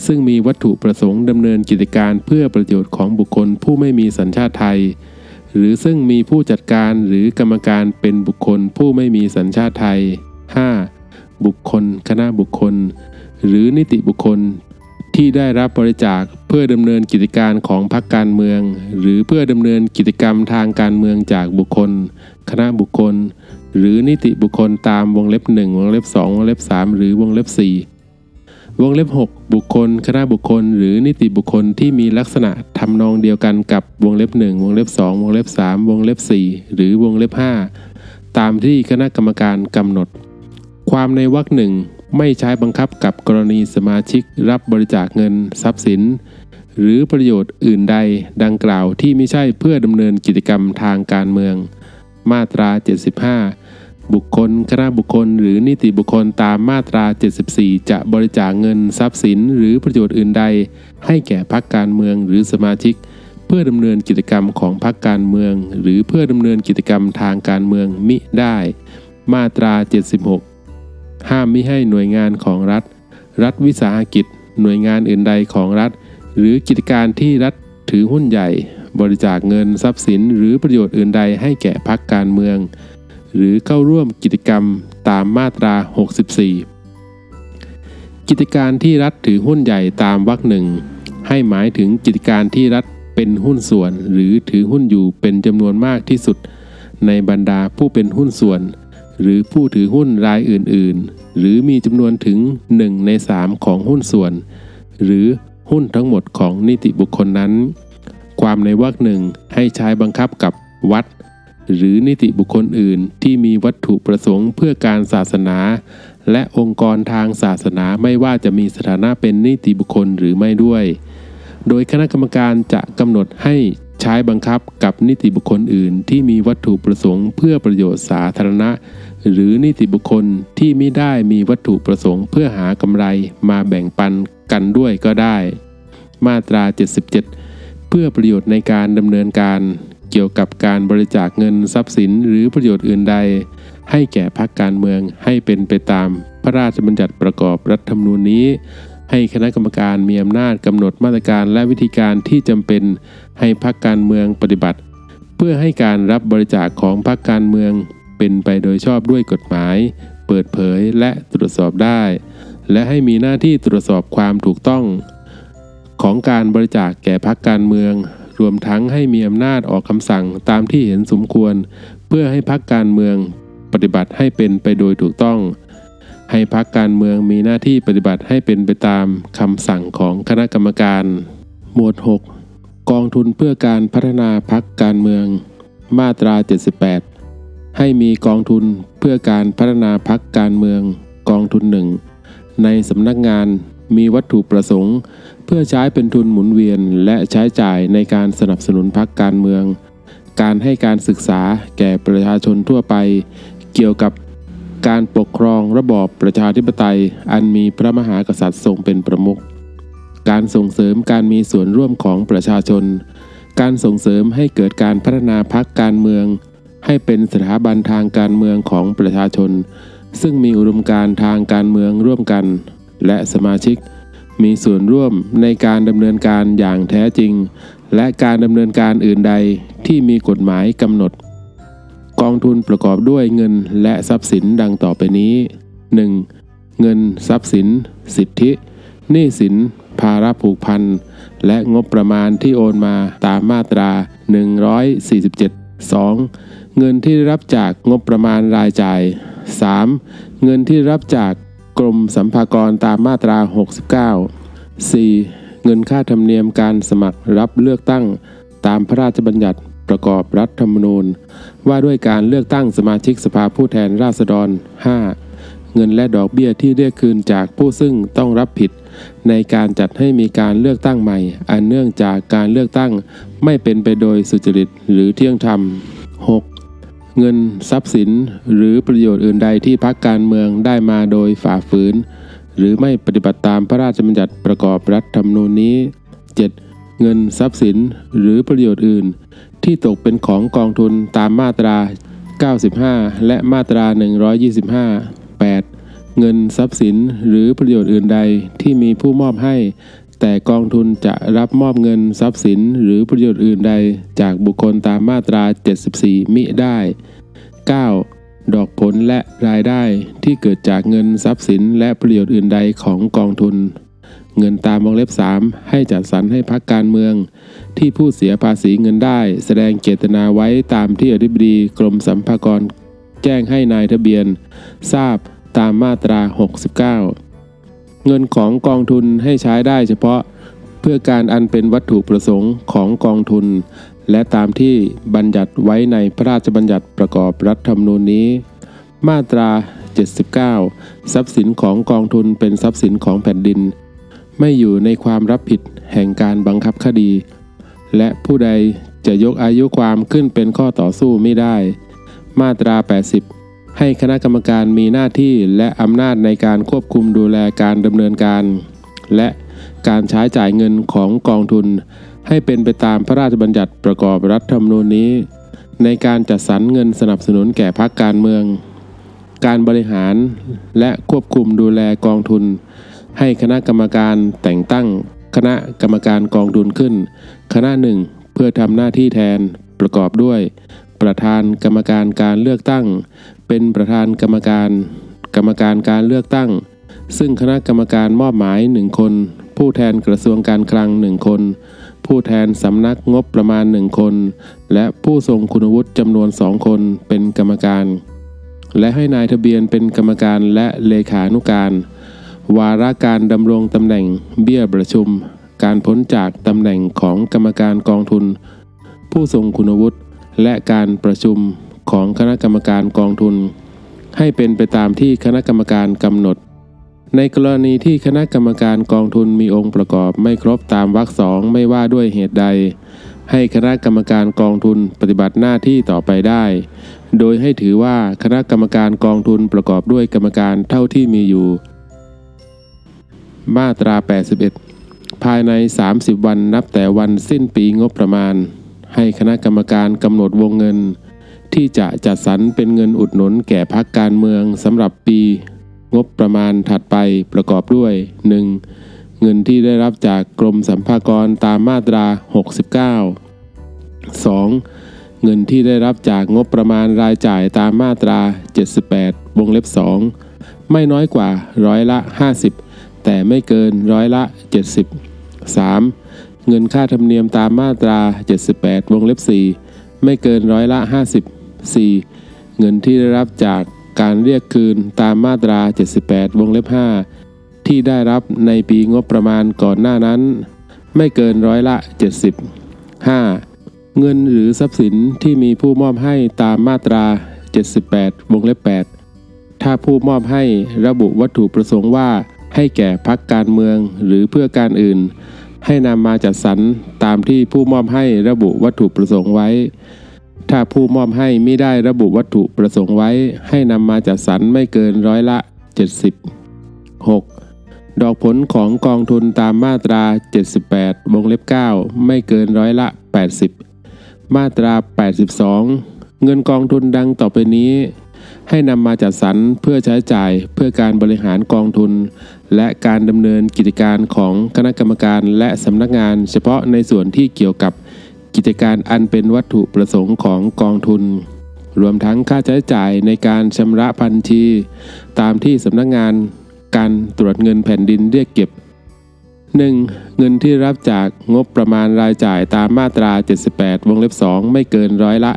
ซึ่งมีวัตถุประสงค์ดำเนินกิจการเพื่อประโยชน์ของบุคคลผู้ไม่มีสัญชาติไทย หรือซึ่งมีผู้จัดการหรือกรรมการเป็นบุคคลผู้ไม่มีสัญชาติไทย 5. บุคคล คณะบุคคล หรือนิติบุคคล ที่ได้รับบริจาคเพื่อดำเนินกิจการของพรรคการเมือง หรือเพื่อดำเนินกิจกรรมทางการเมืองจากบุคคล คณะบุคคล หรือนิติบุคคลตามวงเล็บ 1 วงเล็บ 2 วงเล็บ 3 หรือวงเล็บ 4 วงเล็บ 6 บุคคล คณะบุคคล หรือนิติบุคคลที่มีลักษณะทำนองเดียวกันกับวงเล็บ 1 วงเล็บ 2 วงเล็บ 3 วงเล็บ 4 หรือวงเล็บ 5 ตามที่คณะกรรมการกำหนด ความในวรรคหนึ่งไม่ใช้บังคับกับกรณีสมาชิกรับบริจาคเงินทรัพย์สิน หรือประโยชน์อื่นใดดังกล่าวที่ไม่ใช่เพื่อดำเนินกิจกรรมทางการเมือง มาตรา 75 บุคคลคณะบุคคล หรือนิติบุคคลตามมาตรา 74 จะบริจาคเงินทรัพย์สิน หรือประโยชน์อื่นใด ให้แก่พรรคการเมืองหรือสมาชิก เพื่อดำเนินกิจกรรมของพรรคการเมือง หรือเพื่อดำเนินกิจกรรมทางการเมืองมิได้ มาตรา 76 ห้ามมิให้หน่วยงานของรัฐ รัฐวิสาหกิจ หน่วยงานอื่นใดของรัฐ หรือกิจการที่รัฐถือหุ้นใหญ่ บริจาคเงินทรัพย์สิน หรือประโยชน์อื่นใดให้แก่พรรคการเมือง หรือเข้าร่วมกิจกรรมตามมาตรา 64 กิจการที่รัฐถือหุ้นใหญ่ตามวรรคหนึ่งให้หมายถึงกิจการที่รัฐเป็นหุ้นส่วน หรือถือหุ้นอยู่เป็นจำนวนมากที่สุด ในบรรดาผู้เป็นหุ้นส่วน หรือผู้ถือหุ้นรายอื่นๆ หรือมีจำนวนถึง 1 ใน 3 ของหุ้นส่วน หรือหุ้นทั้งหมดของนิติบุคคลนั้น ความในวรรคหนึ่งให้ใช้บังคับกับวัด หรือนิติบุคคลอื่นที่มีวัตถุประสงค์เพื่อการศาสนา และองค์กรทางศาสนาไม่ว่าจะมีสถานะเป็นนิติบุคคลหรือไม่ด้วย โดยคณะกรรมการจะกำหนดให้ใช้บังคับกับนิติบุคคลอื่น ที่มีวัตถุประสงค์เพื่อประโยชน์สาธารณะ หรือนิติบุคคลที่ไม่ได้มีวัตถุประสงค์เพื่อหากำไรมาแบ่งปันกันด้วยก็ได้ มาตรา 77 เพื่อประโยชน์ในการดำเนินการ เกี่ยวกับการบริจาคเงินทรัพย์สินหรือประโยชน์อื่นใด ให้แก่พรรคการเมืองให้เป็นไปตามพระราชบัญญัติประกอบรัฐธรรมนูญนี้ ให้คณะกรรมการมีอำนาจกำหนดมาตรการและวิธีการที่จำเป็นให้พรรคการเมืองปฏิบัติ เพื่อให้การรับบริจาคของพรรคการเมือง เป็นไปโดยชอบด้วยกฎหมาย เปิดเผยและตรวจสอบได้ และให้มีหน้าที่ตรวจสอบความถูกต้อง ของการบริจาคแก่พรรคการเมือง รวมทั้งให้มีอำนาจออกคำสั่งตามที่เห็นสมควร เพื่อให้พรรคการเมืองปฏิบัติให้เป็นไปโดยถูกต้อง ให้พรรคการเมืองมีหน้าที่ปฏิบัติให้เป็นไปตามคำสั่งของคณะกรรมการ หมวด 6 กองทุนเพื่อการพัฒนาพรรคการเมือง มาตรา 78 ให้มีกองทุนเพื่อการพัฒนาพรรคการเมืองกองทุนหนึ่งในสำนักงานมีวัตถุประสงค์ เพื่อใช้เป็นทุนหมุนเวียนและใช้จ่ายในการสนับสนุนพรรคการเมือง การให้การศึกษาแก่ประชาชนทั่วไป เกี่ยวกับการปกครองระบอบประชาธิปไตย อันมีพระมหากษัตริย์ทรงเป็นประมุข การส่งเสริมการมีส่วนร่วมของประชาชน การส่งเสริมให้เกิดการพัฒนาพรรคการเมือง ให้เป็นสถาบันทางการเมืองของประชาชน ซึ่งมีอุดมการทางการเมืองร่วมกัน และสมาชิก มีส่วนร่วมในการดำเนินการอย่างแท้จริง และการดำเนินการอื่นใดที่มีกฎหมายกำหนด กองทุนประกอบด้วยเงินและทรัพย์สินดังต่อไปนี้ 1. เงินทรัพย์สิน สิทธิ หนี้สิน ภาระผูกพัน และงบประมาณที่โอนมาตามมาตรา 147 2. เงินที่รับจากงบประมาณรายจ่าย 3. เงินที่รับจากกรมสัมภากรตามมาตรา 69 4. เงินค่าธรรมเนียมการสมัครรับเลือกตั้ง ตามพระราชบัญญัติประกอบรัฐธรรมนูญ ว่าด้วยการเลือกตั้งสมาชิกสภาผู้แทนราษฎร 5. เงินและดอกเบี้ยที่เรียกคืนจากผู้ซึ่งต้องรับผิด ในการจัดให้มีการเลือกตั้งใหม่ อันเนื่องจากการเลือกตั้งไม่เป็นไปโดยสุจริตหรือเที่ยงธรรม 6. เงินทรัพย์สิน หรือประโยชน์อื่นใดที่พักการเมืองได้มาโดยฝ่าฝืน หรือไม่ปฏิบัติตามพระราชบัญญัติประกอบรัฐธรรมนูญนี้ 7. เงินทรัพย์สินหรือประโยชน์อื่น ที่ตกเป็นของกองทุนตามมาตรา 95 และมาตรา 125 8. เงินทรัพย์สินหรือประโยชน์อื่นใดที่มีผู้มอบให้ แต่กองทุนจะรับมอบเงินทรัพย์สินหรือประโยชน์อื่นใดจากบุคคลตามมาตรา 74 มิได้ 9. ดอกผลและรายได้ที่เกิดจากเงินทรัพย์สินและประโยชน์อื่นใดของกองทุน เงินตามวงเล็บ 3 ให้จัดสรรให้พักการเมือง ที่ผู้เสียภาษีเงินได้ แสดงเจตนาไว้ตามที่อธิบดีกรมสัมภากร แจ้งให้นายทะเบียน ทราบตามมาตรา 69 เงินของกองทุนให้ใช้ได้เฉพาะเพื่อการอันเป็นวัตถุประสงค์ของกองทุน และตามที่บัญญัติไว้ในพระราชบัญญัติประกอบรัฐธรรมนูญนี้ มาตรา 79 ทรัพย์สินของกองทุนเป็นทรัพย์สินของแผ่นดิน ไม่อยู่ในความรับผิดแห่งการบังคับคดี และผู้ใดจะยกอายุความขึ้นเป็นข้อต่อสู้ไม่ได้ มาตรา 80 ให้คณะกรรมการมีหน้าที่และอำนาจในการควบคุมดูแลการดำเนินการ และการใช้จ่ายเงินของกองทุน ให้เป็นไปตามพระราชบัญญัติประกอบรัฐธรรมนูญนี้ ในการจัดสรรเงินสนับสนุนแก่พรรคการเมือง การบริหารและควบคุมดูแลกองทุน ให้คณะกรรมการแต่งตั้ง คณะกรรมการกองทุนขึ้น คณะหนึ่งเพื่อทำหน้าที่แทนประกอบด้วย ประธานกรรมการการเลือกตั้ง เป็นประธานกรรมการ กรรมการการเลือกตั้ง ซึ่งคณะกรรมการมอบหมายหนึ่งคน ผู้แทนกระทรวงการคลังหนึ่งคน ผู้แทนสำนักงบประมาณหนึ่งคน และผู้ทรงคุณวุฒิจำนวนสองคนเป็นกรรมการ และให้นายทะเบียนเป็นกรรมการและเลขานุการ วาระการดำรงตำแหน่งเบี้ยประชุม การพ้นจากตำแหน่งของกรรมการกองทุน ผู้ทรงคุณวุฒิและการประชุม ของคณะกรรมการกองทุน ให้เป็นไปตามที่คณะกรรมการกำหนด ในกรณีที่คณะกรรมการกองทุนมีองค์ประกอบไม่ครบตามวรรคสองไม่ว่าด้วยเหตุใด ให้คณะกรรมการกองทุนปฏิบัติหน้าที่ต่อไปได้ โดยให้ถือว่าคณะกรรมการกองทุนประกอบด้วยกรรมการเท่าที่มีอยู่ มาตรา 81 ภายใน 30 วันนับแต่วันสิ้นปีงบประมาณให้คณะกรรมการกำหนดวงเงิน ที่จะจัดสรรเป็นเงินอุดหนุนแก่พรรคการเมืองสำหรับปี งบประมาณถัดไปประกอบด้วย 1. เงินที่ได้รับจากกรมสัมภากรตามมาตรา 69 2. เงินที่ได้รับจากงบประมาณรายจ่ายตามมาตรา 78 วงเล็บ 2 ไม่น้อยกว่าร้อยละ 50 แต่ไม่เกินร้อยละ 70 3. เงินค่าธรรมเนียมตามมาตรา 78 วงเล็บ 4 ไม่เกินร้อยละ 50 4. เงินที่ได้รับจากการเรียกคืนตามมาตรา 78 วงเล็บ 5 ที่ได้รับในปีงบประมาณก่อนหน้านั้น ไม่เกินร้อยละ 70 5. เงินหรือทรัพย์สินที่มีผู้มอบให้ตามมาตรา 78 วงเล็บ 8 ถ้าผู้มอบให้ระบุวัตถุประสงค์ว่า ให้แก่พักการเมืองหรือเพื่อการอื่น ให้นำมาจัดสรรตามที่ผู้มอบให้ระบุวัตถุประสงค์ไว้ ถ้าผู้มอบให้ไม่ได้ระบุวัตถุประสงค์ไว้ ให้นำมาจัดสรรไม่เกินร้อยละ 70 6. ดอกผลของกองทุนตามมาตรา 78 วงเล็บ 9 ไม่เกินร้อยละ 80 มาตรา 82 เงินกองทุนดังต่อไปนี้ ให้นำมาจัดสรรเพื่อใช้จ่ายเพื่อการบริหารกองทุน และการดำเนินกิจการของคณะกรรมการและสำนักงานเฉพาะในส่วนที่เกี่ยวกับ กิจการอันเป็นวัตถุประสงค์ของกองทุน รวมทั้งค่าใช้จ่ายในการชำระพันชีตามที่สำนักงานการตรวจเงินแผ่นดินเรียกเก็บ 1. เงินที่รับจากงบประมาณรายจ่ายตามมาตรา 78 วงเล็บ 2 ไม่เกินร้อยละ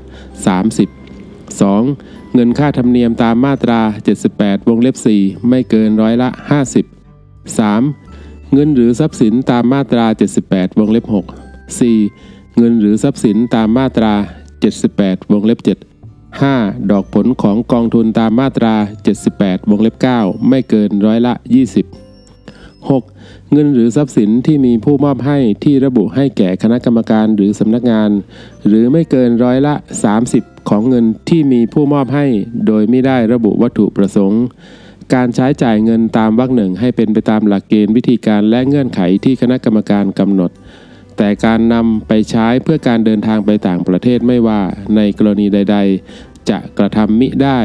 30 2. เงินค่าธรรมเนียมตามมาตรา 78 วงเล็บ 4 ไม่เกินร้อยละ 50 3. เงินหรือทรัพย์สินตามมาตรา 78 วงเล็บ 6 4. เงินหรือทรัพย์สินตามมาตรา 78 วงเล็บ 7 5. ดอกผลของกองทุนตามมาตรา 78 วงเล็บ 9 ไม่เกินร้อยละ 20 6. เงินหรือทรัพย์สินที่มีผู้มอบให้ที่ระบุให้แก่คณะกรรมการหรือสำนักงาน หรือไม่เกินร้อยละ 30 ของเงินที่มีผู้มอบให้ โดยไม่ได้ระบุวัตถุประสงค์ การใช้จ่ายเงินตามวรรคหนึ่งให้เป็นไปตามหลักเกณฑ์วิธีการและเงื่อนไขที่คณะกรรมการกำหนด แต่การนำไปใช้เพื่อการเดินทางไปต่างประเทศไม่ว่าในกรณีใด ๆ จะกระทำมิได้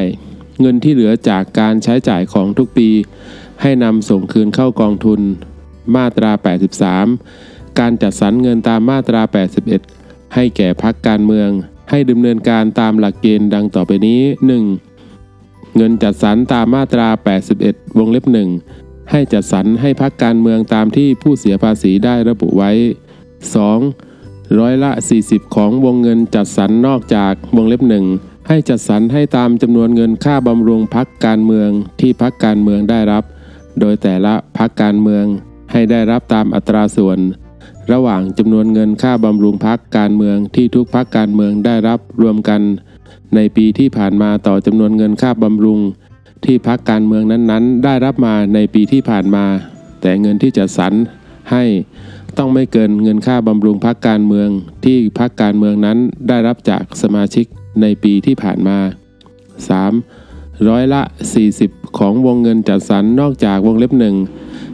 เงินที่เหลือจากการใช้จ่ายของทุกปี ให้นำส่งคืนเข้ากองทุน มาตรา 83 การจัดสรรเงินตามมาตรา 81 ให้แก่พักการเมือง ให้ดำเนินการตามหลักเกณฑ์ดังต่อไปนี้ 1. เงินจัดสรรตามมาตรา 81 วงเล็บ1ให้จัดสรรให้พักการเมืองตามที่ผู้เสียภาษีได้ระบุไว้ 2. ร้อยละ 40 ของวงเงินจัดสรรนอกจากวงเล็บหนึ่งให้จัดสรรให้ตามจำนวนเงินค่าบำรุงพักการเมืองที่พักการเมืองได้รับ โดยแต่ละพักการเมืองให้ได้รับตามอัตราส่วน ระหว่างจำนวนเงินค่าบำรุงพักการเมืองที่ทุกพักการเมืองได้รับรวมกัน ในปีที่ผ่านมาต่อจำนวนเงินค่าบำรุง ที่พักการเมืองนั้นๆ ได้รับมาในปีที่ผ่านมา แต่เงินที่จัดสรรให้ ต้องไม่เกินเงินค่าบำรุงพักการเมือง ที่พักการเมืองนั้นได้รับจากสมาชิกในปีที่ผ่านมา 3. ร้อยละ 40 ของวงเงินจัดสรรนอกจากวงเล็บหนึ่ง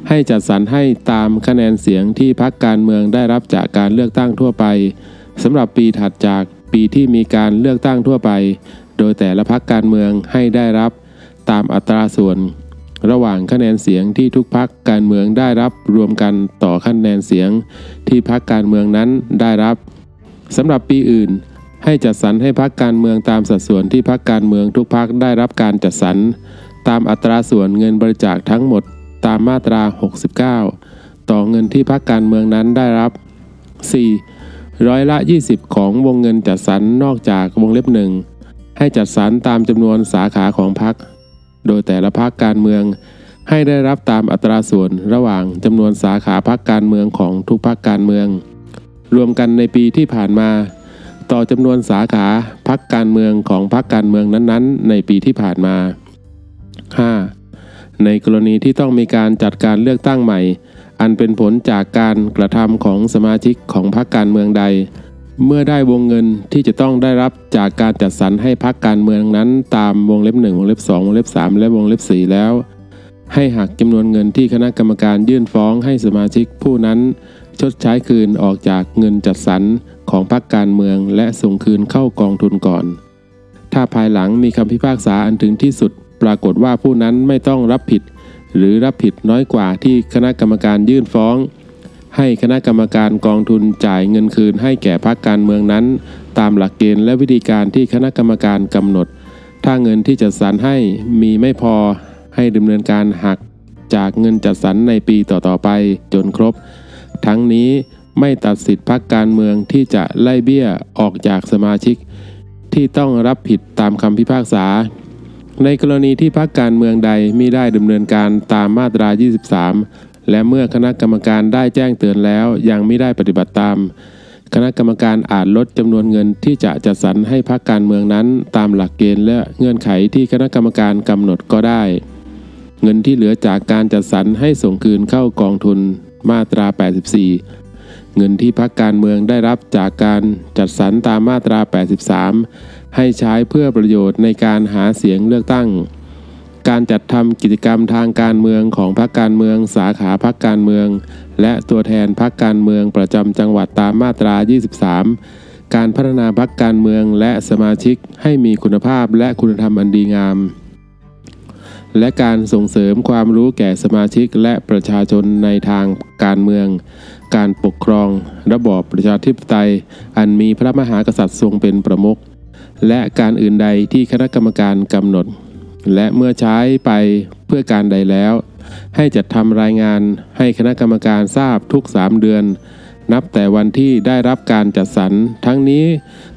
ให้จัดสรรให้ตามคะแนนเสียงที่พักการเมืองได้รับจากการเลือกตั้งทั่วไปสำหรับปีถัดจากปีที่มีการเลือกตั้งทั่วไป โดยแต่ละพักการเมืองให้ได้รับตามอัตราส่วน ระหว่างคะแนนเสียงที่ทุกพักการเมืองได้รับรวมกันต่อคะแนนเสียงที่พักการเมืองนั้นได้รับสำหรับปีอื่น ให้จัดสรรให้พักการเมืองตามสัดส่วนที่พักการเมืองทุกพักได้รับการจัดสรรตามอัตราส่วนเงินบริจาคทั้งหมดตามมาตรา 69 ต่อเงินที่พักการเมืองนั้นได้รับ 4. ร้อยละ 20 ของวงเงินจัดสรรนอกจากวงเล็บหนึ่งให้จัดสรรตามจำนวนสาขาของพัก โดยแต่ละพักการเมือง ให้ได้รับตามอัตราส่วนระหว่างจำนวนสาขาพักการเมืองของทุกพักการเมือง รวมกันในปีที่ผ่านมา ต่อจำนวนสาขาพักการเมืองของพักการเมืองนั้นๆ ในปีที่ผ่านมา 5. ในกรณีที่ต้องมีการจัดการเลือกตั้งใหม่ อันเป็นผลจากการกระทำของสมาชิกของพรรคการเมืองใด เมื่อได้วงเงินที่จะต้องได้รับจากการจัดสรรให้พรรคการเมืองนั้น ตามวงเล็บ 1 วงเล็บ 2 วงเล็บ 3 และวงเล็บ 4 แล้ว ให้หักจำนวนเงินที่คณะกรรมการยื่นฟ้องให้สมาชิกผู้นั้น ชดใช้คืนออกจากเงินจัดสรรของพรรคการเมืองและส่งคืนเข้ากองทุนก่อน ถ้าภายหลังมีคำพิพากษาอันถึงที่สุด ปรากฏว่าผู้นั้นไม่ต้องรับผิด หรือรับผิดน้อยกว่าที่คณะกรรมการยื่นฟ้อง ให้คณะกรรมการกองทุนจ่ายเงินคืนให้แก่พรรคการเมืองนั้น ตามหลักเกณฑ์และวิธีการที่คณะกรรมการกำหนด ถ้าเงินที่จัดสรรให้มีไม่พอให้ดำเนินการหักจากเงินจัดสรรในปีต่อๆไปจนครบ ทั้งนี้ไม่ตัดสิทธิพรรคการเมืองที่จะไล่เบี้ยออกจากสมาชิก ที่ต้องรับผิดตามคำพิพากษา ในกรณีที่พรรคการเมืองใดมิได้ดำเนินการตามมาตรา 23 และเมื่อคณะกรรมการได้แจ้งเตือนแล้วยังไม่ได้ปฏิบัติตาม คณะกรรมการอาจลดจำนวนเงินที่จะจัดสรรให้พรรคการเมืองนั้นตามหลักเกณฑ์และเงื่อนไขที่คณะกรรมการกำหนดก็ได้ เงินที่เหลือจากการจัดสรรให้ส่งคืนเข้ากองทุนมาตรา 84 เงินที่พรรคการเมืองได้รับจากการจัดสรรตามมาตรา 83 ให้ใช้เพื่อประโยชน์ในการหาเสียงเลือกตั้ง การจัดทำกิจกรรมทางการเมืองของพรรคการเมือง สาขาพรรคการเมือง และตัวแทนพรรคการเมืองประจำจังหวัดตามมาตรา 23 การพัฒนาพรรคการเมืองและสมาชิกให้มีคุณภาพและคุณธรรมอันดีงาม และการส่งเสริมความรู้แก่สมาชิกและประชาชนในทางการเมือง การปกครอง ระบอบประชาธิปไตย อันมีพระมหากษัตริย์ทรงเป็นประมุขและการอื่นใดที่คณะกรรมการกำหนด และเมื่อใช้ไปเพื่อการใดแล้ว ให้จัดทำรายงานให้คณะกรรมการทราบทุก 3 เดือน นับแต่วันที่ได้รับการจัดสรรทั้งนี้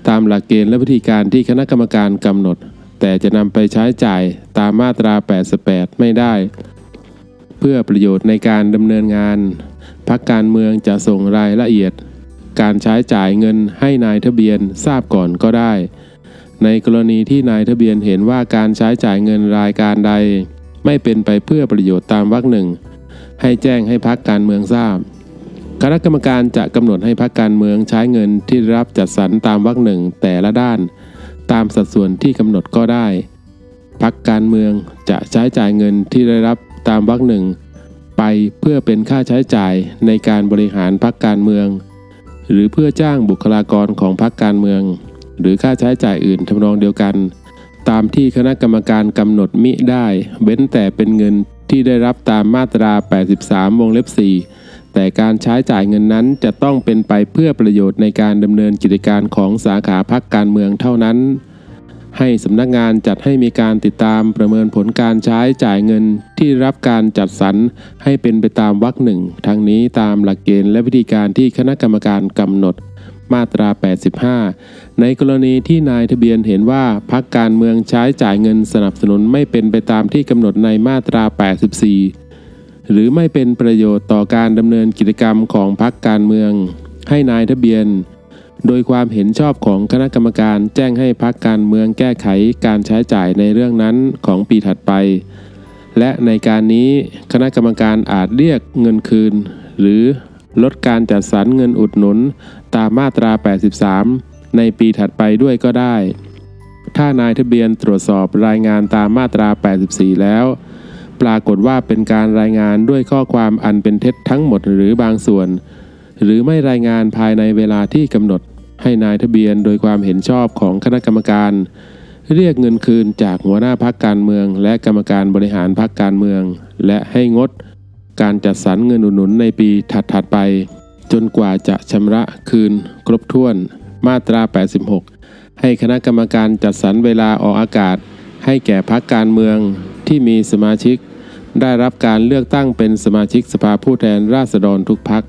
ตามหลักเกณฑ์และวิธีการที่คณะกรรมการกำหนด แต่จะนำไปใช้จ่ายตามมาตรา 88 ไม่ได้ เพื่อประโยชน์ในการดำเนินงานพักการเมืองจะส่งรายละเอียด การใช้จ่ายเงินให้นายทะเบียนทราบก่อนก็ได้ ในกรณีที่นายทะเบียนเห็นว่าการใช้จ่ายเงินรายการใด ไม่เป็นไปเพื่อประโยชน์ตามวรรคหนึ่ง ให้แจ้งให้พักการเมืองทราบ คณะกรรมการจะกำหนดให้พักการเมืองใช้เงินที่รับจัดสรรตามวรรคหนึ่งแต่ละด้าน ตามสัดส่วนที่กำหนดก็ได้พักการเมืองจะใช้จ่ายเงินที่ได้รับตามวรรคหนึ่งไปเพื่อเป็นค่าใช้จ่ายในการบริหารพักการเมือง หรือเพื่อจ้างบุคลากรของพักการเมือง หรือค่าใช้จ่ายอื่นทำนองเดียวกัน ตามที่คณะกรรมการกำหนดมิได้ เว้นแต่เป็นเงินที่ได้รับตามมาตรา 83 วงเล็บ 4 แต่การใช้จ่ายเงินนั้นจะต้องเป็นไปเพื่อประโยชน์ในการดำเนินกิจการของสาขาพักการเมืองเท่านั้น ให้สำนักงานจัดให้มีการติดตามประเมินผลการใช้จ่ายเงินที่รับการจัดสรรให้เป็นไปตามวรรคหนึ่ง ทั้งนี้ตามหลักเกณฑ์และวิธีการที่คณะกรรมการกำหนด มาตรา 85 ในกรณีที่นายทะเบียนเห็นว่าพักการเมืองใช้จ่ายเงินสนับสนุนไม่เป็นไปตามที่กำหนดในมาตรา 84 หรือไม่เป็นประโยชน์ต่อการดำเนินกิจกรรมของพักการเมือง ให้นายทะเบียน โดยความเห็นชอบของคณะกรรมการแจ้งให้พักการเมืองแก้ไขการใช้จ่ายในเรื่องนั้นของปีถัดไป และในการนี้คณะกรรมการอาจเรียกเงินคืน หรือลดการจัดสรรเงินอุดหนุน ตามมาตรา 83 ในปีถัดไปด้วยก็ได้ ถ้านายทะเบียนตรวจสอบรายงานตามมาตรา 84 แล้ว ปรากฏว่าเป็นการรายงานด้วยข้อความอันเป็นเท็จทั้งหมดหรือบางส่วน หรือไม่รายงานภายในเวลาที่กำหนดให้นายทะเบียนโดยความเห็นชอบของคณะกรรมการ เรียกเงินคืนจากหัวหน้าพักการเมือง และกรรมการบริหารพักการเมือง และให้งด การจัดสรรเงินอุดหนุนในปีถัดๆไป จนกว่าจะชำระคืน ครบถ้วน มาตรา 86 ให้คณะกรรมการจัดสรรเวลาออกอากาศ ให้แก่พักการเมืองที่มีสมาชิก ได้รับการเลือกตั้งเป็นสมาชิกสภาผู้แทนราษฎรทุกพัก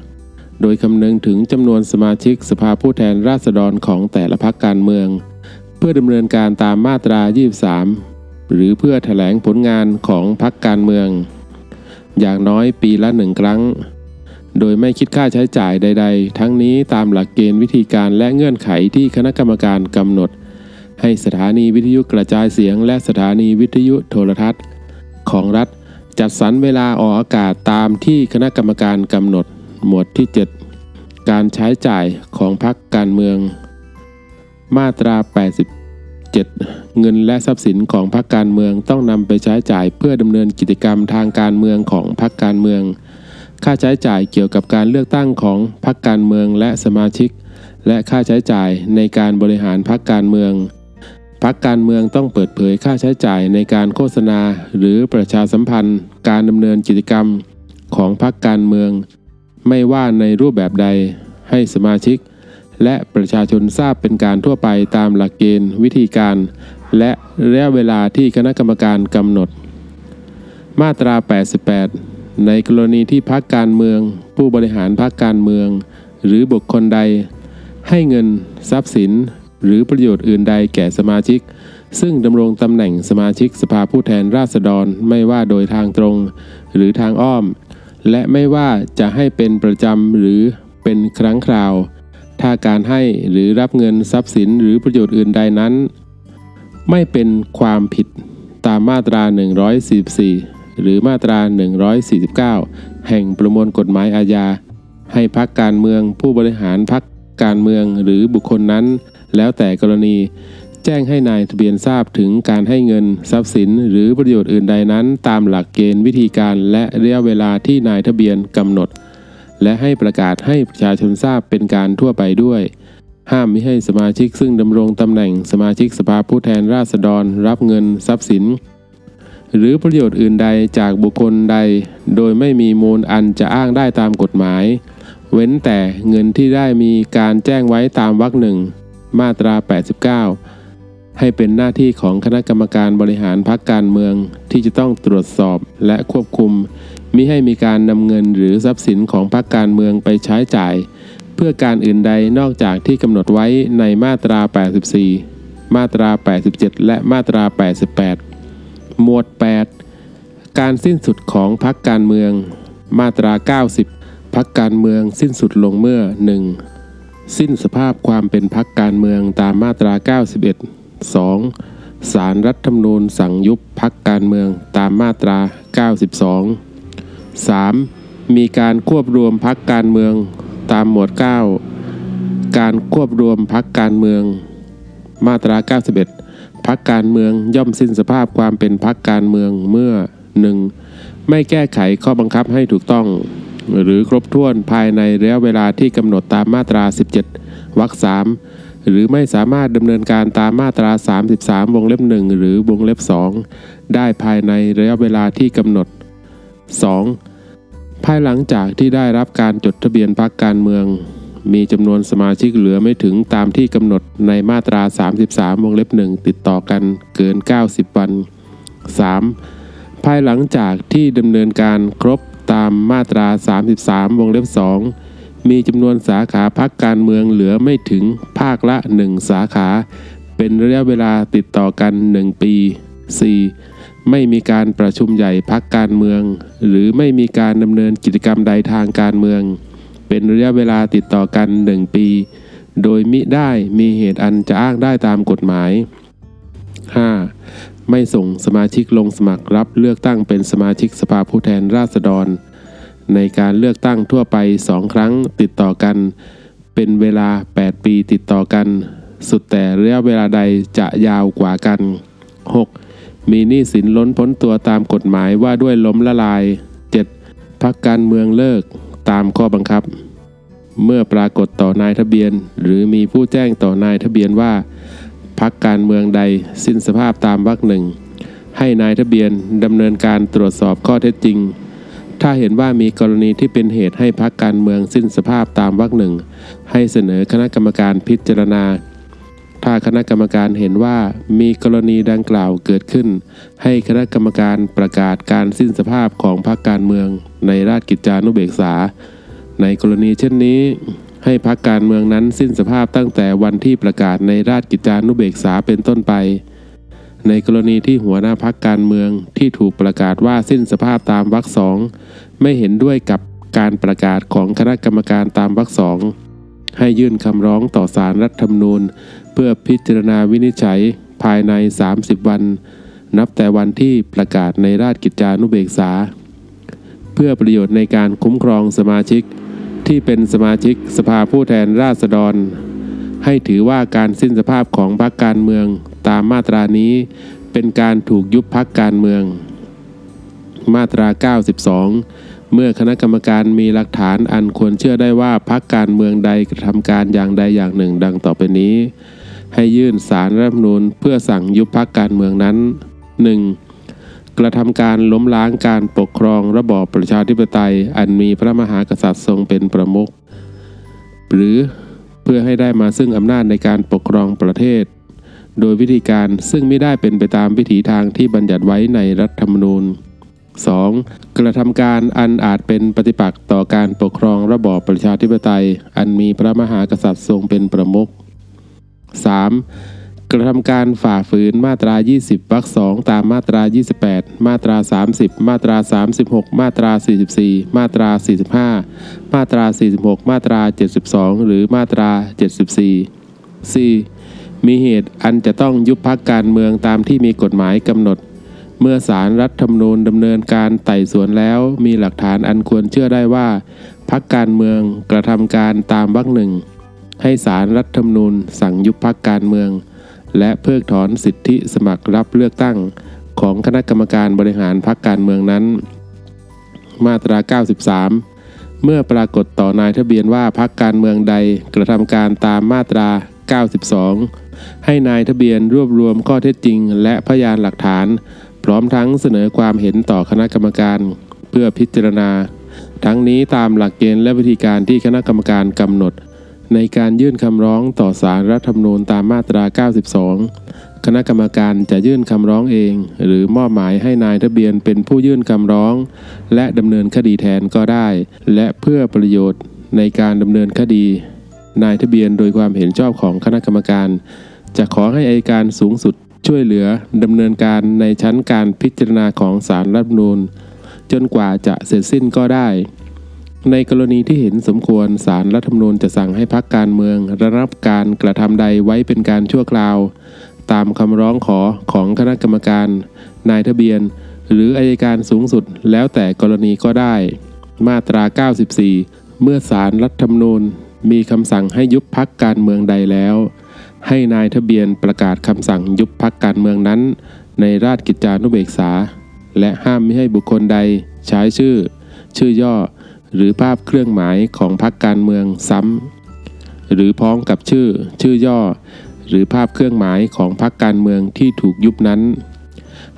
โดยคำนึงถึงจำนวนสมาชิกสภาผู้แทนราษฎรของแต่ละพักการเมือง เพื่อดำเนินการตามมาตรา 23 หรือเพื่อแถลงผลงานของพักการเมือง อย่างน้อยปีละหนึ่งครั้ง โดยไม่คิดค่าใช้จ่ายใด ๆ ทั้งนี้ตามหลักเกณฑ์วิธีการและเงื่อนไขที่คณะกรรมการกำหนด ให้สถานีวิทยุกระจายเสียง และสถานีวิทยุโทรทัศน์ ของรัฐ จัดสรรเวลาออกอากาศตามที่คณะกรรมการกำหนด หมวดที่ 7 การใช้จ่ายของพรรคการเมือง มาตรา 87 เงินและทรัพย์สินของพรรคการเมืองต้องนำไปใช้จ่ายเพื่อดำเนินกิจกรรมทางการเมืองของพรรคการเมือง ค่าใช้จ่ายเกี่ยวกับการเลือกตั้งของพรรคการเมืองและสมาชิก และค่าใช้จ่ายในการบริหารพรรคการเมืองพักการเมืองต้องเปิดเผยค่าใช้จ่ายในการโฆษณา หรือประชาสัมพันธ์ การดำเนินกิจกรรมของพรรคการเมือง ไม่ว่าในรูปแบบใดให้สมาชิก และประชาชนทราบเป็นการทั่วไปตามหลักเกณฑ์ วิธีการ และระยะเวลาที่คณะกรรมการกำหนด มาตรา 88 ในกรณีที่พรรคการเมือง ผู้บริหารพรรคการเมือง หรือบุคคลใด ให้เงิน ทรัพย์สิน หรือประโยชน์อื่นใดแก่สมาชิก ซึ่งดำรงตำแหน่งสมาชิกสภาผู้แทนราษฎรไม่ว่าโดยทางตรง หรือทางอ้อม และไม่ว่าจะให้เป็นประจำหรือเป็นครั้งคราว ถ้าการให้หรือรับเงินทรัพย์สินหรือประโยชน์อื่นใดนั้น ไม่เป็นความผิดตามมาตรา 144 หรือมาตรา 149 แห่งประมวลกฎหมายอาญา ให้พักการเมืองผู้บริหารพักการเมืองหรือบุคคลนั้น แล้วแต่กรณี แจ้งให้นายทะเบียนทราบถึงการให้เงินทรัพย์สิน หรือประโยชน์อื่นใดนั้น ตามหลักเกณฑ์วิธีการและระยะเวลาที่นายทะเบียนกำหนด และให้ประกาศให้ประชาชนทราบเป็นการทั่วไปด้วยห้ามมิให้สมาชิกซึ่งดำรงตำแหน่งสมาชิกสภาผู้แทนราษฎร รับเงินทรัพย์สิน หรือประโยชน์อื่นใดจากบุคคลใด โดยไม่มีมูลอันจะอ้างได้ตามกฎหมาย เว้นแต่เงินที่ได้มีการแจ้งไว้ตามวรรคหนึ่งมาตรา 89 ให้เป็นหน้าที่ของคณะกรรมการบริหารพรรคการเมืองที่จะต้องตรวจสอบและควบคุมมิให้มีการนำเงินหรือทรัพย์สินของพรรคการเมืองไปใช้จ่าย เพื่อการอื่นใดนอกจากที่กำหนดไว้ในมาตรา 84 มาตรา 87 และมาตรา 88 หมวด 8 การสิ้นสุดของพรรคการเมือง มาตรา 90 พักการเมืองสิ้นสุดลงเมื่อ 1. สิ้นสภาพความเป็นพักการเมืองตามมาตรา 91 2. สารรัฐธรรมนูญสั่งยุบพักการเมืองตามมาตรา 92 3. มีการควบรวมพักการเมืองตามหมวด 9 การควบรวมพักการเมือง มาตรา 91 พักการเมืองย่อมสิ้นสภาพความเป็นพักการเมืองเมื่อ 1. ไม่แก้ไขข้อบังคับให้ถูกต้อง หรือครบถ้วนภายในระยะเวลาที่กำหนดตามมาตรา 17 วรรค3หรือไม่สามารถดำเนินการตามมาตรา 33 วงเล็บ 1 หรือวงเล็บ 2 ได้ภายในระยะเวลาที่กำหนด 2. ภายหลังจากที่ได้รับการจดทะเบียนพรรคการเมือง มีจำนวนสมาชิกเหลือไม่ถึงตามที่กำหนดในมาตรา 33 วงเล็บ1ติดต่อกันเกิน 90 วัน 3. ภายหลังจากที่ดำเนินการครบตามมาตรา 33 วงเล็บ2มีจำนวนสาขาพักการเมืองเหลือไม่ถึงภาคละ 1 สาขา เป็นระยะเวลาติดต่อกัน 1 ปี 4. ไม่มีการประชุมใหญ่พักการเมือง หรือไม่มีการดำเนินกิจกรรมใดทางการเมือง เป็นระยะเวลาติดต่อกัน 1 ปี โดยมิได้มีเหตุอันจะอ้างได้ตามกฎหมาย 5. ไม่ส่งสมาชิกลงสมัครรับเลือกตั้งเป็นสมาชิกสภาผู้แทนราษฎร ในการเลือกตั้งทั่วไป2ครั้งติดต่อกัน เป็นเวลา 8 ปีติดต่อกัน สุดแต่ระยะเวลาใดจะยาวกว่ากัน 6. มีหนี้สินล้นพ้นตัวตามกฎหมายว่าด้วยล้มละลาย 7. พักการเมืองเลิก ตามข้อบังคับ เมื่อปรากฏต่อนายทะเบียน หรือมีผู้แจ้งต่อนายทะเบียนว่าพักการเมืองใดสิ้นสภาพตามวรรคหนึ่ง ให้นายทะเบียนดำเนินการตรวจสอบข้อเท็จจริง ถ้าเห็นว่ามีกรณีที่เป็นเหตุให้พักการเมืองสิ้นสภาพตามวรรคหนึ่ง ให้เสนอคณะกรรมการพิจารณา ถ้าคณะกรรมการเห็นว่ามีกรณีดังกล่าวเกิดขึ้น ให้คณะกรรมการประกาศการสิ้นสภาพของพรรคการเมือง ในราชกิจจานุเบกษา ในกรณีเช่นนี้ ให้พรรคการเมืองนั้นสิ้นสภาพตั้งแต่วันที่ประกาศในราชกิจจานุเบกษาเป็นต้นไป ในกรณีที่หัวหน้าพักการเมืองที่ถูกประกาศว่าสิ้นสภาพตามวรรคสองไม่เห็นด้วยกับการประกาศของคณะกรรมการตามวรรคสองให้ยื่นคำร้องต่อศาลรัฐธรรมนูญ เพื่อพิจารณาวินิจฉัยภายใน 30 วัน นับแต่วันที่ประกาศในราชกิจจานุเบกษา เพื่อประโยชน์ในการคุ้มครองสมาชิกที่เป็นสมาชิกสภาผู้แทนราษฎร ให้ถือว่าการสิ้นสภาพของพรรคการเมืองตามมาตรานี้ เป็นการถูกยุบพักการเมือง มาตรา 92 เมื่อคณะกรรมการมีหลักฐานอันควรเชื่อได้ว่าพักการเมืองใดกระทำการอย่างใดอย่างหนึ่งดังต่อไปนี้ ให้ยื่นสารรัฐมนูญเพื่อสั่งยุบพักการเมืองนั้น 1. กระทำการล้มล้างการปกครองระบอบประชาธิปไตยอันมีพระมหากษัตริย์ทรงเป็นประมุขหรือเพื่อให้ได้มาซึ่งอำนาจในการปกครองประเทศ โดยวิธีการซึ่งไม่ได้เป็นไปตามวิถีทางที่บัญญัติไว้ในรัฐธรรมนูญ 2. กระทำการอันอาจเป็นปฏิปักษ์ต่อการปกครองระบอบประชาธิปไตย อันมีพระมหากษัตริย์ทรงเป็นประมุข 3. กระทำการฝ่าฝืนมาตรา 20วรรคสองตามมาตรา 28 มาตรา 30 มาตรา 36 มาตรา 44 มาตรา 45 มาตรา 46 มาตรา 72 หรือมาตรา 74 4. มีเหตุอันจะต้องยุบพักการเมืองตามที่มีกฎหมายกำหนดเมื่อสารรัฐธรรมนูญดำเนินการไต่สวนแล้ว มีหลักฐานอันควรเชื่อได้ว่า พักการเมืองกระทำการตามวรรคหนึ่ง ให้สารรัฐธรรมนูญสั่งยุบพักการเมือง และเพิกถอนสิทธิสมัครรับเลือกตั้งของคณะกรรมการบริหารพักการเมืองนั้น มาตรา 93 เมื่อปรากฏต่อนายทะเบียนว่าพักการเมืองใดกระทำการตามมาตรา 92 ให้นายทะเบียนรวบรวมข้อเท็จจริง และพยานหลักฐาน พร้อมทั้งเสนอความเห็นต่อคณะกรรมการ เพื่อพิจารณา ทั้งนี้ตามหลักเกณฑ์และวิธีการที่คณะกรรมการกำหนด ในการยื่นคำร้องต่อศาลรัฐธรรมนูญตามมาตรา 92 คณะกรรมการจะยื่นคำร้องเอง หรือมอบหมายให้นายทะเบียนเป็นผู้ยื่นคำร้อง และดำเนินคดีแทนก็ได้ และเพื่อประโยชน์ในการดำเนินคดี นายทะเบียนโดยความเห็นชอบของคณะกรรมการ จะขอให้อัยการสูงสุดช่วยเหลือดำเนินการในชั้นการพิจารณาของศาลรัฐธรรมนูญ จนกว่าจะเสร็จสิ้นก็ได้ ในกรณีที่เห็นสมควรศาลรัฐธรรมนูญจะสั่งให้พักการเมือง ระงับการกระทำใดไว้เป็นการชั่วคราว ตามคำร้องขอของคณะกรรมการ นายทะเบียน หรืออายการสูงสุดแล้วแต่กรณีก็ได้ มาตรา 94 เมื่อศาลรัฐธรรมนูญมีคำสั่งให้ยุบพักการเมืองใดแล้ว ให้นายทะเบียนประกาศคำสั่งยุบพักการเมืองนั้น ในราชกิจจานุเบกษา และห้ามไม่ให้บุคคลใด ใช้ชื่อ ชื่อย่อ หรือภาพเครื่องหมายของพรรคการเมืองซ้ำหรือพ้องกับชื่อ ชื่อย่อ หรือภาพเครื่องหมายของพรรคการเมืองที่ถูกยุบนั้น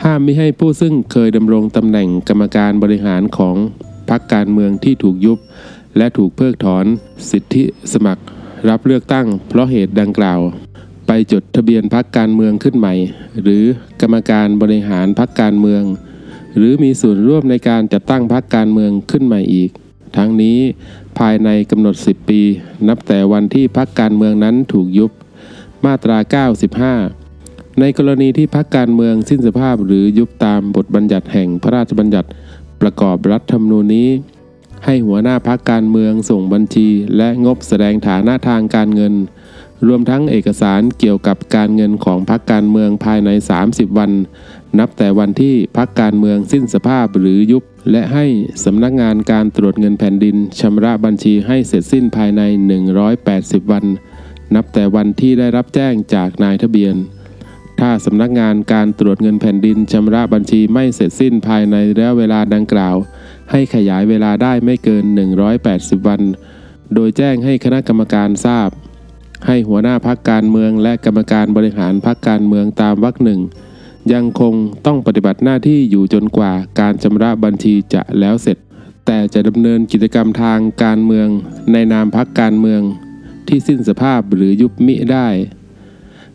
ห้ามไม่ให้ผู้ซึ่งเคยดำรงตำแหน่งกรรมการบริหารของพรรคการเมืองที่ถูกยุบ และถูกเพิกถอน สิทธิสมัคร รับเลือกตั้ง เพราะเหตุดังกล่าว ไปจดทะเบียนพรรคการเมืองขึ้นใหม่ หรือกรรมการบริหารพรรคการเมือง หรือมีส่วนร่วมในการจัดตั้งพรรคการเมืองขึ้นใหม่อีก ทั้งนี้ภายในกำหนด 10 ปี นับแต่วันที่พรรคการเมืองนั้นถูกยุบ มาตรา 95 ในกรณีที่พรรคการเมืองสิ้นสภาพหรือยุบตามบทบัญญัติแห่งพระราชบัญญัติประกอบรัฐธรรมนูญนี้ ให้หัวหน้าพรรคการเมืองส่งบัญชี และงบแสดงฐานะทางการเงิน รวมทั้งเอกสารเกี่ยวกับการเงินของพรรคการเมืองภายใน 30 วัน นับแต่วันที่พรรคการเมืองสิ้นสภาพหรือยุบ และให้สำนักงานการตรวจเงินแผ่นดินชำระบัญชีให้เสร็จสิ้นภายใน 180 วัน นับแต่วันที่ได้รับแจ้งจากนายทะเบียน ถ้าสำนักงานการตรวจเงินแผ่นดินชำระบัญชีไม่เสร็จสิ้นภายในระยะเวลาดังกล่าว ให้ขยายเวลาได้ไม่เกิน 180 วัน โดยแจ้งให้คณะกรรมการทราบ ให้หัวหน้าพักการเมืองและกรรมการบริหารพักการเมืองตามวรรคหนึ่ง ยังคงต้องปฏิบัติหน้าที่อยู่จนกว่าการชำระบัญชีจะแล้วเสร็จ แต่จะดำเนินกิจกรรมทางการเมือง ในนามพักการเมือง ที่สิ้นสภาพหรือยุบมิได้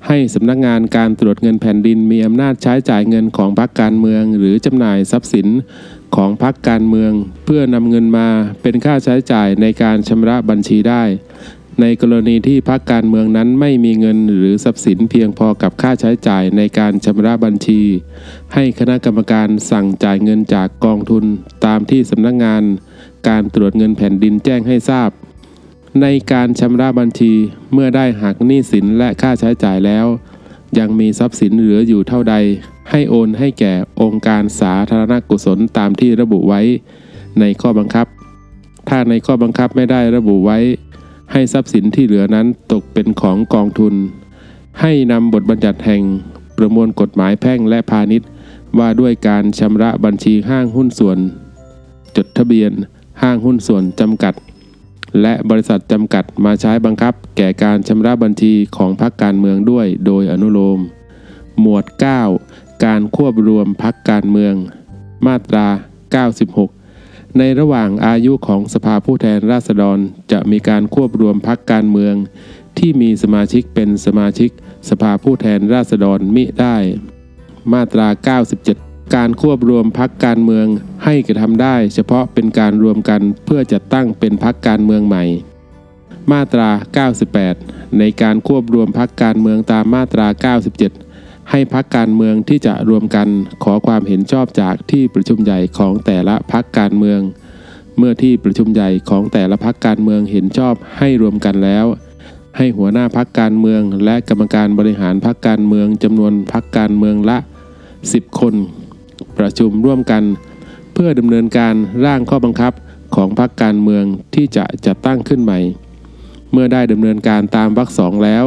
ให้สำนักงานการตรวจเงินแผ่นดินมีอำนาจใช้จ่ายเงินของพรรคการเมือง หรือจำหน่ายทรัพย์สินของพรรคการเมือง เพื่อนำเงินมาเป็นค่าใช้จ่ายในการชำระบัญชีได้ ในกรณีที่พรรคการเมืองนั้นไม่มีเงินหรือทรัพย์สินเพียงพอกับค่าใช้จ่ายในการชำระบัญชี ให้คณะกรรมการสั่งจ่ายเงินจากกองทุนตามที่สำนักงาน การตรวจเงินแผ่นดินแจ้งให้ทราบ ในการชำระบัญชีเมื่อได้หักหนี้สินและค่าใช้จ่ายแล้ว ยังมีทรัพย์สินเหลืออยู่เท่าใด ให้โอนให้แก่องค์การสาธารณกุศลตามที่ระบุไว้ ในข้อบังคับ ถ้าในข้อบังคับไม่ได้ระบุไว้ ให้ทรัพย์สินที่เหลือนั้นตกเป็นของกองทุน ให้นำบทบัญญัติแห่งประมวลกฎหมายแพ่งและพาณิชย์ ว่าด้วยการชำระบัญชีห้างหุ้นส่วน จดทะเบียน ห้างหุ้นส่วนจำกัด และบริษัทจำกัดมาใช้บังคับ แก่การชำระบัญชีของพรรคการเมืองด้วยโดยอนุโลม หมวด 9 การควบรวมพรรคการเมือง มาตรา 96 ในระหว่างอายุของสภาผู้แทนราษฎรจะมีการควบรวมพรรคการเมือง ที่มีสมาชิกเป็นสมาชิก สภาผู้แทนราษฎรมิได้ มาตรา 97 การควบรวมพักการเมืองให้กระทำได้ เฉพาะเป็นการรวมกันเพื่อจัดตั้งเป็นพักการเมืองใหม่ มาตรา 98 ในการควบรวมพักการเมืองตามมาตรา 97 ให้พักการเมืองที่จะรวมกันขอความเห็นชอบจากที่ประชุมใหญ่ของแต่ละพักการเมือง เมื่อที่ประชุมใหญ่ของแต่ละพักการเมืองเห็นชอบให้รวมกันแล้ว ให้หัวหน้าพักการเมือง และกรรมการบริหารพักการเมืองจำนวนพักการเมืองละ 10 คน ประชุมร่วมกัน เพื่อดำเนินการร่างข้อบังคับของพรรคการเมืองที่จะจัดตั้งขึ้นใหม่ เมื่อได้ดำเนินการตามวรรคสองแล้ว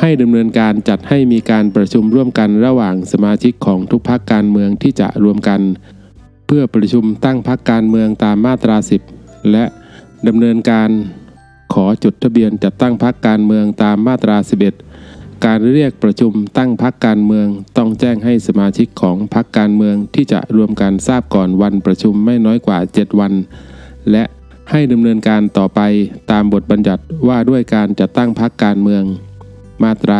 ให้ดำเนินการจัดให้มีการประชุมร่วมกันระหว่างสมาชิกของทุกพรรคการเมืองที่จะรวมกัน เพื่อประชุมตั้งพรรคการเมืองตามมาตรา 10 และดำเนินการขอจดทะเบียนจัดตั้งพรรคการเมืองตามมาตรา 11 การเรียกประชุมตั้งพรรคการเมืองต้องแจ้งให้สมาชิกของพรรคการเมืองที่จะรวมกันทราบก่อนวันประชุมไม่น้อยกว่า 7 วัน และให้ดำเนินการต่อไปตามบทบัญญัติว่าด้วยการจัดตั้งพรรคการเมือง มาตรา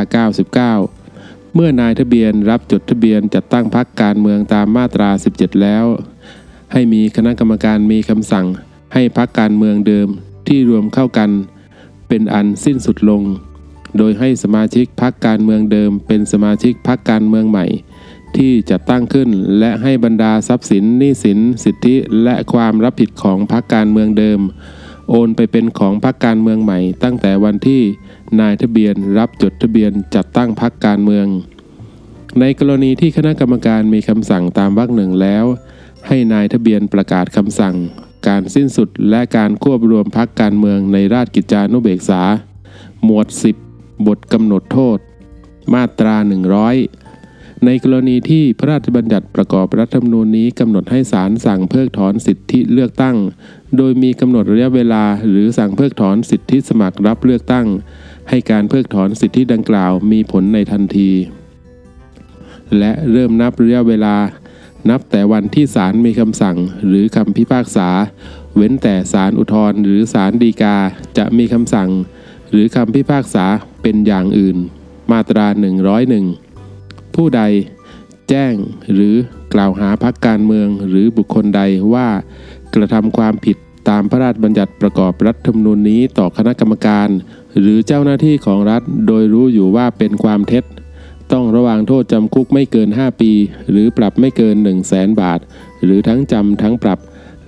99 เมื่อนายทะเบียนรับจดทะเบียนจัดตั้งพรรคการเมืองตามมาตรา 17 แล้ว ให้มีคณะกรรมการมีคำสั่ง ให้พรรคการเมืองเดิมที่รวมเข้ากัน เป็นอันสิ้นสุดลง โดยให้สมาชิกพรรคการเมืองเดิม เป็นสมาชิกพรรคการเมืองใหม่ ที่จะตั้งขึ้นและให้บรรดาทรัพย์สินหนี้สิน สิทธิ และความรับผิดของพรรคการเมืองเดิม โอนไปเป็นของพรรคการเมืองใหม่ ตั้งแต่วันที่นายทะเบียนรับจดทะเบียนจัดตั้งพรรคการเมือง ในกรณีที่คณะกรรมการมีคำสั่งตามวรรคหนึ่งแล้ว ให้นายทะเบียนประกาศคำสั่ง การสิ้นสุดและการควบรวมพักการเมืองในราชกิจจานุเบกษา หมวด 10 บทกำหนดโทษ มาตรา 100 ในกรณีที่พระราชบัญญัติประกอบรัฐธรรมนูญนี้กำหนดให้ศาลสั่งเพิกถอนสิทธิเลือกตั้ง โดยมีกำหนดระยะเวลาหรือสั่งเพิกถอนสิทธิสมัครรับเลือกตั้ง ให้การเพิกถอนสิทธิดังกล่าวมีผลในทันที และเริ่มนับระยะเวลา นับแต่วันที่ศาลมีคำสั่งหรือคำพิพากษา เว้นแต่ศาลอุทธรณ์หรือศาลฎีกาจะมีคำสั่ง หรือคำพิพากษาเป็นอย่างอื่น มาตรา 101 ผู้ใดแจ้งหรือกล่าวหาพักการเมืองหรือบุคคลใดว่ากระทำความผิดตามพระราชบัญญัติประกอบรัฐธรรมนูญนี้ต่อคณะกรรมการ หรือเจ้าหน้าที่ของรัฐโดยรู้อยู่ว่าเป็นความเท็จ ต้องระวางโทษจำคุกไม่เกิน 5 ปี หรือปรับไม่เกิน 1 0 0 0 0แสนบาท หรือทั้งจำทั้งปรับ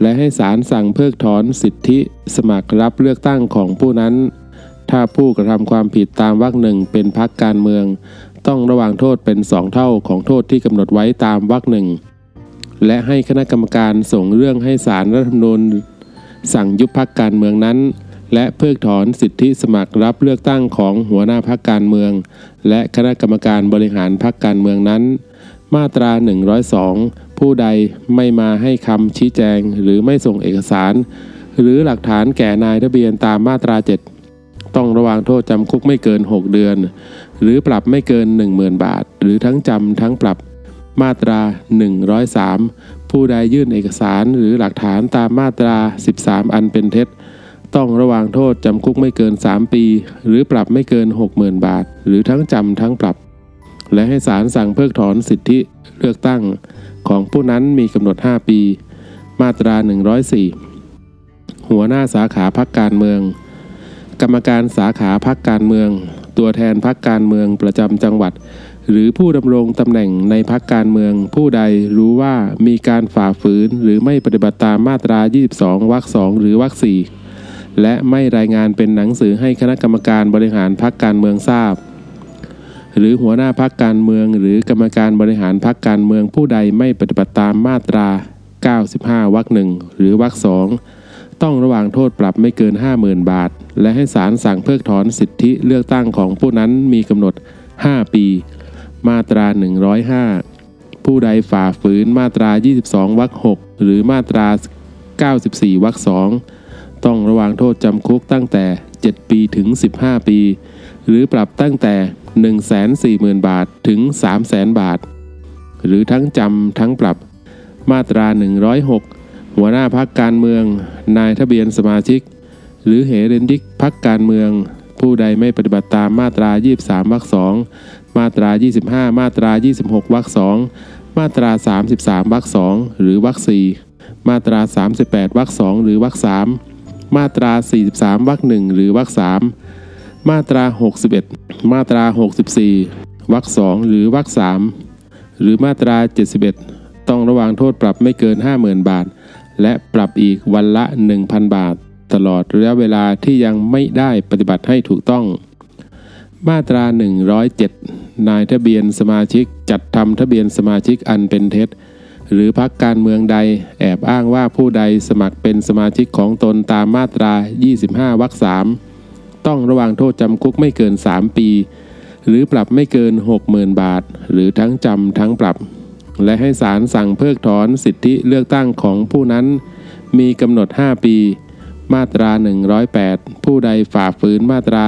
และให้ศาลสั่งเพิกถอนสิทธิสมัครรับเลือกตั้งของผู้นั้น ถ้าผู้กระทำความผิดตามวรรคหนึ่งเป็นพักการเมือง ต้องระวางโทษเป็น 2 เท่าของโทษที่กำหนดไว้ตามวรรคหนึ่งและให้คณะกรรมการส่งเรื่องให้ศาลรัฐธรรมนูญสั่งยุบพักการเมืองนั้น และเพิกถอนสิทธิสมัครรับเลือกตั้งของหัวหน้าพักการเมือง และคณะกรรมการบริหารพักการเมืองนั้น มาตรา 102 ผู้ใดไม่มาให้คำชี้แจงหรือไม่ส่งเอกสาร หรือหลักฐานแก่นายทะเบียนตามมาตรา 7 ต้องระวางโทษจำคุกไม่เกิน 6 เดือน หรือปรับไม่เกิน 10,000 บาท หรือทั้งจำทั้งปรับมาตรา 103 ผู้ใดยื่นเอกสารหรือหลักฐานตามมาตรา 13 อันเป็นเท็จ ต้องระวางโทษจำคุกไม่เกิน 3 ปี หรือปรับไม่เกิน 60,000 บาท หรือทั้งจำทั้งปรับ และให้ศาลสั่งเพิกถอนสิทธิเลือกตั้งของผู้นั้นมีกำหนด 5 ปี มาตรา 104 หัวหน้าสาขาพักการเมือง กรรมการสาขาพักการเมือง ตัวแทนพักการเมืองประจำจังหวัด หรือผู้ดำรงตำแหน่งในพักการเมือง ผู้ใดรู้ว่ามีการฝ่าฝืน หรือไม่ปฏิบัติตามมาตรา 22 วรรค2หรือวรรค4และไม่รายงานเป็นหนังสือให้คณะกรรมการบริหารพักการเมืองทราบ หรือหัวหน้าพักการเมือง หรือกรรมการบริหารพักการเมืองผู้ใดไม่ปฏิบัติตามมาตรา 95 วรรคหนึ่งหรือวรรคสอง ต้องระวางโทษปรับไม่เกิน 50,000 บาท และให้ศาลสั่งเพิกถอนสิทธิเลือกตั้งของผู้นั้นมีกำหนด 5 ปี มาตรา 105 ผู้ใดฝ่าฝืนมาตรา 22 วรรค 6 หรือมาตรา 94 วรรค 2 ต้องระวางโทษจำคุกตั้งแต่ 7 ปีถึง 15 ปี หรือปรับตั้งแต่ 140,000 บาทถึง 300,000 บาท หรือทั้งจำทั้งปรับ มาตรา 106 หัวหน้าพักการเมือง นายทะเบียนสมาชิก หรือเหเรนดิกพักการเมือง ผู้ใดไม่ปฏิบัติตามมาตรา 23วรรค2มาตรา 25 มาตรา 26วรรค2มาตรา 33วรรค2หรือวรรค4มาตรา 38วรรค2หรือวรรค3มาตรา 43วรรค1หรือวรรค3มาตรา 61 มาตรา 64วรรค2หรือวรรค3หรือมาตรา 71 ต้องระวางโทษปรับไม่เกิน 50,000 บาท และปรับอีกวันละ 1,000 บาท ตลอดระยะเวลาที่ยังไม่ได้ปฏิบัติให้ถูกต้อง มาตรา 107 นายทะเบียนสมาชิกจัดทำทะเบียนสมาชิกอันเป็นเท็จ หรือพักการเมืองใดแอบอ้างว่าผู้ใดสมัครเป็นสมาชิกของตนตามมาตรา 25 วรรค3ต้องระวางโทษจำคุกไม่เกิน 3 ปี หรือปรับไม่เกิน 60,000 บาท หรือทั้งจำทั้งปรับ และให้ศาลสั่งเพิกถอนสิทธิเลือกตั้งของผู้นั้น มีกำหนด 5 ปี มาตรา 108 ผู้ใดฝ่าฝืนมาตรา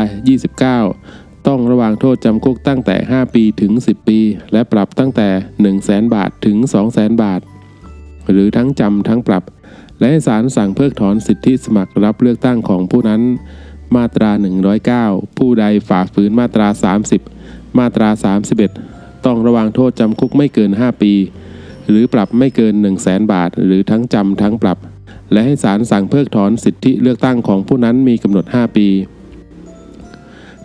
29 ต้องระวางโทษจำคุกตั้งแต่ 5 ปีถึง 10 ปี และปรับตั้งแต่ 1 0 0 0 0แบาทถึง 2 0 0 0 0 0บาท หรือทั้งจำทั้งปรับ และให้ศาลสั่งเพิกถอนสิทธิสมัครรับเลือกตั้งของผู้นั้น มาตรา 109 ผู้ใดฝ่าฝืนมาตรา 30 มาตรา 31 ต้องระวางโทษจำคุกไม่เกิน 5 ปี หรือปรับไม่เกิน 1 0 0 0 0แบาท หรือทั้งจำทั้งปรับ และให้ศาลสั่งเพิกถอนสิทธิเลือกตั้งของผู้นั้นมีกำหนด 5 ปี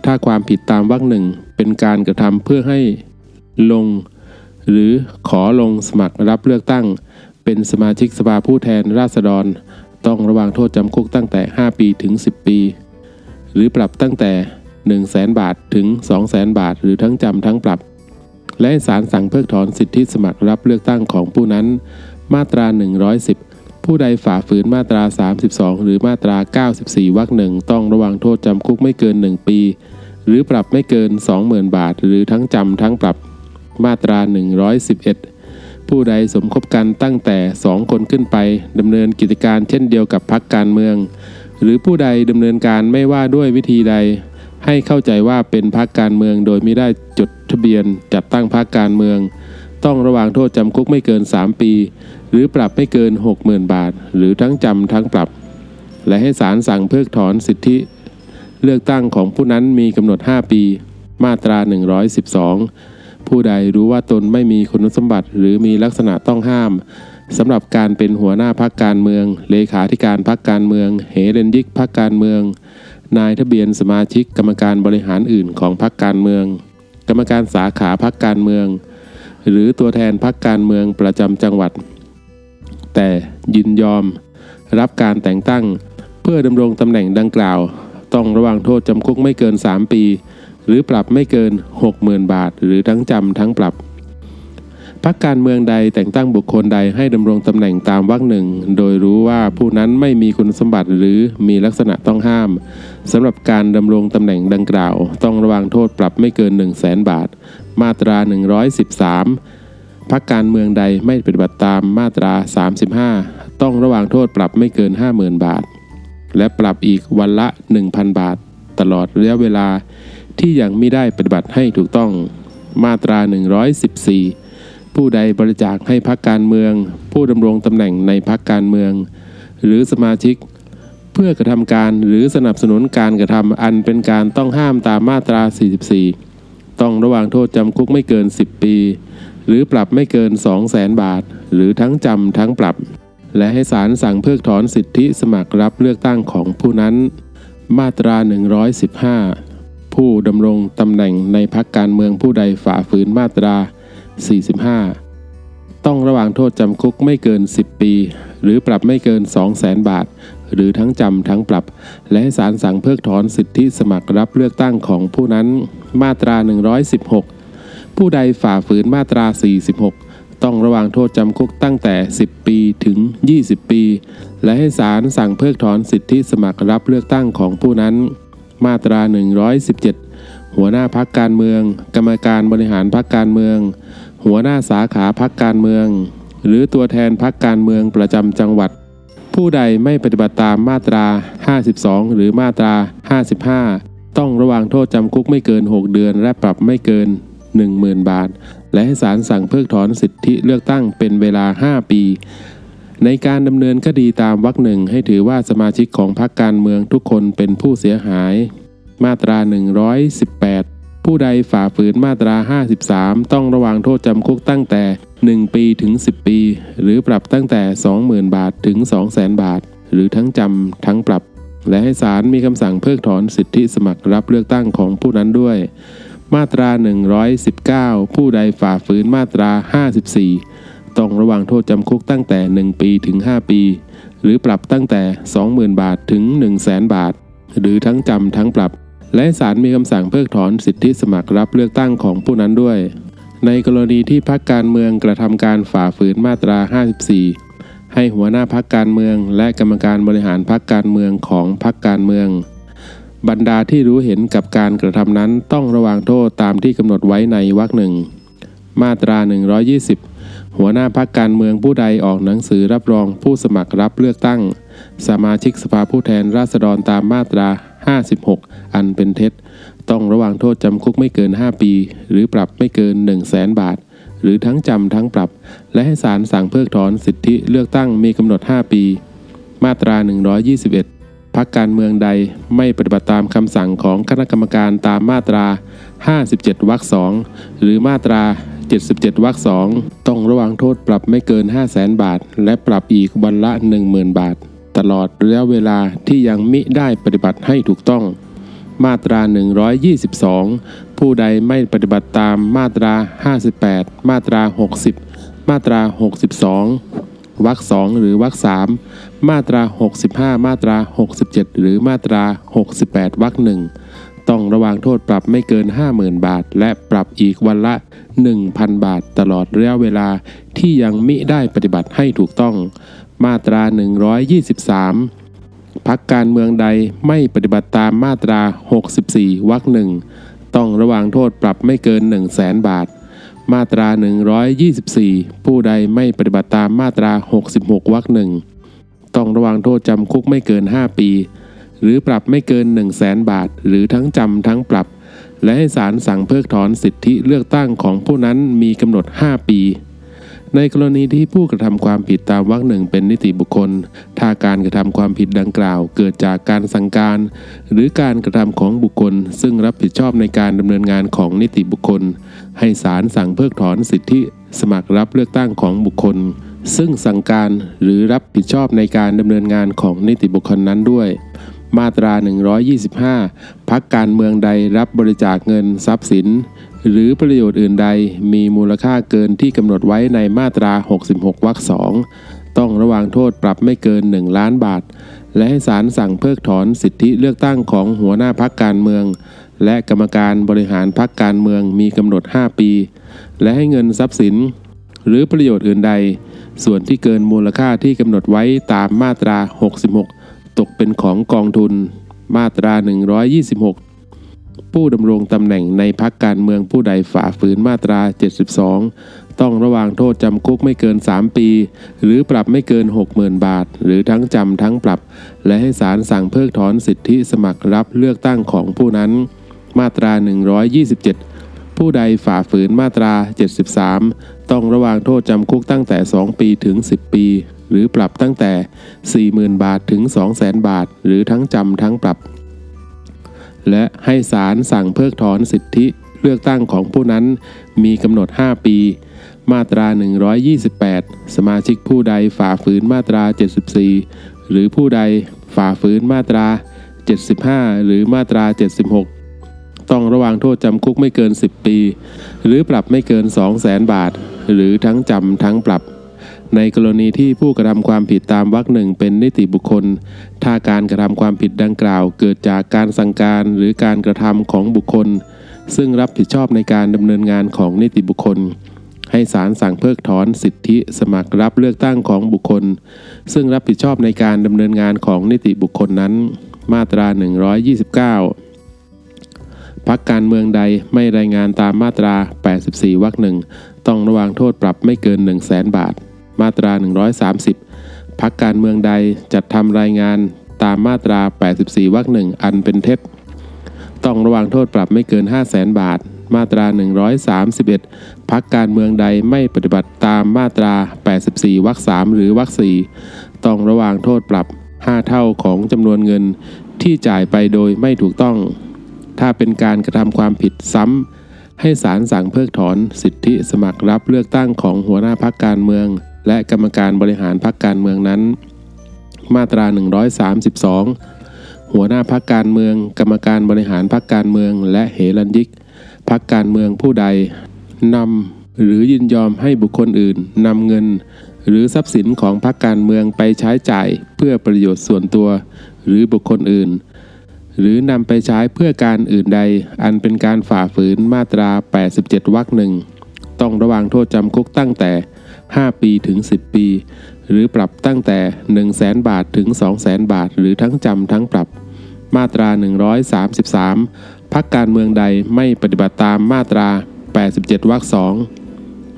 ถ้าความผิดตามวรรคหนึ่งเป็นการกระทำเพื่อให้ลง หรือขอลงสมัครรับเลือกตั้ง เป็นสมาชิกสภาผู้แทนราษฎร ต้องระวางโทษจำคุกตั้งแต่ 5 ปีถึง 10 ปี หรือปรับตั้งแต่ 1 0 0 0 0แบาทถึง 2 0 0 0 0 0 บาท หรือทั้งจำทั้งปรับ และศาลสั่งเพิกถอนสิทธิสมัครรับเลือกตั้งของผู้นั้น มาตรา 110 ผู้ใดฝ่าฝืนมาตรา 32 หรือมาตรา 94 วรรคหนึ่งต้องระวางโทษจำคุกไม่เกิน 1 ปี หรือปรับไม่เกิน 20,000 บาท หรือทั้งจำทั้งปรับมาตรา 111 ผู้ใดสมคบกันตั้งแต่ 2 คนขึ้นไปดำเนินกิจการเช่นเดียวกับพรรคการเมือง หรือผู้ใดดำเนินการไม่ว่าด้วยวิธีใด ให้เข้าใจว่าเป็นพรรคการเมืองโดยไม่ได้จด ทะเบียนจัดตั้งพรรคการเมือง ต้องระวางโทษจำคุกไม่เกิน 3 ปี หรือปรับไม่เกิน 60,000 บาท หรือทั้งจำทั้งปรับ และให้ศาลสั่งเพิกถอนสิทธิ เลือกตั้งของผู้นั้นมีกำหนด 5 ปี มาตรา 112 ผู้ใดรู้ว่าตนไม่มีคุณสมบัติ หรือมีลักษณะต้องห้ามสำหรับการเป็นหัวหน้าพักการเมือง เลขาธิการพักการเมือง เหเรนยิกพักการเมือง นายทะเบียนสมาชิกกรรมการบริหารอื่นของพักการเมือง กรรมการสาขาพักการเมือง หรือตัวแทนพักการเมืองประจำจังหวัด แต่ยินยอม รับการแต่งตั้ง เพื่อดำรงตำแหน่งดังกล่าว ต้องระวังโทษจำคุกไม่เกิน 3 ปี หรือปรับไม่เกิน 60,000 บาท หรือทั้งจำทั้งปรับ พักการเมืองใดแต่งตั้งบุคคลใดให้ดำรงตำแหน่งตามวรรคหนึ่ง โดยรู้ว่าผู้นั้นไม่มีคุณสมบัติหรือมีลักษณะต้องห้ามสำหรับการดำรงตำแหน่งดังกล่าว ต้องระวังโทษปรับไม่เกิน 1 0 0 0 0แสนบาท มาตรา 113พักการเมืองใดไม่ปฏิบัติตามมาตรา 35 ต้องระวังโทษปรับไม่เกิน 50,000 บาท และปรับอีกวันละ 1,000 บาท ตลอดระยะเวลาที่ยังไม่ได้ปฏิบัติให้ถูกต้อง มาตรา 114 ผู้ใดบริจาคให้พักการเมือง ผู้ดำรงตำแหน่งในพักการเมือง หรือสมาชิก เพื่อกระทำการหรือสนับสนุนการกระทำอันเป็นการต้องห้ามตามมาตรา 44 ต้องระวางโทษจำคุกไม่เกิน 10 ปี หรือปรับไม่เกิน 2 0 0แสนบาท หรือทั้งจำทั้งปรับ และให้ศาลสั่งเพิกถอนสิทธิสมัครรับเลือกตั้งของผู้นั้น มาตรา 115 ผู้ดำรงตำแหน่งในพักการเมืองผู้ใดฝ่าฝืนมาตรา 45 ต้องระวางโทษจำคุกไม่เกิน 10 ปี หรือปรับไม่เกิน 2 0 0แสนบาท หรือทั้งจำทั้งปรับ และให้ศาลสั่งเพิกถอนสิทธิสมัครรับเลือกตั้งของผู้นั้นมาตรา 116 ผู้ใดฝ่าฝืนมาตรา 46ต้องระวางโทษจำคุกตั้งแต่ 10 ปีถึง 20 ปี และให้ศาลสั่งเพิกถอนสิทธิสมัครรับเลือกตั้งของผู้นั้น มาตรา 117 หัวหน้าพักการเมือง กรรมการบริหารพักการเมือง หัวหน้าสาขาพักการเมือง หรือตัวแทนพักการเมืองประจำจังหวัด ผู้ใดไม่ปฏิบัติตามมาตรา 52 หรือมาตรา 55 ต้องระวางโทษจำคุกไม่เกิน 6 เดือน และปรับไม่เกิน 10,000 บาท และให้ศาลสั่งเพิกถอนสิทธิเลือกตั้งเป็นเวลา 5 ปี ในการดำเนินคดีตามวรรคหนึ่งให้ถือว่าสมาชิกของพรรคการเมืองทุกคนเป็นผู้เสียหาย มาตรา 118 ผู้ใดฝ่าฝืนมาตรา 53 ต้องระวังโทษจำคุกตั้งแต่ 1 ปีถึง 10 ปี หรือปรับตั้งแต่ 20,000 บาทถึง 200,000 บาท หรือทั้งจำทั้งปรับ และให้ศาลมีคำสั่งเพิกถอนสิทธิสมัครรับเลือกตั้งของผู้นั้นด้วย มาตรา 119 ผู้ใดฝ่าฝืนมาตรา 54 ต้องระวังโทษจำคุกตั้งแต่ 1 ปีถึง 5 ปี หรือปรับตั้งแต่ 20,000 บาทถึง 100,000 บาท หรือทั้งจำทั้งปรับ และศาลมีคำสั่งเพิกถอนสิทธิสมัครรับเลือกตั้งของผู้นั้นด้วย ในกรณีที่พักการเมืองกระทำการฝ่าฝืนมาตรา 54 ให้หัวหน้าพักการเมือง และกรรมการบริหารพักการเมืองของพักการเมือง บรรดาที่รู้เห็นกับการกระทำนั้นต้องระวังโทษตามที่กำหนดไว้ในวรรคหนึ่งมาตรา 120 หัวหน้าพักการเมืองผู้ใดออกหนังสือรับรองผู้สมัครรับเลือกตั้ง สมาชิกสภาผู้แทนราษฎรตามมาตรา 56 อันเป็นเท็จ ต้องระวังโทษจำคุกไม่เกิน 5 ปี หรือปรับไม่เกิน 1 0 0 0 0แสนบาท หรือทั้งจำทั้งปรับ และให้ศาลสั่งเพิกถอนสิทธิเลือกตั้งมีกำหนด 5 ปี มาตรา 121พักการเมืองใดไม่ปฏิบัติตามคำสั่งของคณะกรรมการตามมาตรา 57 วรรคสองหรือมาตรา 77 วรรคสองต้องระวังโทษปรับไม่เกิน 5 0 0แสนบาท และปรับอีกวันละ 10,000 บาท ตลอดระยะเวลาที่ยังมิได้ปฏิบัติให้ถูกต้อง มาตรา 122 ผู้ใดไม่ปฏิบัติตามมาตรา 58 มาตรา 60 มาตรา 62 วรรคสองหรือวรรคสามมาตรา 65 มาตรา 67 หรือมาตรา 68 วรรคหนึ่งต้องระวังโทษปรับไม่เกิน 50,000 บาท และปรับอีกวันละ 1,000 บาท ตลอดระยะเวลาที่ยังมิได้ปฏิบัติให้ถูกต้อง มาตรา 123 พักการเมืองใดไม่ปฏิบัติตามมาตรา 64 วรรคหนึ่งต้องระวังโทษปรับไม่เกิน 1 0 0 0 0แสนบาท มาตรา 124 ผู้ใดไม่ปฏิบัติตามมาตรา 66 วรรคหนึ่งต้องระวังโทษจำคุกไม่เกิน 5 ปี หรือปรับไม่เกิน 1 0 0 0 0แสนบาท หรือทั้งจำทั้งปรับ และให้ศาลสั่งเพิกถอนสิทธิเลือกตั้งของผู้นั้นมีกำหนด 5 ปี ในกรณีที่ผู้กระทำความผิดตามวรรคหนึ่งเป็นนิติบุคคล ถ้าการกระทำความผิดดังกล่าว เกิดจากการสั่งการ หรือการกระทำของบุคคล ซึ่งรับผิดชอบในการดำเนินงานของนิติบุคคล ให้ศาลสั่งเพิกถอนสิทธิ สมัครรับเลือกตั้งของบุคคล ซึ่งสั่งการหรือรับผิดชอบในการดำเนินงานของนิติบุคคลนั้นด้วย มาตรา 125 พักการเมืองใดรับบริจาคเงินทรัพย์สิน หรือประโยชน์อื่นใดมีมูลค่าเกินที่กำหนดไว้ในมาตรา 66 วรรคสองต้องระวังโทษปรับไม่เกิน 1 ล้านบาท และให้ศาลสั่งเพิกถอนสิทธิเลือกตั้งของหัวหน้าพักการเมือง และกรรมการบริหารพักการเมืองมีกำหนด 5 ปี และให้เงินทรัพย์สิน หรือประโยชน์อื่นใด ส่วนที่เกินมูลค่าที่กำหนดไว้ตามมาตรา 66 ตกเป็นของกองทุน มาตรา 126 ผู้ดำรงตำแหน่งในพักการเมืองผู้ใดฝ่าฝืนมาตรา 72 ต้องระวางโทษจำคุกไม่เกิน 3 ปี หรือปรับไม่เกิน 60,000 บาท หรือทั้งจำทั้งปรับ และให้ศาลสั่งเพิกถอนสิทธิสมัครรับเลือกตั้งของผู้นั้น มาตรา 127 ผู้ใดฝ่าฝืนมาตรา 73 ต้องระวางโทษจำคุกตั้งแต่ 2 ปีถึง 10 ปี หรือปรับตั้งแต่ 40,000 บาทถึง 200,000 บาท หรือทั้งจำทั้งปรับ และให้ศาลสั่งเพิกถอนสิทธิเลือกตั้งของผู้นั้นมีกำหนด 5 ปี มาตรา 128 สมาชิกผู้ใดฝ่าฝืนมาตรา 74 หรือผู้ใดฝ่าฝืนมาตรา 75 หรือมาตรา 76 ต้องระวางโทษจำคุกไม่เกิน 10 ปี หรือปรับไม่เกิน 200,000 บาท หรือทั้งจำทั้งปรับ ในกรณีที่ผู้กระทำความผิดตามวรรคหนึ่งเป็นนิติบุคคล ถ้าการกระทำความผิดดังกล่าว เกิดจากการสั่งการหรือการกระทำของบุคคล ซึ่งรับผิดชอบในการดำเนินงานของนิติบุคคล ให้ศาลสั่งเพิกถอนสิทธิสมัครรับเลือกตั้งของบุคคล ซึ่งรับผิดชอบในการดำเนินงานของนิติบุคคลนั้น มาตรา 129พักการเมืองใดไม่รายงานตามมาตรา 84วรรคหนึ่งต้องระวางโทษปรับไม่เกิน 1 0 0 0 0แสนบาท มาตรา 130 พักการเมืองใดจัดทำรายงานตามมาตรา 84 วรรคหนึ่งอันเป็นเท็จ ต้องระวางโทษปรับไม่เกิน 5 0 0แสนบาท มาตรา 131 พักการเมืองใดไม่ปฏิบัติตามมาตรา 84 วรรค3หรือวรรค4ต้องระวางโทษปรับ 5 เท่าของจำนวนเงินที่จ่ายไปโดยไม่ถูกต้อง ถ้าเป็นการกระทำความผิดซ้ำให้ศาลสั่งเพิกถอนสิทธิสมัครรับเลือกตั้งของหัวหน้าพักการเมือง และกรรมการบริหารพักการเมืองนั้น มาตรา 132 หัวหน้าพักการเมือง กรรมการบริหารพักการเมือง และเหรัญยิกพักการเมืองผู้ใดนำหรือยินยอมให้บุคคลอื่นนำเงิน หรือทรัพย์สินของพักการเมืองไปใช้จ่ายเพื่อประโยชน์ส่วนตัว หรือบุคคลอื่น หรือนำไปใช้เพื่อการอื่นใด อันเป็นการฝ่าฝืนมาตรา 87 วรรคหนึ่งต้องระวางโทษจำคุกตั้งแต่ 5 ปีถึง 10 ปี หรือปรับตั้งแต่ 1 0 0 0 0แบาทถึง 2 0 0 0 0 0 บาท หรือทั้งจำทั้งปรับ มาตรา 133พักการเมืองใดไม่ปฏิบัติตามมาตรา 87วรรคสอง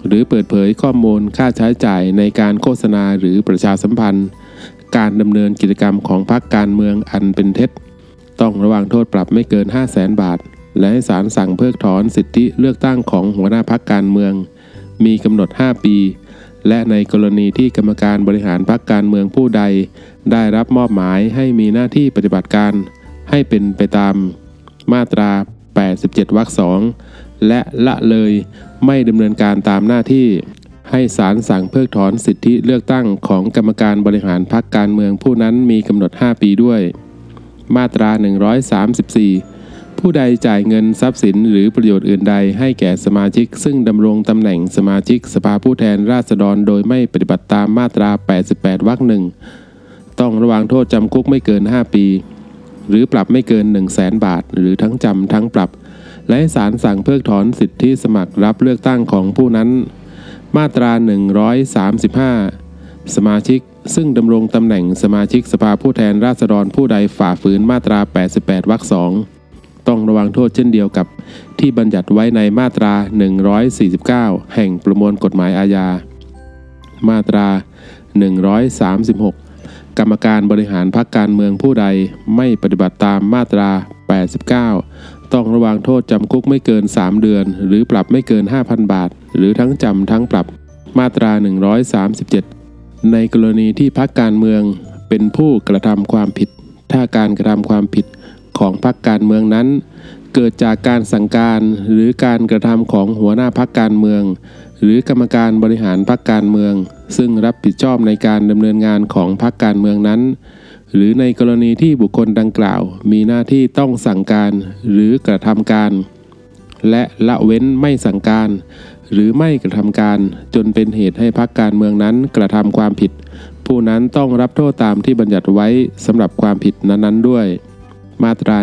หรือเปิดเผยข้อมูลค่าใช้จ่ายในการโฆษณาหรือประชาสัมพันธ์ การดำเนินกิจกรรมของพรรคการเมืองอันเป็นเท็จ ต้องระวังโทษปรับไม่เกิน 5 0 0แสนบาท และให้ศาลสั่งเพิกถอนสิทธิเลือกตั้งของหัวหน้าพักการเมือง มีกำหนด 5 ปี และในกรณีที่กรรมการบริหารพักการเมืองผู้ใด ได้รับมอบหมายให้มีหน้าที่ปฏิบัติการ ให้เป็นไปตามมาตรา 87 วรรคสองและละเลยไม่ดำเนินการตามหน้าที่ ให้ศาลสั่งเพิกถอนสิทธิเลือกตั้งของกรรมการบริหารพักการเมืองผู้นั้นมีกำหนด 5 ปีด้วย มาตรา 134 ผู้ใดจ่ายเงินทรัพย์สินหรือประโยชน์อื่นใดให้แก่สมาชิก ซึ่งดำรงตำแหน่งสมาชิกสภาผู้แทนราษฎรโดยไม่ปฏิบัติตามมาตรา 88 วรรคหนึ่งต้องระวางโทษจำคุกไม่เกิน 5 ปี หรือปรับไม่เกิน 1 0 0 0 0แสนบาท หรือทั้งจำทั้งปรับ และให้ศาลสั่งเพิกถอนสิทธิสมัครรับเลือกตั้งของผู้นั้น มาตรา 135 สมาชิกซึ่งดำรงตำแหน่งสมาชิกสภาผู้แทนราษฎรผู้ใดฝ่าฝืนมาตรา 88 วรรคสอง ต้องระวังโทษเช่นเดียวกับ ที่บัญญัติไว้ในมาตรา 149 แห่งประมวลกฎหมายอาญา มาตรา 136 กรรมการบริหารพรรคการเมืองผู้ใดไม่ปฏิบัติตามมาตรา 89 ต้องระวังโทษจำคุกไม่เกิน 3 เดือน หรือปรับไม่เกิน 5,000 บาท หรือทั้งจำทั้งปรับมาตรา 137 ในกรณีที่พรรคการเมืองเป็นผู้กระทำความผิด ถ้าการกระทำความผิด ของพรรคการเมืองนั้น เกิดจากการสั่งการหรือการกระทำของหัวหน้าพรรคการเมือง หรือกรรมการบริหารพรรคการเมือง ซึ่งรับผิดชอบในการดำเนินงานของพรรคการเมืองนั้น หรือในกรณีที่บุคคลดังกล่าว มีหน้าที่ต้องสั่งการหรือกระทำการ และละเว้นไม่สั่งการ หรือไม่กระทำการจนเป็นเหตุให้พรรคการเมืองนั้นกระทำความผิดผู้นั้นต้องรับโทษตามที่บัญญัติไว้สำหรับความผิดนั้นๆด้วย มาตรา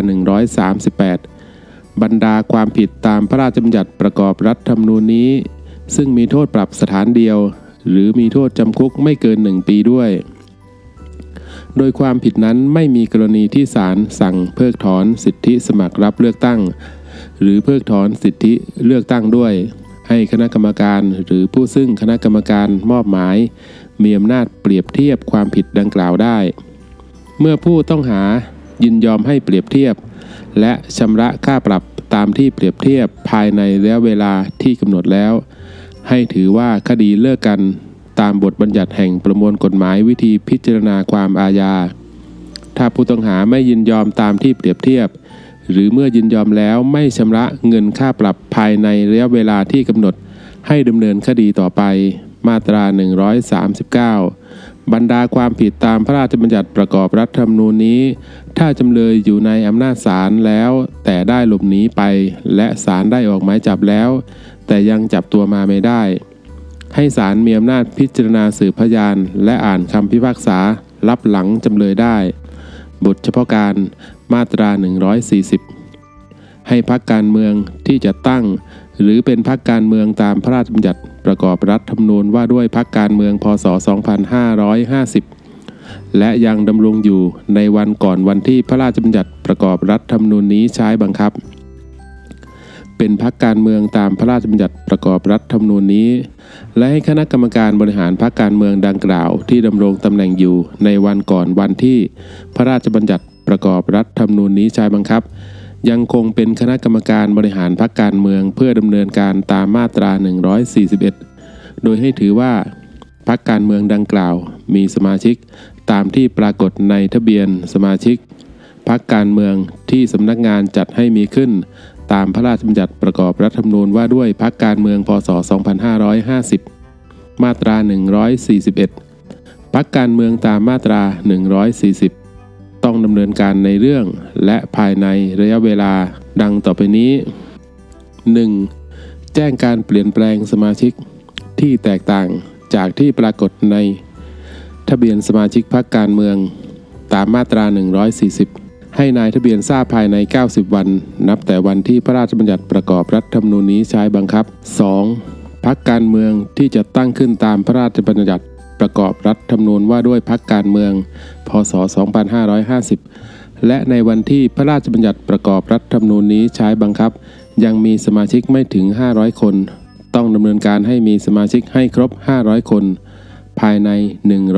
138 บรรดาความผิดตามพระราชบัญญัติประกอบรัฐธรรมนูญนี้ ซึ่งมีโทษปรับสถานเดียว หรือมีโทษจำคุกไม่เกิน 1 ปีด้วย โดยความผิดนั้นไม่มีกรณีที่ศาลสั่งเพิกถอนสิทธิสมัครรับเลือกตั้ง หรือเพิกถอนสิทธิเลือกตั้งด้วยให้คณะกรรมการหรือผู้ซึ่งคณะกรรมการมอบหมาย มีอำนาจเปรียบเทียบความผิดดังกล่าวได้ เมื่อผู้ต้องหา ยินยอมให้เปรียบเทียบ และชำระค่าปรับตามที่เปรียบเทียบภายในระยะเวลาที่กำหนดแล้ว ให้ถือว่าคดีเลิกกันตามบทบัญญัติแห่งประมวลกฎหมายวิธีพิจารณาความอาญา ถ้าผู้ต้องหาไม่ยินยอมตามที่เปรียบเทียบ หรือเมื่อยินยอมแล้วไม่ชำระเงินค่าปรับภายในระยะเวลาที่กำหนด ให้ดำเนินคดีต่อไป มาตรา 139 บรรดาความผิดตามพระราชบัญญัติประกอบรัฐธรรมนูญนี้ ถ้าจำเลยอยู่ในอำนาจศาลแล้ว แต่ได้หลบหนีไป และศาลได้ออกหมายจับแล้ว แต่ยังจับตัวมาไม่ได้ ให้ศาลมีอำนาจพิจารณาสืบพยาน และอ่านคำพิพากษา รับหลังจำเลยได้ บทเฉพาะการมาตรา 140 ให้พักการเมืองที่จะตั้ง หรือเป็นพักการเมืองตามพระราชบัญญัติประกอบรัฐธรรมนูญว่าด้วยพักการเมืองพศ 2550 และยังดำรงอยู่ในวันก่อนวันที่พระราชบัญญัติประกอบรัฐธรรมนูญนี้ใช้บังคับ เป็นพักการเมืองตามพระราชบัญญัติประกอบรัฐธรรมนูญนี้ และให้คณะกรรมการบริหารพักการเมืองดังกล่าว ที่ดำรงตำแหน่งอยู่ในวันก่อนวันที่ พระราชบัญญัติประกอบรัฐธรรมนูญนี้ใช้บังคับ ยังคงเป็นคณะกรรมการบริหารพักการเมืองเพื่อดำเนินการตามมาตรา 141 โดยให้ถือว่าพักการเมืองดังกล่าว มีสมาชิกตามที่ปรากฏในทะเบียนสมาชิกพักการเมืองที่สำนักงานจัดให้มีขึ้น ตามพระราชบัญญัติประกอบรัฐธรรมนูญว่าด้วยพักการเมืองพศ 2550 มาตรา 141พักการเมืองตามมาตรา 140 ต้องดำเนินการในเรื่อง และภายในระยะเวลาดังต่อไปนี้ 1. แจ้งการเปลี่ยนแปลงสมาชิกที่แตกต่างจากที่ปรากฏใน ทะเบียนสมาชิกพรรคการเมือง ตามมาตรา 140 ให้นายทะเบียนทราบภายใน 90 วัน นับแต่วันที่พระราชบัญญัติประกอบรัฐธรรมนูญนี้ใช้บังคับ 2. พักการเมืองที่จะตั้งขึ้นตามพระราชบัญญัติ ประกอบรัฐธรรมนูญว่าด้วยพักการเมือง พศ 2550 และในวันที่พระราชบัญญัติประกอบรัฐธรรมนูญนี้ใช้บังคับ ยังมีสมาชิกไม่ถึง 500 คน ต้องดำเนินการให้มีสมาชิกให้ครบ 500 คน ภายใน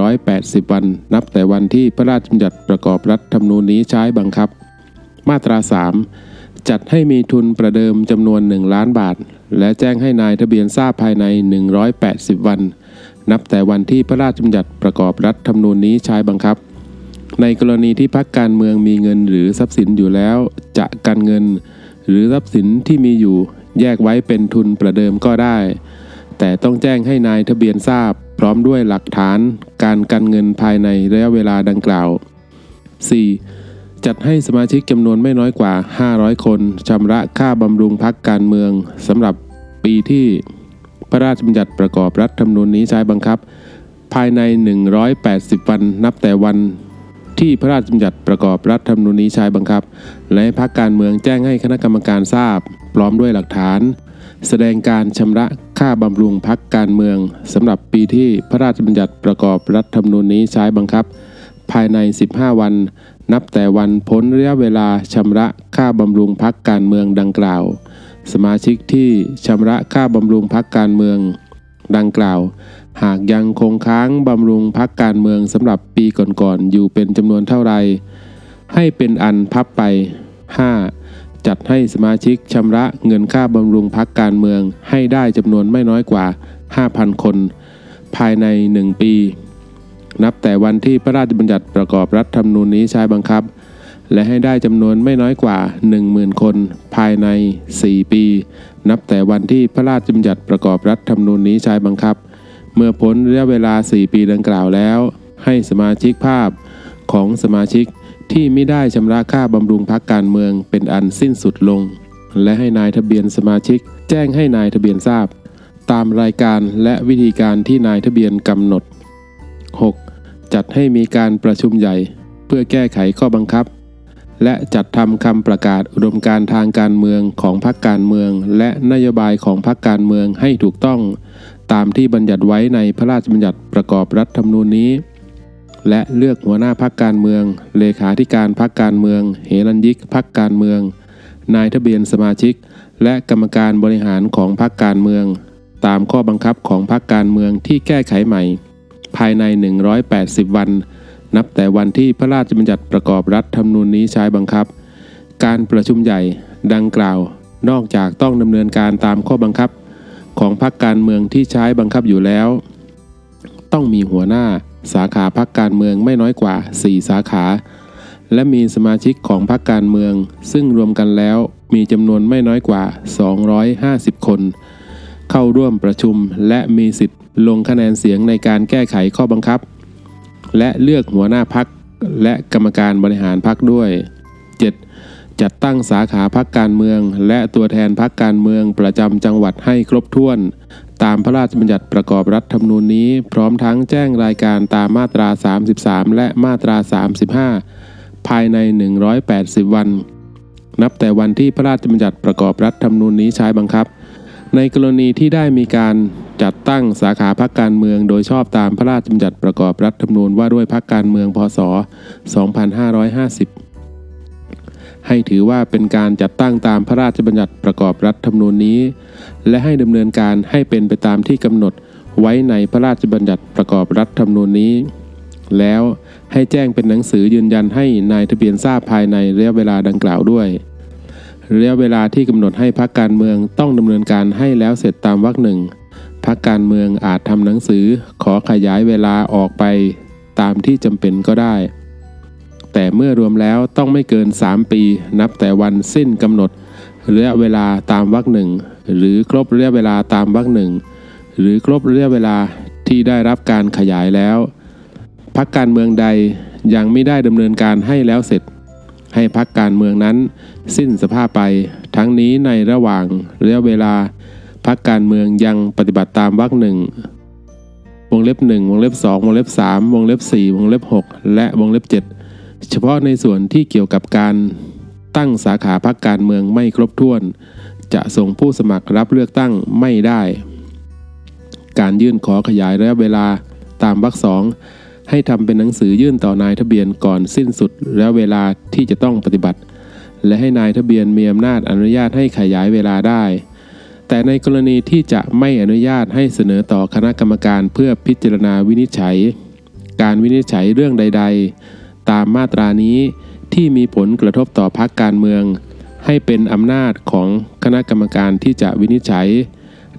180 วัน นับแต่วันที่พระราชบัญญัติประกอบรัฐธรรมนูญนี้ใช้บังคับ มาตรา 3จัดให้มีทุนประเดิมจำนวน 1 ล้านบาท และแจ้งให้นายทะเบียนทราบภายใน 180 วัน นับแต่วันที่พระราชบัญญัติประกอบรัฐธรรมนูญนี้ใช้บังคับ ในกรณีที่พักการเมืองมีเงินหรือทรัพย์สินอยู่แล้ว จะกันเงิน หรือทรัพย์สินที่มีอยู่ แยกไว้เป็นทุนประเดิมก็ได้ แต่ต้องแจ้งให้นายทะเบียนทราบ พร้อมด้วยหลักฐาน การกันเงินภายในระยะเวลาดังกล่าว 4. จัดให้สมาชิกจำนวนไม่น้อยกว่า 500 คนชำระค่าบำรุงพักการเมืองสำหรับปีที่ พระราชบัญญัติประกอบรัฐธรรมนูญนี้ใช้บังคับ ภายใน 180 วันนับแต่วัน ที่พระราชบัญญัติประกอบรัฐธรรมนูญนี้ใช้บังคับ และพักการเมืองแจ้งให้คณะกรรมการทราบ พร้อมด้วยหลักฐาน แสดงการชำระค่าบำรุงพักการเมืองสำหรับปีที่พระราชบัญญัติประกอบรัฐธรรมนูญนี้ใช้บังคับ ภายใน 15 วัน นับแต่วันพ้นระยะเวลาชำระค่าบำรุงพักการเมืองดังกล่าว สมาชิกที่ชำระค่าบำรุงพักการเมือง ดังกล่าว หากยังคงค้างบำรุงพักการเมืองสำหรับปีก่อนๆอยู่เป็นจำนวนเท่าไรให้เป็นอันพับไป 5. จัดให้สมาชิกชำระเงินค่าบำรุงพักการเมืองให้ได้จำนวนไม่น้อยกว่า 5,000 คน ภายใน 1 ปี นับแต่วันที่พระราชบัญญัติประกอบรัฐธรรมนูญนี้ใช้บังคับ และให้ได้จำนวนไม่น้อยกว่า 10,000 คน ภายใน 4 ปี นับแต่วันที่พระราชบัญญัติประกอบรัฐธรรมนูญนี้ใช้บังคับ เมื่อพ้นระยะเวลา 4 ปีดังกล่าวแล้ว ให้สมาชิกภาพของสมาชิกที่ไม่ได้ชำระค่าบำรุงพักการเมืองเป็นอันสิ้นสุดลง และให้นายทะเบียนสมาชิก แจ้งให้นายทะเบียนทราบ ตามรายการและวิธีการที่นายทะเบียนกำหนด 6. จัดให้มีการประชุมใหญ่ เพื่อแก้ไขข้อบังคับ และจัดทำคำประกาศอุดมการทางการเมืองของพรรคการเมือง และนโยบายของพรรคการเมืองให้ถูกต้อง ตามที่บัญญัติไว้ในพระราชบัญญัติประกอบรัฐธรรมนูญนี้ และเลือกหัวหน้าพรรคการเมือง เลขาธิการพรรคการเมืองเฮรัญยิกพรรคการเมือง นายทะเบียนสมาชิก และกรรมการบริหารของพรรคการเมือง ตามข้อบังคับของพรรคการเมืองที่แก้ไขใหม่ ภายใน 180 วัน นับแต่วันที่พระราชบัญญัติประกอบรัฐธรรมนูญนี้ใช้บังคับ การประชุมใหญ่ดังกล่าว นอกจากต้องดำเนินการตามข้อบังคับ ของพรรคการเมืองที่ใช้บังคับอยู่แล้ว ต้องมีหัวหน้าสาขาพรรคการเมืองไม่น้อยกว่า 4 สาขา และมีสมาชิกของพรรคการเมือง ซึ่งรวมกันแล้วมีจำนวนไม่น้อยกว่า 250 คน เข้าร่วมประชุมและมีสิทธิ์ลงคะแนนเสียงในการแก้ไขข้อบังคับ และเลือกหัวหน้าพักและกรรมการบริหารพักด้วย 7. จัดตั้งสาขาพักการเมือง และตัวแทนพักการเมืองประจำจังหวัดให้ครบถ้วน ตามพระราชบัญญัติประกอบรัฐธรรมนูญนี้ พร้อมทั้งแจ้งรายการตามมาตรา 33 และมาตรา 35 ภายใน 180 วัน นับแต่วันที่พระราชบัญญัติประกอบรัฐธรรมนูญนี้ใช้บังคับ ในกรณีที่ได้มีการ จัดตั้งสาขาพักการเมืองโดยชอบตามพระราชบัญญัติประกอบรัฐธรรมนูญว่าด้วยพักการเมืองพศ 2550 ให้ถือว่าเป็นการจัดตั้งตามพระราชบัญญัติประกอบรัฐธรรมนูญนี้ และให้ดำเนินการให้เป็นไปตามที่กำหนดไว้ในพระราชบัญญัติประกอบรัฐธรรมนูญนี้ แล้วให้แจ้งเป็นหนังสือยืนยันให้นายทะเบียนทราบภายในระยะเวลาดังกล่าวด้วยระยะเวลาที่กำหนดให้พักการเมืองต้องดำเนินการให้แล้วเสร็จตามวรรคหนึ่ง พักการเมืองอาจทำหนังสือขอขยายเวลาออกไปตามที่จำเป็นก็ได้ แต่เมื่อรวมแล้วต้องไม่เกิน 3 ปีนับแต่วันสิ้นกำหนดระยะเวลาตามวรรคหนึ่งหรือครบระยะเวลาตามวรรคหนึ่งหรือครบระยะเวลาที่ได้รับการขยายแล้วพักการเมืองใดยังไม่ได้ดำเนินการให้แล้วเสร็จ ให้พักการเมืองนั้นสิ้นสภาพไป ทั้งนี้ในระหว่างระยะเวลา พักการเมืองยังปฏิบัติตามวรรคหนึ่งวงเล็บ1วงเล็บ2วงเล็บ3วงเล็บ4วงเล็บ 6 และวงเล็บ 7 เฉพาะในส่วนที่เกี่ยวกับการตั้งสาขาพักการเมืองไม่ครบถ้วน จะส่งผู้สมัครรับเลือกตั้งไม่ได้ การยื่นขอขยายระยะเวลาตามวรรคสองให้ทำเป็นหนังสือยื่นต่อนายทะเบียนก่อนสิ้นสุดระยะเวลาที่จะต้องปฏิบัติ และให้นายทะเบียนมีอำนาจอนุญาตให้ขยายเวลาได้ แต่ในกรณีที่จะไม่อนุญาตให้เสนอต่อคณะกรรมการเพื่อพิจารณาวินิจฉัย การวินิจฉัยเรื่องใด ๆ ตามมาตรานี้ที่มีผลกระทบต่อพรรคการเมือง ให้เป็นอำนาจของคณะกรรมการที่จะวินิจฉัย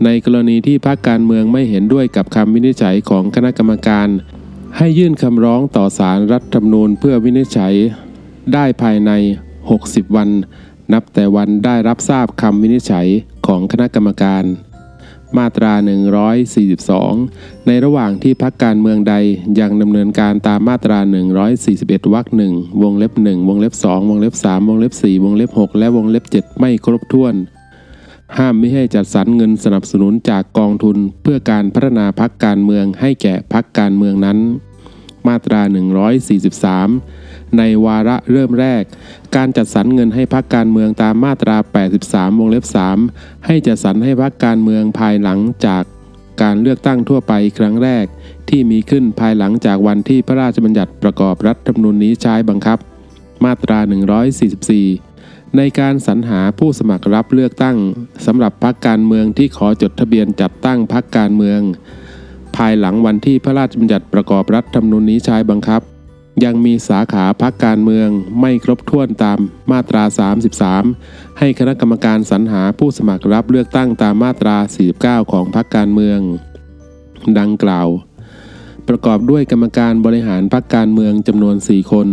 ในกรณีที่พรรคการเมืองไม่เห็นด้วยกับคำวินิจฉัยของคณะกรรมการ ให้ยื่นคำร้องต่อศาลรรัฐธรรมนูญเพื่อวินิจฉัย ได้ภายใน 60 วัน นับแต่วันได้รับทราบคำวินิจฉัย ของคณะกรรมการ มาตรา 142 ในระหว่างที่พักการเมืองใดยังดำเนินการตามมาตรา 141วรรคหนึ่งวงเล็บ 1 วงเล็บ 2 วงเล็บ 3 วงเล็บ 4 วงเล็บ 6 และวงเล็บ 7 ไม่ครบถ้วน ห้ามไม่ให้จัดสรรเงินสนับสนุนจากกองทุน เพื่อการพัฒนาพักการเมืองให้แก่พักการเมืองนั้น มาตรา 143 ในวาระเริ่มแรก การจัดสรรเงินให้พักการเมืองตามมาตรา 83 วงเล็บ 3 ให้จัดสรรให้พักการเมืองภายหลังจากการเลือกตั้งทั่วไปครั้งแรก ที่มีขึ้นภายหลังจากวันที่พระราชบัญญัติประกอบรัฐธรรมนูญนี้ใช้บังคับ มาตรา 144 ในการสรรหาผู้สมัครรับเลือกตั้งสำหรับพรรคการเมืองที่ขอจดทะเบียนจัดตั้งพรรคการเมือง ภายหลังวันที่พระราชบัญญัติประกอบรัฐธรรมนูญนี้ใช้บังคับ ยังมีสาขาพรรคการเมืองไม่ครบถ้วนตามมาตรา 33 ให้คณะกรรมการสรรหาผู้สมัครรับเลือกตั้งตามมาตรา 49 ของพรรคการเมือง ดังกล่าว ประกอบด้วยกรรมการบริหารพรรคการเมืองจำนวน 4 คน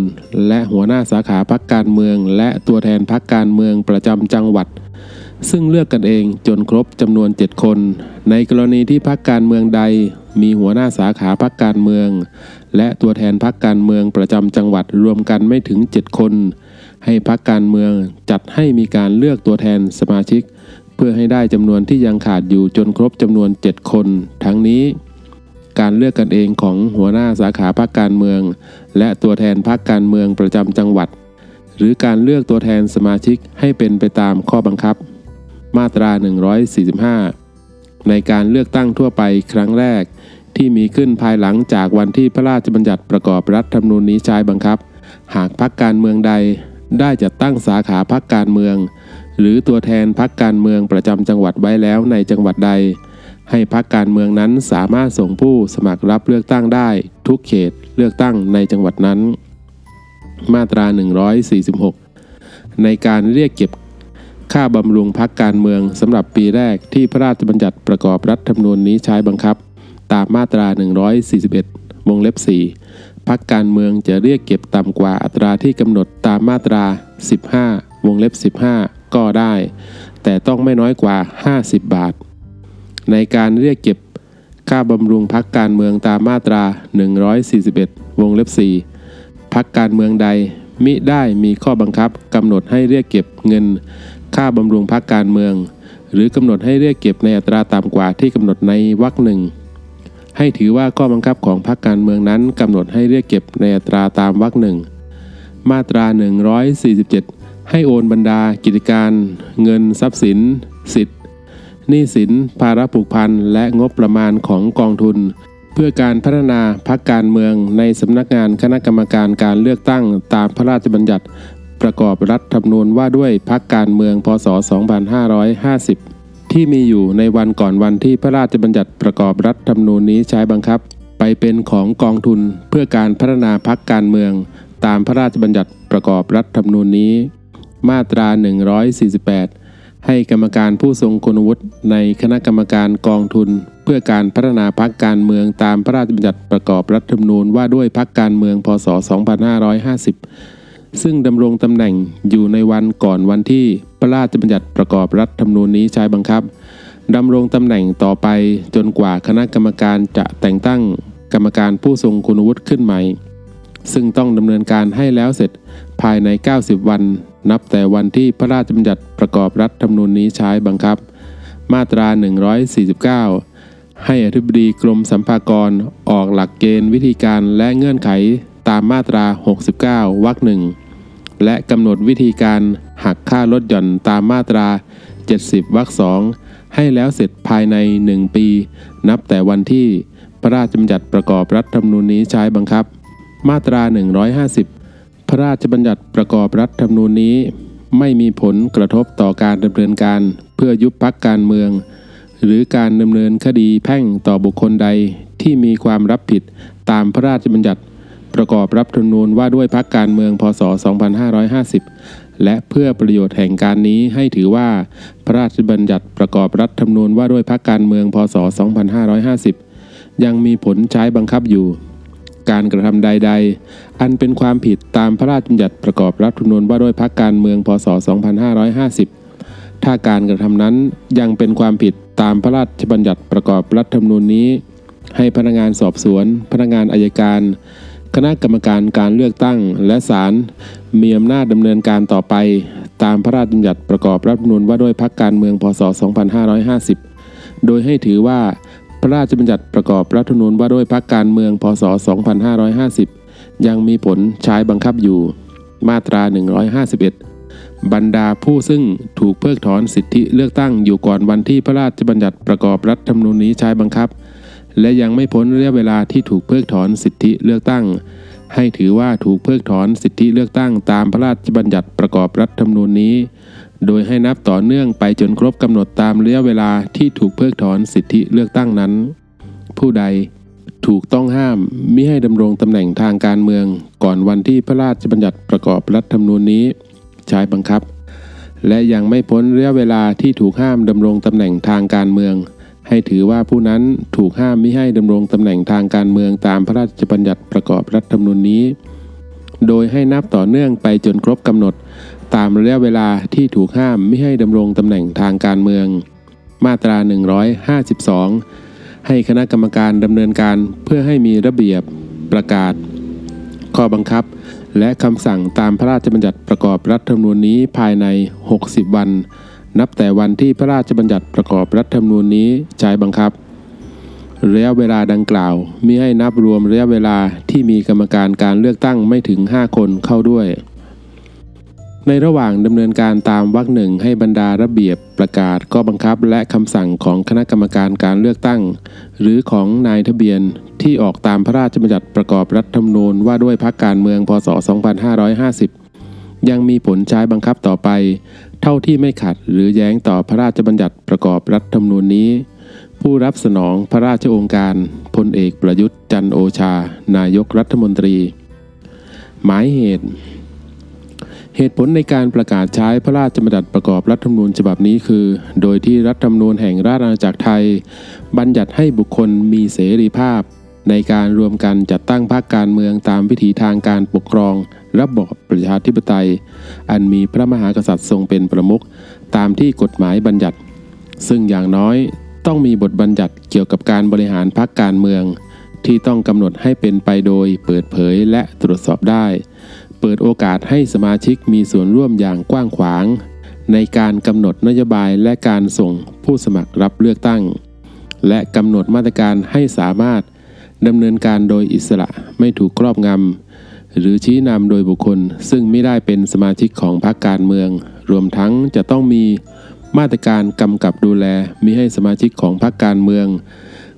และหัวหน้าสาขาพรรคการเมือง และตัวแทนพรรคการเมืองประจำจังหวัด ซึ่งเลือกกันเองจนครบจำนวน 7 คน ในกรณีที่พรรคการเมืองใดมีหัวหน้าสาขาพรรคการเมือง และตัวแทนพรรคการเมืองประจำจังหวัดรวมกันไม่ถึง 7 คน ให้พรรคการเมืองจัดให้มีการเลือกตัวแทนสมาชิก เพื่อให้ได้จำนวนที่ยังขาดอยู่จนครบจำนวน 7 คน ทั้งนี้ การเลือกกันเองของหัวหน้าสาขาพรรคการเมือง และตัวแทนพรรคการเมืองประจำจังหวัด หรือการเลือกตัวแทนสมาชิกให้เป็นไปตามข้อบังคับ มาตรา 145 ในการเลือกตั้งทั่วไปครั้งแรก ที่มีขึ้นภายหลังจากวันที่พระราชบัญญัติประกอบรัฐธรรมนูญนี้ใช้บังคับ หากพรรคการเมืองใดได้จัดตั้งสาขาพรรคการเมือง หรือตัวแทนพรรคการเมืองประจำจังหวัดไว้แล้วในจังหวัดใด ให้พรรคการเมืองนั้นสามารถส่งผู้สมัครรับเลือกตั้งได้ ทุกเขตเลือกตั้งในจังหวัดนั้น มาตรา 146 ในการเรียกเก็บค่าบำรุงพักการเมืองสำหรับปีแรกที่พระราชบัญญัติประกอบรัฐธรรมนูญนี้ใช้บังคับ ตามมาตรา 141 วงเล็บ 4 พักการเมืองจะเรียกเก็บต่ำกว่าอัตราที่กำหนดตามมาตรา 15 วงเล็บ 15 ก็ได้ แต่ต้องไม่น้อยกว่า 50 บาท ในการเรียกเก็บค่าบำรุงพักการเมืองตามมาตรา 141 วงเล็บ 4 พักการเมืองใดมิได้มีข้อบังคับกำหนดให้เรียกเก็บเงิน ค่าบำรุงพักการเมือง หรือกำหนดให้เรียกเก็บในอัตราต่ำกว่าที่กำหนดในวรรคหนึ่ง ให้ถือว่าข้อบังคับของพรรคการเมืองนั้นกำหนดให้เรียกเก็บในอัตราตามวรรคหนึ่งมาตรา 147 ให้โอนบรรดากิจการ เงินทรัพย์สิน สิทธิ์หนี้สิน ภาระผูกพัน และงบประมาณของกองทุน เพื่อการพัฒนาพักการเมืองในสำนักงานคณะกรรมการการเลือกตั้งตามพระราชบัญญัติ ประกอบรัฐธรรมนูญว่าด้วยพักการเมืองพศ 2550 ที่มีอยู่ในวันก่อนวันที่พระราชบัญญัติประกอบรัฐธรรมนูญนี้ใช้บังคับ ไปเป็นของกองทุนเพื่อการพัฒนาพักการเมือง ตามพระราชบัญญัติประกอบรัฐธรรมนูญนี้ มาตรา 148 ให้กรรมการผู้ทรงคุณวุฒิในคณะกรรมการกองทุน เพื่อการพัฒนาพักการเมืองตามพระราชบัญญัติประกอบรัฐธรรมนูญว่าด้วยพักการเมืองพศ 2550 ซึ่งดำรงตำแหน่งอยู่ในวันก่อนวันที่พระราชบัญญัติประกอบรัฐธรรมนูญนี้ใช้บังคับดำรงตำแหน่งต่อไปจนกว่าคณะกรรมการจะแต่งตั้งกรรมการผู้ทรงคุณวุฒิขึ้นใหม่ ซึ่งต้องดำเนินการให้แล้วเสร็จภายใน 90 วัน นับแต่วันที่พระราชบัญญัติประกอบรัฐธรรมนูญนี้ใช้บังคับ มาตรา 149 ให้อธิบดีกรมสัมภากรออกหลักเกณฑ์วิธีการและเงื่อนไขตามมาตรา 69 วรรคหนึ่ง และกำหนดวิธีการหักค่าลดหย่อนตามมาตรา 70 วรรคสองให้แล้วเสร็จภายใน 1 ปี นับแต่วันที่พระราชบัญญัติประกอบรัฐธรรมนูญนี้ใช้บังคับ มาตรา 150 พระราชบัญญัติประกอบรัฐธรรมนูญนี้ ไม่มีผลกระทบต่อการดำเนินการเพื่อยุบพักการเมือง หรือการดำเนินคดีแพ่งต่อบุคคลใดที่มีความรับผิดตามพระราชบัญญัติ ประกอบรัฐธรรมนูญว่าด้วยพักการเมืองพศ 2550 และเพื่อประโยชน์แห่งการนี้ให้ถือว่า พระราชบัญญัติประกอบรัฐธรรมนูญว่าด้วยพักการเมืองพศ 2550 ยังมีผลใช้บังคับอยู่ การกระทำใด ๆ อันเป็นความผิดตามพระราชบัญญัติประกอบรัฐธรรมนูญว่าด้วยพักการเมืองพศ 2550 ถ้าการกระทำนั้นยังเป็นความผิดตามพระราชบัญญัติประกอบรัฐธรรมนูญนี้ ให้พนักงานสอบสวน พนักงานอายการ คณะกรรมการการเลือกตั้งและศาลมีอำนาจดำเนินการต่อไป ตามพระราชบัญญัติประกอบรัฐธรรมนูญว่าด้วยพักการเมืองพศ 2550 โดยให้ถือว่าพระราชบัญญัติประกอบรัฐธรรมนูญว่าด้วยพักการเมืองพศ 2550 ยังมีผลใช้บังคับอยู่ มาตรา 151 บรรดาผู้ซึ่งถูกเพิกถอนสิทธิเลือกตั้งอยู่ก่อนวันที่พระราชบัญญัติประกอบรัฐธรรมนูญนี้ใช้บังคับ และยังไม่พ้นระยะเวลาที่ถูกเพิกถอนสิทธิเลือกตั้ง ให้ถือว่าถูกเพิกถอนสิทธิเลือกตั้งตามพระราชบัญญัติประกอบรัฐธรรมนูญนี้ โดยให้นับต่อเนื่องไปจนครบกำหนดตามระยะเวลาที่ถูกเพิกถอนสิทธิเลือกตั้งนั้น ผู้ใดถูกต้องห้ามมิให้ดำรงตำแหน่งทางการเมือง ก่อนวันที่พระราชบัญญัติประกอบรัฐธรรมนูญนี้ ใช้บังคับ และยังไม่พ้นระยะเวลาที่ถูกห้ามดำรงตำแหน่งทางการเมือง ให้ถือว่าผู้นั้นถูกห้ามมิให้ดำรงตำแหน่งทางการเมืองตามพระราชบัญญัติประกอบรัฐธรรมนูญนี้ โดยให้นับต่อเนื่องไปจนครบกำหนด ตามระยะเวลาที่ถูกห้ามไม่ให้ดำรงตำแหน่งทางการเมือง มาตรา 152 ให้คณะกรรมการดำเนินการเพื่อให้มีระเบียบประกาศ ข้อบังคับ และคำสั่งตามพระราชบัญญัติประกอบรัฐธรรมนูญนี้ภายใน 60 วัน นับแต่วันที่พระราชบัญญัติประกอบรัฐธรรมนูญนี้ใช้บังคับ ระยะเวลาดังกล่าวมิให้นับรวมระยะเวลาที่มีกรรมการการเลือกตั้งไม่ถึง 5 คนเข้าด้วย ในระหว่างดำเนินการตามวรรคหนึ่งให้บรรดาระเบียบประกาศข้อบังคับและคำสั่งของคณะกรรมการการเลือกตั้ง หรือของนายทะเบียนที่ออกตามพระราชบัญญัติประกอบรัฐธรรมนูญว่าด้วยพรรคการเมืองพศ 2550 ยังมีผลใช้บังคับต่อไป เท่าที่ไม่ขัดหรือแย้งต่อพระราชบัญญัติประกอบรัฐธรรมนูญนี้ ผู้รับสนองพระราชองค์การพลเอกประยุทธ์จันโอชา นายกรัฐมนตรี หมายเหตุ เหตุผลในการประกาศใช้พระราชบัญญัติประกอบรัฐธรรมนูญฉบับนี้คือ โดยที่รัฐธรรมนูญแห่งราชอาณาจักรไทย บัญญัติให้บุคคลมีเสรีภาพ ในการรวมกันจัดตั้งพรรคการเมืองตามวิถีทางการปกครอง ระบอบประชาธิปไตย อันมีพระมหากษัตริย์ทรงเป็นประมุขตามที่กฎหมายบัญญัติ ซึ่งอย่างน้อยต้องมีบทบัญญัติเกี่ยวกับการบริหารพรรคการเมือง ที่ต้องกำหนดให้เป็นไปโดยเปิดเผยและตรวจสอบได้ เปิดโอกาสให้สมาชิกมีส่วนร่วมอย่างกว้างขวาง ในการกำหนดนโยบายและการส่งผู้สมัครรับเลือกตั้ง และกำหนดมาตรการให้สามารถ ดำเนินการโดยอิสระไม่ถูกครอบงำ หรือชี้นำโดยบุคคล ซึ่งไม่ได้เป็นสมาชิกของพรรคการเมือง รวมทั้งจะต้องมีมาตรการกำกับดูแลมิให้สมาชิกของพรรคการเมือง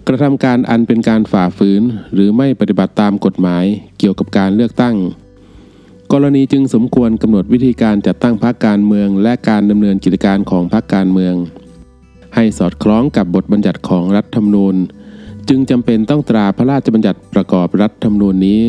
กระทำการอันเป็นการฝ่าฝืน หรือไม่ปฏิบัติตามกฎหมายเกี่ยวกับการเลือกตั้ง กรณีจึงสมควรกำหนดวิธีการจัดตั้งพรรคการเมือง และการดำเนินกิจการของพรรคการเมือง ให้สอดคล้องกับบทบัญญัติของรัฐธรรมนูญ จึงจำเป็นต้องตราพระราชบัญญัติประกอบรัฐธรรมนูญนี้